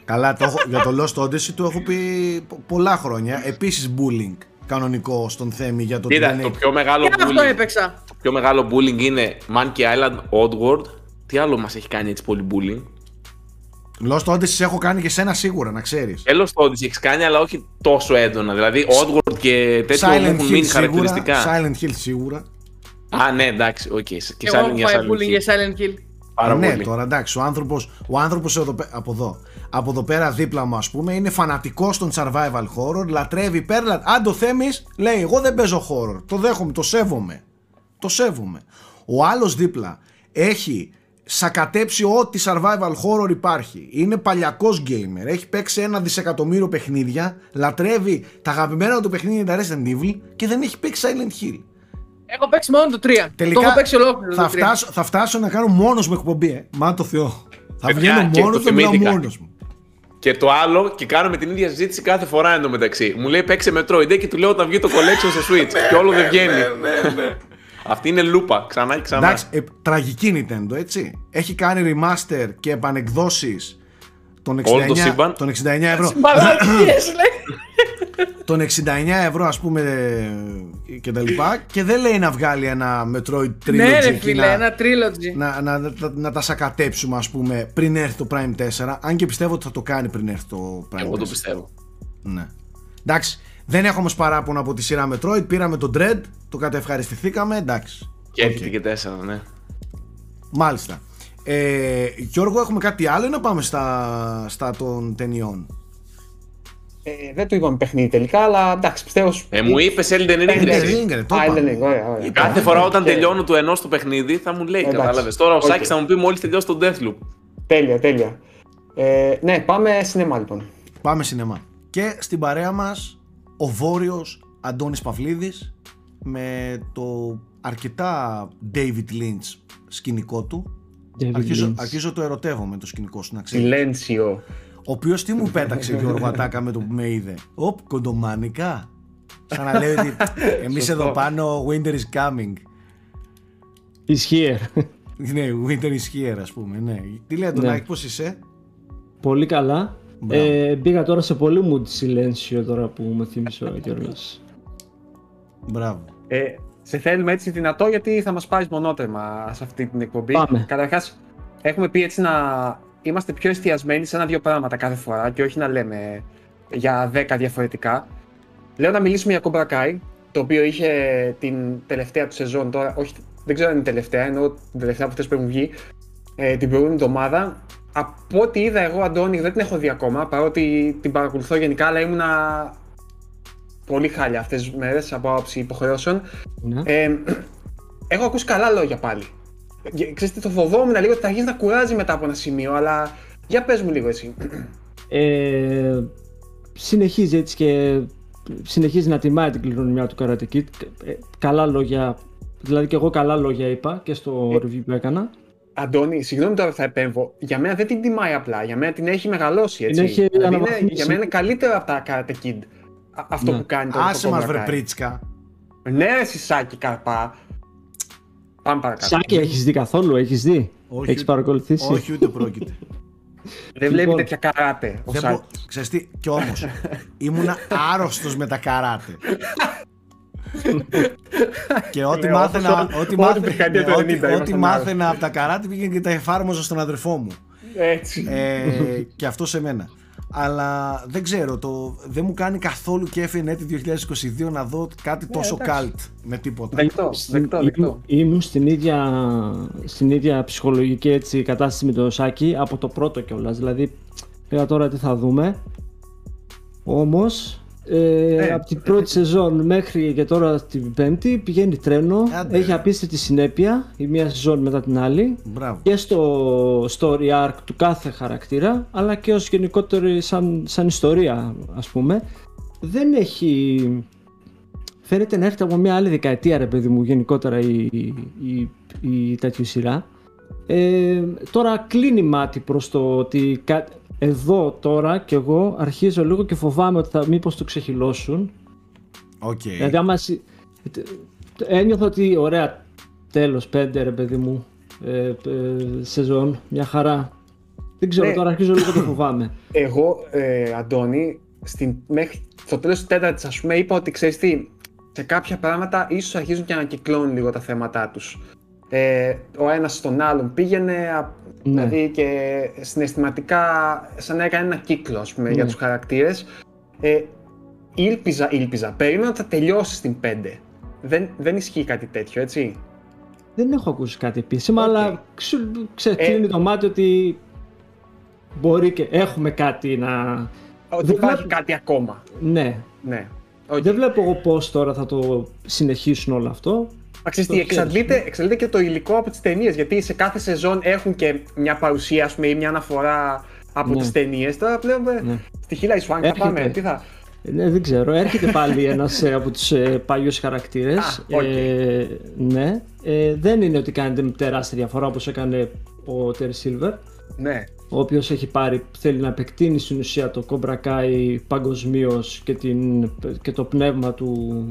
Καλά, το έχω, για το Lost Odyssey του έχω πει πο- πολλά χρόνια. Επίσης bullying κανονικό στον Θέμη για το ότι Κοίτα, δεν το έχει... πιο μεγάλο Και αυτό bullying. έπαιξα. Το πιο μεγάλο bullying είναι Monkey Island, Oddworld. Τι άλλο μας έχει κάνει έτσι πολύ bullying; Lost Odyssey έχω κάνει και σένα σίγουρα, να ξέρεις. Τέλο το ότι έχεις κάνει, αλλά όχι τόσο έντονα. Δηλαδή, Oddworld και τέτοιο μου Silent έχουν Hill μείνει σίγουρα. χαρακτηριστικά. Silent Hill σίγουρα. Α, ναι, εντάξει, οκ. Και Εγώ Silent έχω για φάει Silent bullying για Hill. Silent Hill. Πάρα ναι, πολύ. τώρα εντάξει, ο άνθρωπος, ο άνθρωπος εδώ, πέ- από εδώ, από εδώ πέρα δίπλα μου ας πούμε, είναι φανατικός στον survival horror, λατρεύει πέρλα. Αν ο Θέμης λέει, εγώ δεν παίζω horror, το δέχομαι, το σέβομαι. Το σέβομαι. Ο άλλος δίπλα έχει σακατέψει ό,τι survival horror υπάρχει. Είναι παλιακός gamer, έχει παίξει ένα δισεκατομμύριο παιχνίδια, λατρεύει τα αγαπημένα του παιχνίδια τα Resident Evil και δεν έχει παίξει Silent Hill. Έχω παίξει μόνο το 3. Τελικά το έχω παίξει ολόκληρο θα, το 3. φτάσω, θα φτάσω να κάνω μόνος μου εκπομπή. Ε. Μα το Θεό. Θα Παιδιά, βγαίνω και μόνος το μου, θα μιλάω θυμήθηκα. μόνος μου. Και το άλλο, και κάνουμε την ίδια συζήτηση κάθε φορά εντωμεταξύ. Μου λέει παίξε Metroid και του λέω όταν βγει το collection στο Switch. και όλο δεν βγαίνει. Αυτή είναι λούπα, ξανά και ξανά. Εντάξει, ε, τραγική Nintendo, έτσι. Έχει κάνει remaster και επανεκδόσεις των 69, Όλο το σύμπαν. των 69 ευρώ. Μαλακίες λέει. των 69 ευρώ ας πούμε ε, και τα λοιπά και δεν λέει να βγάλει ένα Metroid Trilogy Ναι, ρε και φίλε, να, ένα trilogy. να, να, να, να τα σακατέψουμε ας πούμε πριν έρθει το Prime 4 αν και πιστεύω ότι θα το κάνει πριν έρθει το Prime 4 Εγώ το πιστεύω. Ναι. Εντάξει, δεν έχω όμως παράπονο από τη σειρά Metroid. Πήραμε το Dread, το κατευχαριστηθήκαμε. Εντάξει. Και Οκ. έρχεται και τέσσερα, ναι. Μάλιστα. Ε, Γιώργο, έχουμε κάτι άλλο ή να πάμε στα, στα των ταινιών; Ε, δεν του είπαμε παιχνίδι τελικά, αλλά εντάξει, πιστεύω. Ε, μου είπες Elden Ring. Elden εσύ. Ring, ρε, το Α, είπα. Elden Ring, ωραία, ωραία. Κάθε φορά όταν Και- τελειώνω του ενός το παιχνίδι θα μου λέει, Εντάξει. κατάλαβες. Τώρα ο Οκ. Σάκης θα μου πει μόλις τελειώσει το Deathloop. Τέλεια, τέλεια. Ε, ναι, πάμε σινεμά λοιπόν. Πάμε σινεμά. Και στην παρέα μας ο βόρειος Αντώνης Παυλίδης με το αρκετά David Lynch σκηνικό του. David Αρχίζω, Lynch. αρχίζω το ερωτεύομαι το σκηνικό σου να ξέρεις. Silencio. Ο οποίος τι μου πέταξε Γιώργο Ατάκα με το που με είδε; Οπ, κοντομάνικα. Σαν να λέει ότι εμείς Σωστό. εδώ πάνω winter is coming. Is here. Ναι, winter is here ας πούμε, ναι. Τι λέει Αντωνάκη, πώς είσαι; Πολύ καλά. Μπράβο. Ε, μπήκα τώρα σε πολύ mood silencio τώρα που με θύμισε ο Γιώργος. Μπράβο. Ε, σε θέλουμε έτσι δυνατό γιατί θα μας πάρεις μονότερμα σε αυτή την εκπομπή. Πάμε. Καταρχάς, έχουμε πει έτσι να είμαστε πιο εστιασμένοι σε ένα-δύο πράγματα κάθε φορά και όχι να λέμε για δέκα διαφορετικά. Λέω να μιλήσουμε για Cobra Kai, το οποίο είχε την τελευταία του σεζόν τώρα, όχι, δεν ξέρω αν είναι η τελευταία, εννοώ την τελευταία από αυτές που έχουν βγει, ε, την προηγούμενη εβδομάδα. Από ό,τι είδα εγώ, Αντώνη, δεν την έχω δει ακόμα, παρότι την παρακολουθώ γενικά, αλλά ήμουνα πολύ χάλια αυτές τις μέρες από άποψη υποχρεώσεων. Ναι. Ε, έχω ακούσει καλά λόγια πάλι. Ε, Ξέρεις τι, το φοβόμουν λίγο ότι θα αρχίσει να κουράζει μετά από ένα σημείο, αλλά για πες μου λίγο εσύ. Ε, συνεχίζει έτσι και συνεχίζει να τιμάει την κληρονομιά του Karate Kid. Ε, καλά λόγια, δηλαδή και εγώ καλά λόγια είπα και στο review που έκανα. Αντώνη, συγγνώμη τώρα που θα επέμβω. Για μένα δεν την τιμάει απλά. Για μένα την έχει μεγαλώσει έτσι. Την έχει Δηλαδή είναι- αναβαθμίσει. για μένα είναι καλύτερο από τα Karate Kid. Α- Αυτό Ναι. που κάνει το Άσε το μας Cobra βρε Kai. πρίτσκα. Ναι, ρε Σισάκη καρπά. Πάμε παρακάτω. Σάκη, έχεις δει καθόλου, έχεις δει; Όχι, έχεις ούτε- παρακολουθήσει; Όχι ούτε πρόκειται. Δεν βλέπεις Λοιπόν. τέτοια καράτε ο Δεν μπο... Σάκης. Ξέρεις τι, κι όμως ήμουνα άρρωστος με τα καράτε. και ό,τι Ναι, μάθαινα, όπως ό,τι όλη μάθαινα, τη δεκαετία ναι, του ό,τι- 90 ό,τι ήμασταν μάθαινα από τα καράτε πήγαινε και τα εφάρμοζα στον αδερφό μου. Έτσι. ε, και αυτό σε μένα. Αλλά δεν ξέρω, το, δεν μου κάνει καθόλου κέφι ενέτη 2022 να δω κάτι τόσο Ναι, εντάξει. καλτ με τίποτα. Δεκτό, δεκτό, δεκτό. Ήμουν- Ήμουν στην ίδια, στην ίδια ψυχολογική έτσι, κατάσταση με το Σάκη από το πρώτο κιόλας. Δηλαδή, πήγα τώρα τι θα δούμε. Όμως, ε, Ε. από την πρώτη σεζόν μέχρι και τώρα την πέμπτη πηγαίνει τρένο. Άντε. Έχει απίστευτη συνέπεια η μία σεζόν μετά την άλλη. Μπράβο. Και στο story arc του κάθε χαρακτήρα, αλλά και ως γενικότερη σαν, σαν ιστορία, ας πούμε. Δεν έχει... Φαίνεται να έρχεται από μια άλλη δεκαετία, ρε παιδί μου, γενικότερα η, η, η, τέτοια σειρά. Ε, τώρα κλείνει μάτι προς το ότι κα- εδώ τώρα κι εγώ αρχίζω λίγο και φοβάμαι ότι θα μήπως το ξεχειλώσουν. Οκ. Δηλαδή άμα... συ- τε- τε- Ένιωθα ότι ωραία, τέλος, πέντε ρε παιδί μου, ε, ε, σεζόν, μια χαρά. Δεν ξέρω, Ναι. τώρα αρχίζω λίγο και το φοβάμαι. Εγώ, ε, Αντώνη, στην, μέχρι το τέλος της τέταρτης, ας πούμε, είπα ότι ξέρεις τι, σε κάποια πράγματα ίσως αρχίζουν και ανακυκλώνουν λίγο τα θέματα τους. Ε, ο ένας στον άλλον πήγαινε, α- Ναι. δηλαδή και συναισθηματικά σαν να έκανε ένα κύκλο, ας πούμε, για Ναι. τους χαρακτήρες. Ε, ήλπιζα, ήλπιζα, περίμενα ότι θα τελειώσει στην 5. Δεν, δεν ισχύει κάτι τέτοιο, έτσι; Δεν έχω ακούσει κάτι επίσημα, Οκ. αλλά σου κλείνει Ε. το μάτι ότι μπορεί και έχουμε κάτι να... Ότι Δεν υπάρχει βλέπω- κάτι ακόμα. Ναι. Ναι. Οκ. Δεν βλέπω εγώ πώς τώρα θα το συνεχίσουν όλο αυτό. Μα ξέρεις Το τι, ξέρεις, εξαντλείται, εξαντλείται και το υλικό από τις ταινίες, γιατί σε κάθε σεζόν έχουν και μια παρουσία, ας πούμε, ή μια αναφορά από Ναι. τις ταινίες. Τώρα πλέον ε, Ναι. στη Hilary Swank θα Έρχεται. πάμε, τι θα... Ε, Ναι, δεν ξέρω. Έρχεται πάλι ένας ε, από τους ε, παλιούς χαρακτήρες. Α, οκ. Ε, ναι. Ε, δεν είναι ότι κάνετε τεράστια διαφορά όπως έκανε ο Terry Silver. Ναι. ο οποίος έχει πάρει, θέλει να επεκτείνει στην ουσία το Cobra Kai παγκοσμίως και, την, και το πνεύμα του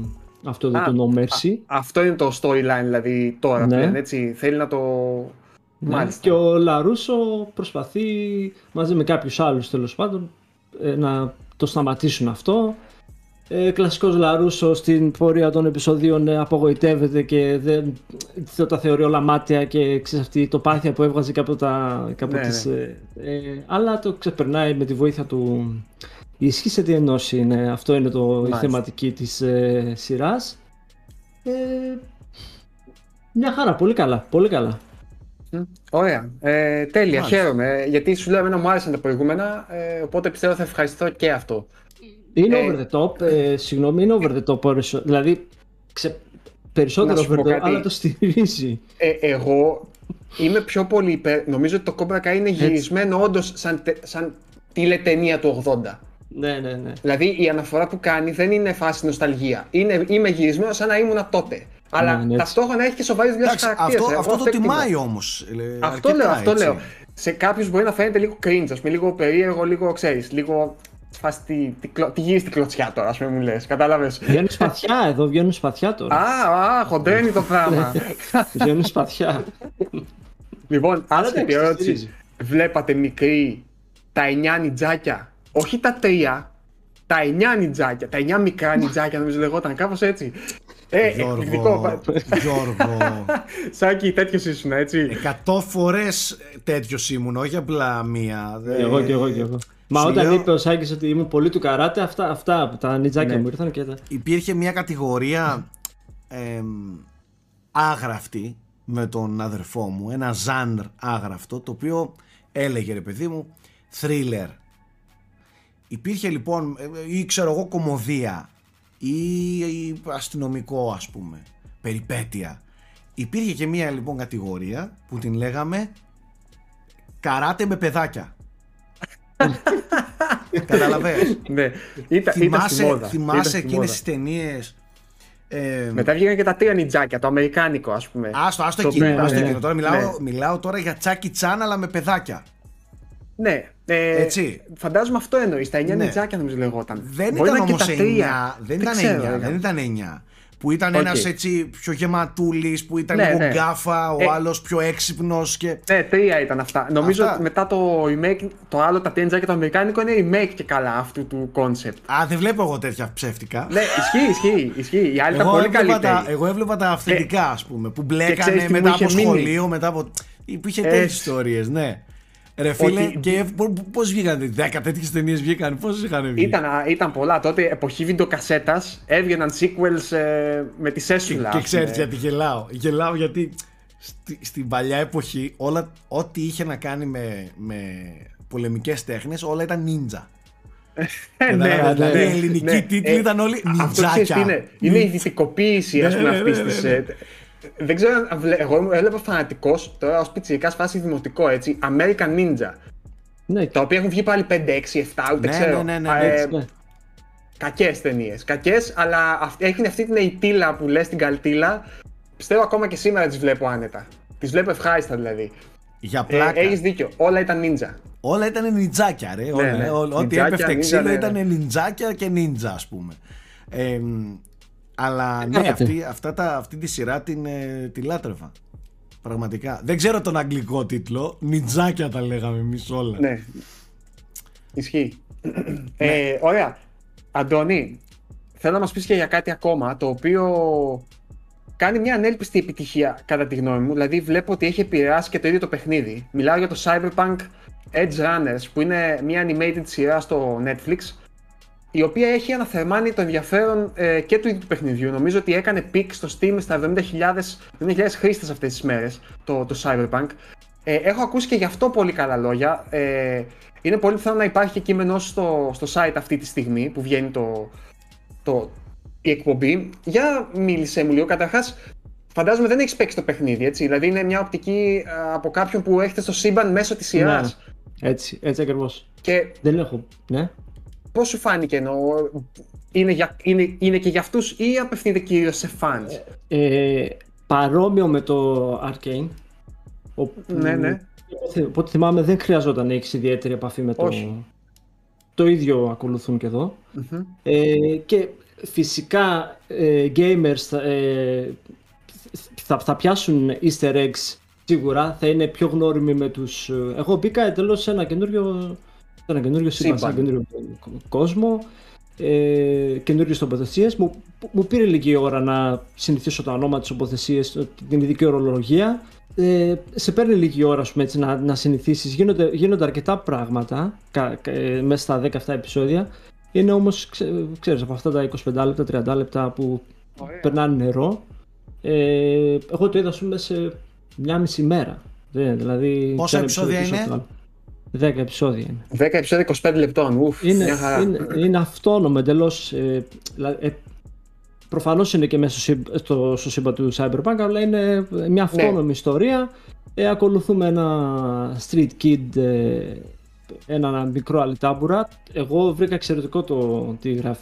αυτό εδώ Α, το No Mercy. Αυτό είναι το storyline, δηλαδή, τώρα Ναι. πλέον, έτσι. Θέλει να το... Ναι, Μάλιστα. Και ο Λαρούσο προσπαθεί μαζί με κάποιους άλλους τέλος πάντων ε, να το σταματήσουν αυτό. Ε, κλασικός Λαρούσο στην πορεία των επεισοδίων ε, απογοητεύεται και δεν το τα θεωρεί όλα μάτια και ξέρεις αυτή η τοπάθεια που έβγαζε και από, τα, και από Ναι, τις, ναι. ε, ε, αλλά το ξεπερνάει με τη βοήθεια του η ισχύ σε τι ενώσει είναι, αυτό είναι το, η Μάλιστα. θεματική της ε, σειράς. Ε, μια χαρά, πολύ καλά, πολύ καλά. Μμ, Ωραία. Ε, τέλεια, Μάλιστα. χαίρομαι. Γιατί σου λέω, εμένα μου άρεσαν τα προηγούμενα, ε, οπότε πιστεύω θα ευχαριστώ και αυτό. Είναι Ε, over the top, ε, συγγνώμη, είναι over the top. περισσο- Δηλαδή, ξε, περισσότερο Να σου over πω the top, κάτι. αλλά το στηρίζει. Ε, εγώ είμαι πιο πολύ υπέρ. Νομίζω ότι το Cobra Kai είναι γυρισμένο όντως σαν, τε- σαν τηλετενία του 80. Ναι, ναι, ναι. Δηλαδή η αναφορά που κάνει δεν είναι φάση νοσταλγία. Είναι, είμαι γυρισμένος σαν να ήμουν τότε. Αλλά Ναι, ναι, έτσι. ταυτόχρονα έχει και σοβαρή δουλειά στου Εντάξει, χαρακτήρες. αυτό, αυτό το τιμάει όμως. Αυτό λέω, αυτό λέω. Σε κάποιους μπορεί να φαίνεται λίγο cringe, ας πούμε, λίγο περίεργο, λίγο ξέρεις, λίγο. Φάση τι, τι, κλω- τι γύρει στην κλωτσιά τώρα, ας πούμε, μου λες. Κατάλαβες. Βγαίνουν σπαθιά εδώ, βγαίνουν σπαθιά τώρα. Α, α, χοντρένει το πράγμα. Βγαίνουν σπαθιά. λοιπόν, άσχετη εντάξει, ερώτηση. στηρίζει. Βλέπατε μικρή τα 9 νιτζάκια, όχι τα 3, τα 9 νιτζάκια, τα 9 μικρά νιτζάκια, νομίζω λεγόταν κάπως έτσι. Ε, εκπληκτικό. Γιώργο, Γιώργο, Σάκη, τέτοιος ήσουν, έτσι. εκατό φορές τέτοιος ήμουν, όχι απλά μία. Δεν- εγώ και εγώ και εγώ. Μα σου όταν λέω- είπε ο Σάκης ότι ήμουν πολύ του καράτε, αυτά, αυτά τα νιτζάκια Ναι. μου ήρθαν και τα. υπήρχε μια κατηγορία εμ, άγραφτη με τον αδερφό μου, ένα ζάνρ άγραφτο, το οποίο έλεγε ρε παιδί μου thriller. Υπήρχε λοιπόν, ε, ή ξέρω εγώ κομμωδία ή, ή αστυνομικό ας πούμε, περιπέτεια. Υπήρχε και μια λοιπόν κατηγορία που την λέγαμε καράτε με παιδάκια. Καταλαβαίνεις. Ναι, ήταν, ήταν στη θυμάσαι μόδα. Ήταν θυμάσαι στη εκείνες μόδα. τις ταινίες ε, Μετά βγήκαν και τα τρία νιτζάκια, το αμερικάνικο, ας πούμε. Άστο, άστο Το- εκείνο, ναι, άστο ναι, εκείνο. Τώρα μιλάω, ναι. μιλάω τώρα για τσάκι τσάν αλλά με παιδάκια. Ναι, ε, Έτσι. Φαντάζομαι αυτό εννοείς. Τα 9 Ναι. νιτζάκια νομίζω λεγόταν. Δεν Μπορεί ήταν να είναι όμως και τα 9, τρία. δεν ήταν ξέρω, 9, ρε. δεν ήταν 9. Που ήταν Οκ. ένας έτσι πιο γεματούλης, που ήταν Ναι, λίγο ναι. γκάφα, ο Ε, άλλος πιο έξυπνος και... Ναι, τρία ήταν αυτά. Νομίζω Αυτά. ότι μετά το remake, το άλλο, τα τέντζα και το αμερικάνικο είναι remake και καλά αυτού του concept. Α, δεν βλέπω εγώ τέτοια ψεύτικα. Ναι, ισχύει, ισχύει, ισχύει. Οι άλλοι ήταν εγώ, πολύ έβλεπα καλύτεροι. τα, εγώ έβλεπα τα αυθεντικά, ας πούμε, που μπλέκανε ξέρεις τι μου μετά από είχε μείνει; σχολείο, μετά από... Υπήρχε τέτοιες Έτσι. ιστορίες, ναι. Ρε φίλε, Ότι- και πώς βγήκαν, 10 τέτοιες ταινίες βγήκαν, πώ είχαν βγει; Ήταν, α, ήταν πολλά. Τότε εποχή βιντεοκασέτας έβγαιναν sequels ε, με τη Και, σέσουλα. και ας πούμε. ξέρει γιατί γελάω. Γελάω γιατί στη, στην παλιά εποχή όλα, ό,τι είχε να κάνει με, με πολεμικές τέχνες όλα ήταν ninja. Ε, ναι, Κατάλαβες, ναι, δηλαδή ναι, οι ελληνικοί ναι. τίτλοι ήταν όλοι Αυτό ξέρεις τι νιτζάκια. είναι. Είναι η δυτικοποίηση ας Ναι, πούμε ναι, αυτής ναι, της, ναι, ε, Δεν ξέρω αν βλέ- εγώ ήμουν- έβλεπα φανατικός τώρα ως πιτσιρικάς φάση δημοτικό έτσι American Ninja Ναι, τα οποία έχουν βγει πάλι 5, 6, 7 ούτε Ναι, ξέρω ναι, ναι, Α, ναι, ε, έτσι, ναι. Κακές ταινίες, κακές αλλά αυ- έχουν αυτή την ειτήλα που λες την καλτήλα Πιστεύω ακόμα και σήμερα τις βλέπω άνετα Τις βλέπω ευχάριστα δηλαδή Για ε, πλάκα. Έχεις δίκιο, όλα ήταν ninja Όλα ήταν νιτζάκια, ρε. όλα, ναι. ό- Ό,τι Νιτζάκια, έπεφτε νίτζα, ξύλο ναι, ήταν ναι. νιτζάκια και νίτζα, ας πούμε. Ε, μ, αλλά ναι, Κάθεται. αυτή, αυτά τα, αυτή τη σειρά την, ε, τη λάτρευα. Πραγματικά. Δεν ξέρω τον αγγλικό τίτλο. Νιτζάκια τα λέγαμε εμείς όλα. Ναι. Ισχύει. ε, ωραία. Αντώνη, θέλω να μας πεις και για κάτι ακόμα, το οποίο κάνει μια ανέλπιστη επιτυχία κατά τη γνώμη μου. Δηλαδή βλέπω ότι έχει επηρεάσει και το ίδιο το παιχνίδι. Μιλάω για το Cyberpunk Edge Runners, που είναι μια animated σειρά στο Netflix, η οποία έχει αναθερμάνει το ενδιαφέρον ε, και του ίδιου του παιχνιδιού. Νομίζω ότι έκανε peak στο Steam στα 70.000 70.000 χρήστες αυτές τις μέρες, το, το Cyberpunk. Ε, έχω ακούσει και γι' αυτό πολύ καλά λόγια. Ε, είναι πολύ πιθανό να υπάρχει και κείμενο στο, στο site αυτή τη στιγμή που βγαίνει το, το, η εκπομπή. Για μίλησε μου λίγο. Καταρχάς, φαντάζομαι δεν έχεις παίξει το παιχνίδι, έτσι. Δηλαδή είναι μια οπτική α, από κάποιον που έχετε στο σύμπαν μέσω της σειράς. Ναι. Έτσι, έτσι ακριβώς. Και Δεν έχω. Ναι. Πώς σου φάνηκε εννοώ, είναι, για, είναι, είναι και για αυτούς ή απευθύνεται κυρίως σε fans; Ε, παρόμοιο με το Arcane. Όπου, Ναι, ναι. Από ό,τι θυμάμαι δεν χρειαζόταν να έχεις ιδιαίτερη επαφή με το. Όχι. Το ίδιο ακολουθούν και εδώ. Μμμ. Ε, και φυσικά ε, gamers θα, ε, θα, θα πιάσουν easter eggs σίγουρα, θα είναι πιο γνώριμοι με τους... ε, Εγώ μπήκα εντελώς σε ένα καινούριο, σε ένα καινούριο σύμπαν, σε ένα Σύμπαν. καινούριο κόσμο, ε, καινούριες τοποθεσίες. Μου, μου πήρε λίγη ώρα να συνηθίσω τα ονόματα, τις τοποθεσίες, την ειδική ορολογία. Ε, σε παίρνει λίγη ώρα ας πούμε, έτσι, να, να συνηθίσεις. Γίνονται, γίνονται αρκετά πράγματα κα, κα- ε, μέσα στα 17 επεισόδια. Είναι όμως, ξέ, ξέρεις, από αυτά τα 25 λεπτά, 30 λεπτά που Ωραία. περνάνε νερό. Ε, εγώ το είδα ας πούμε σε μια μισή μέρα. Δεν, δηλαδή, Πόσα ένα επεισόδια επεισόδιο είναι; Πίσω από το 10 επεισόδια είναι. 10 επεισόδια 25 λεπτών. Ουφ, Είναι, μια χαρά. είναι, είναι αυτόνομο εντελώς. Ε, δηλαδή, ε, Προφανώς είναι και μέσα στο, σύμπ- στο, στο σύμπαν του Cyberpunk, αλλά είναι μια αυτόνομη ιστορία. Ε, ακολουθούμε ένα street kid, ε, ένα μικρό αλυτάμπουρα. Εγώ βρήκα εξαιρετικό το, τη γραφ-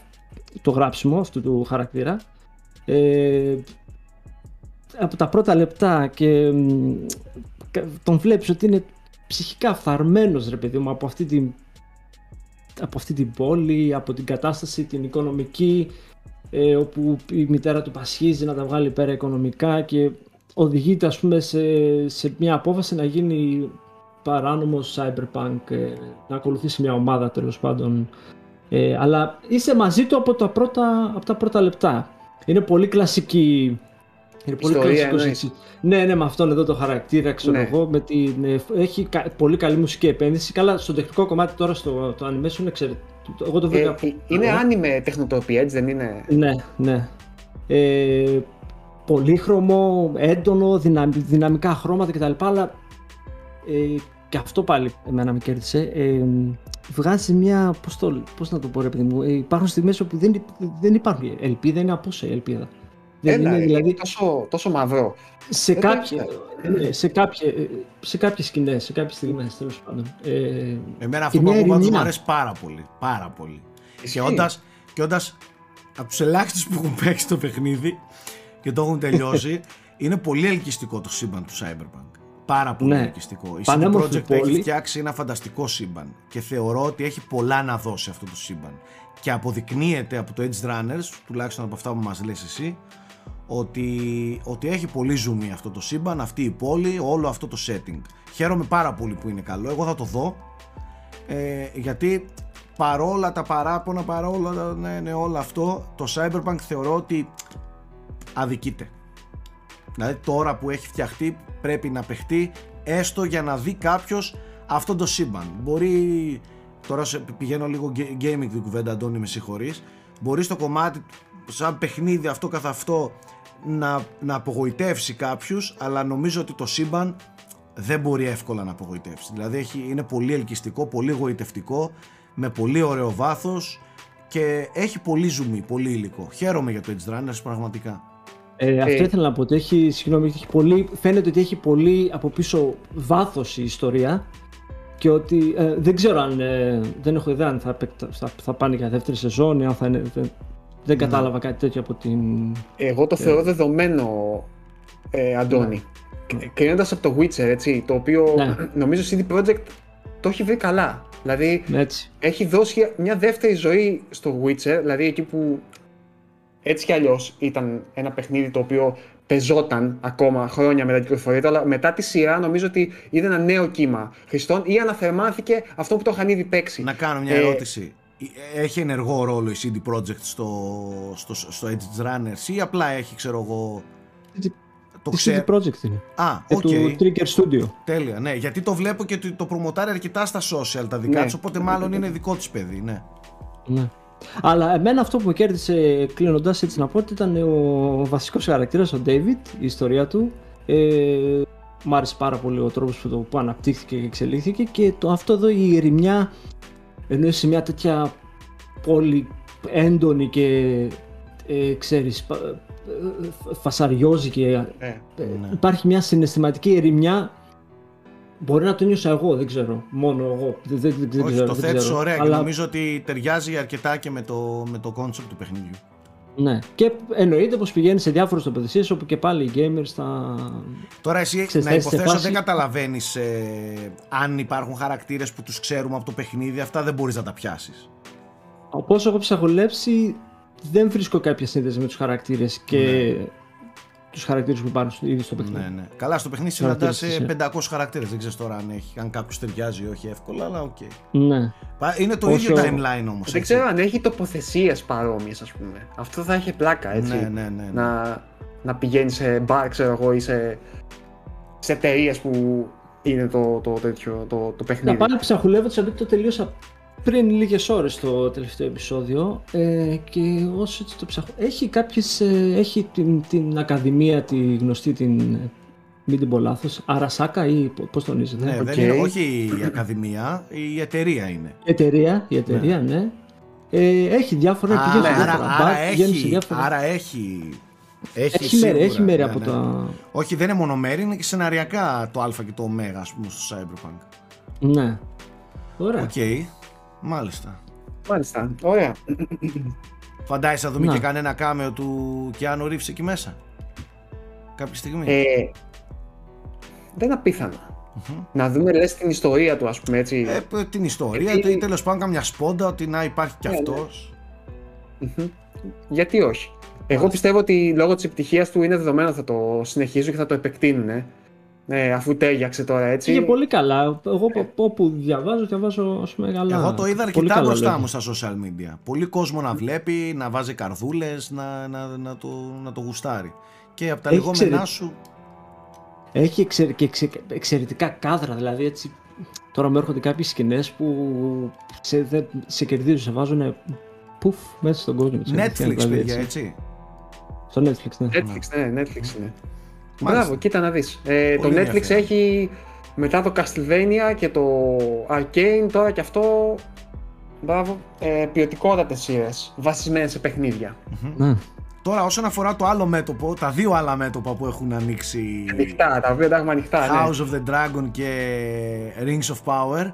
το γράψιμο αυτού του χαρακτήρα. Ε, από τα πρώτα λεπτά και μ, κα- τον βλέπεις ότι είναι ψυχικά φθαρμένος ρε παιδί μου από αυτή την από αυτή την πόλη, από την κατάσταση την οικονομική ε, όπου η μητέρα του πασχίζει να τα βγάλει πέρα οικονομικά και οδηγείται ας πούμε σε, σε μια απόφαση να γίνει παράνομος cyberpunk, ε, να ακολουθήσει μια ομάδα τέλος πάντων. Ε, αλλά είσαι μαζί του από τα πρώτα, από τα πρώτα λεπτά. Είναι πολύ κλασική. Είναι πολύ Ιστορία κλασικός εννοείς. έτσι. Ναι, ναι, με αυτόν εδώ το χαρακτήρα, ξέρω Ναι. εγώ. Με την, ε, έχει κα- πολύ καλή μουσική επένδυση. Καλά, στο τεχνικό κομμάτι τώρα στο το animation είναι εξαιρετικό. Εγώ το Ε, βρήκα. ε, είναι καλό. άνιμε τεχνοτροπία, έτσι δεν είναι; Ναι, ναι. Ε, πολύχρωμο, έντονο, δυναμ, δυναμικά χρώματα κτλ. Αλλά ε, και αυτό πάλι εμένα με κέρδισε. Ε, βγάζει μια. Πώς, το, πώς να το πω, ρε παιδί μου. Ε, υπάρχουν στιγμές όπου δεν, δεν υπάρχει ελπίδα, είναι απόσα η ελπίδα. Δεν Έλα, είναι, είναι δηλαδή, τόσο, τόσο μαύρο. σε, δεν το κάποια, ναι, σε, κάποια, σε κάποιες σκηνές, σε κάποιες στιγμές τέλος πάντων. Ε, Εμένα Και αυτό που μια ακούω πάντως μου ειρηνιά. αρέσει πάρα πολύ. Πάρα πολύ. Και Ισχύει. όντας, και όντας από τους ελάχιστους που έχουν παίξει το παιχνίδι και το έχουν τελειώσει, είναι πολύ ελκυστικό το σύμπαν του Cyberpunk. Πάρα πολύ Ναι. ελκυστικό. Η CD Πανέμορφη Projekt έχει πόλη. φτιάξει ένα φανταστικό σύμπαν και θεωρώ ότι έχει πολλά να δώσει αυτό το σύμπαν. Και αποδεικνύεται από το Edge Runners, τουλάχιστον από αυτά που μας λες εσύ, ότι, ότι έχει πολύ ζουμί αυτό το σύμπαν, αυτή η πόλη, όλο αυτό το setting. Χαίρομαι πάρα πολύ που είναι καλό. Εγώ θα το δω. Ε, γιατί παρόλα τα παράπονα, παρόλα τα- ναι, ναι, όλο αυτό, το Cyberpunk θεωρώ ότι αδικείται. Δηλαδή τώρα που έχει φτιαχτεί πρέπει να παιχτεί έστω για να δει κάποιος αυτό το σύμπαν. Μπορεί, τώρα σε πηγαίνω λίγο γκέ- gaming την κουβέντα Αντώνη με συγχωρείς, μπορεί στο κομμάτι σαν παιχνίδι αυτό καθ' αυτό να, να απογοητεύσει κάποιους αλλά νομίζω ότι το σύμπαν δεν μπορεί εύκολα να απογοητεύσει. Δηλαδή έχει, είναι πολύ ελκυστικό, πολύ γοητευτικό, με πολύ ωραίο βάθος και έχει πολύ ζουμί, πολύ υλικό. Χαίρομαι για το Edge Runners πραγματικά. Ε, αυτό Ε, ήθελα να πω ότι έχει, συγγνώμη, έχει πολύ, φαίνεται ότι έχει πολύ από πίσω βάθος η ιστορία και ότι ε, δεν ξέρω αν, ε, δεν έχω ιδέα αν θα, επεκτα- θα, θα πάνε για δεύτερη σεζόν ή αν θα είναι, δεν, δεν κατάλαβα κάτι τέτοιο από την... Εγώ το θεωρώ δεδομένο, ε, Αντώνη. Ναι. Κρίνοντα από το Witcher, έτσι, το οποίο Ναι. νομίζω CD Projekt το έχει βρει καλά. Δηλαδή, Έτσι. έχει δώσει μια δεύτερη ζωή στο Witcher, δηλαδή εκεί που έτσι κι αλλιώς ήταν ένα παιχνίδι το οποίο πεζόταν ακόμα χρόνια μετά την κυκλοφορία του, αλλά μετά τη σειρά νομίζω ότι είδε ένα νέο κύμα χρηστών ή αναθερμάθηκε αυτό που το είχαν ήδη παίξει. Να κάνω μια Ε, ερώτηση. Έχει ενεργό ρόλο η CD Projekt στο, στο, στο Edgerunners ή απλά έχει, ξέρω εγώ, το Τη ξέρω. CD Projekt είναι. Α, Ε, οκ. του Trigger Studio. Τέλεια, ναι. Γιατί το βλέπω και το, το προμοτάρει αρκετά στα social τα δικά Ναι. της, οπότε μάλλον είναι δικό της παιδί, ναι. Ναι. Αλλά εμένα αυτό που με κέρδισε κλείνοντας έτσι να πω ότι ήταν ο βασικός χαρακτήρας, ο David, η ιστορία του. Ε, μ' άρεσε πάρα πολύ ο τρόπος που, το- που αναπτύχθηκε και εξελίχθηκε και το, αυτό εδώ η ερημιά ενώ είσαι σε μια τέτοια πόλη έντονη και ε, ξέρεις πα- ε, φασαριόζει και Ε, ε, Ναι. υπάρχει μια συναισθηματική ερημιά Μπορεί να το νιώσα εγώ, δεν ξέρω. Μόνο εγώ. Δεν, δεν, δεν Όχι, ξέρω, το δεν θέτεις ξέρω. ωραία και Αλλά- νομίζω ότι ταιριάζει αρκετά και με το, με το concept του παιχνιδιού. Ναι. Και εννοείται πως πηγαίνει σε διάφορες τοποθεσίες όπου και πάλι οι gamers θα. Τώρα εσύ Ξέρεις, να θα είσαι σε υποθέσω φάση- δεν καταλαβαίνεις ε, αν υπάρχουν χαρακτήρες που τους ξέρουμε από το παιχνίδι, αυτά δεν μπορείς να τα πιάσεις. Από όσο έχω ψαχουλέψει, δεν βρίσκω κάποια σύνδεση με τους χαρακτήρες και τους χαρακτήρες που υπάρχουν στο- ήδη στο παιχνίδι. Ναι, ναι. Καλά, στο παιχνίδι Χαρακτήρες, συναντάς ε, ναι. 500 χαρακτήρες, δεν ξέρεις τώρα αν, έχει, αν κάποιος ταιριάζει ή όχι εύκολα, αλλά οκ. Ναι. Πα- Είναι το Όσο- ίδιο timeline όμως. δεν έτσι. ξέρω αν έχει τοποθεσίες παρόμοιες, ας πούμε. Αυτό θα έχει πλάκα, έτσι. Ναι, ναι, ναι. ναι. Να, να πηγαίνει σε μπαρ, ξέρω εγώ, ή σε, σε εταιρείες που είναι το, το, τέτοιο, το, το Να παιχνίδι. πάλι ψαχουλεύω γιατί το τελείωσα πριν λίγες ώρες το τελευταίο επεισόδιο ε, και όσο έτσι το ψαχω... Έχει κάποιες, ε, έχει την, την Ακαδημία, τη γνωστή την μην την πω λάθος, Arasaka ή πο- πώς τονίζετε. Ναι, δεν οκ. είναι, όχι η Ακαδημία, η εταιρεία είναι. Η εταιρεία, η εταιρεία, ναι. Ε, έχει διάφορα, Α, πηγαίνει σε άρα, διάφορα άρα, μπαρ, πηγαίνει σε έχει, διάφορα... άρα έχει. Έχει, έχει μέρη, σίγουρα, έχει μέρη ναι, από ναι. τα... Όχι, δεν είναι μόνο μέρη, είναι και σεναριακά το Α και το Ω, ας πούμε, στο Cyberpunk. Ναι. Ωραία. Οκ, μάλιστα. Μάλιστα. Ωραία. Φαντάζεσαι να δούμε Να. και κανένα κάμεο του Κιάνου Ριβς εκεί μέσα; Κάποια στιγμή. Ε, δεν είναι απίθανο. Μμμ. Να δούμε λες την ιστορία του, ας πούμε έτσι. Ε, π- την ιστορία, Γιατί- ή τέλος πάντων καμιά σπόντα ότι να υπάρχει κι Ναι, ναι. αυτός. Μμμ. Γιατί όχι. Εγώ πιστεύω ότι λόγω της επιτυχίας του είναι δεδομένο ότι θα το συνεχίσουν και θα το επεκτείνουν. Ε, αφού τέριαξε τώρα έτσι. Πήγε πολύ καλά. Εγώ πο- όπου διαβάζω, διαβάζω ως μεγάλα. Εγώ το είδα Πολύ αρκετά καλά μπροστά λόγια. μου στα social media. Πολύ κόσμο να βλέπει, να βάζει καρδούλες, να, να, να, το, να το γουστάρει. Και από τα Έχει λεγόμενά ξέρει- σου. Έχει εξαιρε- και εξε- εξαιρετικά κάδρα, δηλαδή έτσι. Τώρα μου έρχονται κάποιες σκηνές που σε, δεν- σε κερδίζουν, σε βάζουν πουφ μέσα στον κόσμο. της αλήθειας, Netflix, δηλαδή, παιδιά, έτσι. έτσι. Στο Netflix, ναι. Netflix, ναι, Netflix είναι. Μάλιστα. Μπράβο, κοίτα να δεις. Ε, το Πολύ Netflix ενδιαφέρον. έχει μετά το Castlevania και το Arcane τώρα και αυτό. Μπράβο, ε, ποιοτικότατες σειρές βασισμένες σε παιχνίδια. Ναι. Τώρα, όσον αφορά το άλλο μέτωπο, τα δύο άλλα μέτωπα που έχουν ανοίξει. Ανοιχτά, τα οποία τα έχουμε ανοιχτά, ναι. House of the Dragon και Rings of Power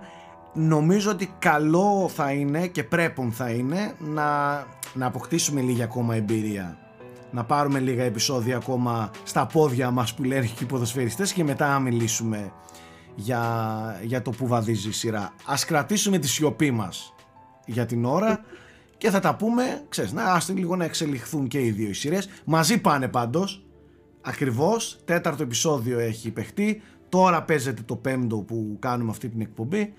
νομίζω ότι καλό θα είναι και πρέπον θα είναι να, να αποκτήσουμε λίγη ακόμα εμπειρία να πάρουμε λίγα επεισόδια ακόμα στα πόδια μας που λένε και οι ποδοσφαιριστές και μετά να μιλήσουμε για, για το που βαδίζει η σειρά ας κρατήσουμε τη σιωπή μας για την ώρα και θα τα πούμε, ξέρεις, να άστε λίγο να εξελιχθούν και οι δύο οι σειρές. Μαζί πάνε πάντως, ακριβώς, τέταρτο επεισόδιο έχει παιχτεί, τώρα παίζεται το πέμπτο που κάνουμε αυτή την εκπομπή.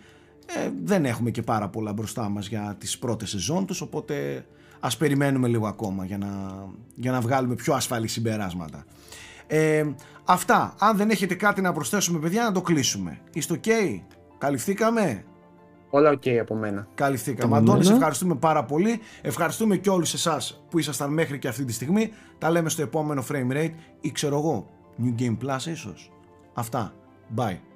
Ε, δεν έχουμε και πάρα πολλά μπροστά μας για τις πρώτες σεζόν τους, οπότε ας περιμένουμε λίγο ακόμα για να, για να βγάλουμε πιο ασφαλή συμπεράσματα. Ε, αυτά, αν δεν έχετε κάτι να προσθέσουμε παιδιά να το κλείσουμε. Είστε OK, καλυφθήκαμε; Όλα οκ από μένα. Καλυφθήκαμε. Από Αντώνη, σε μένα. ευχαριστούμε πάρα πολύ. Ευχαριστούμε και όλους εσάς που ήσασταν μέχρι και αυτή τη στιγμή. Τα λέμε στο επόμενο frame rate ή ξέρω εγώ, New Game Plus ίσως. Αυτά. Bye.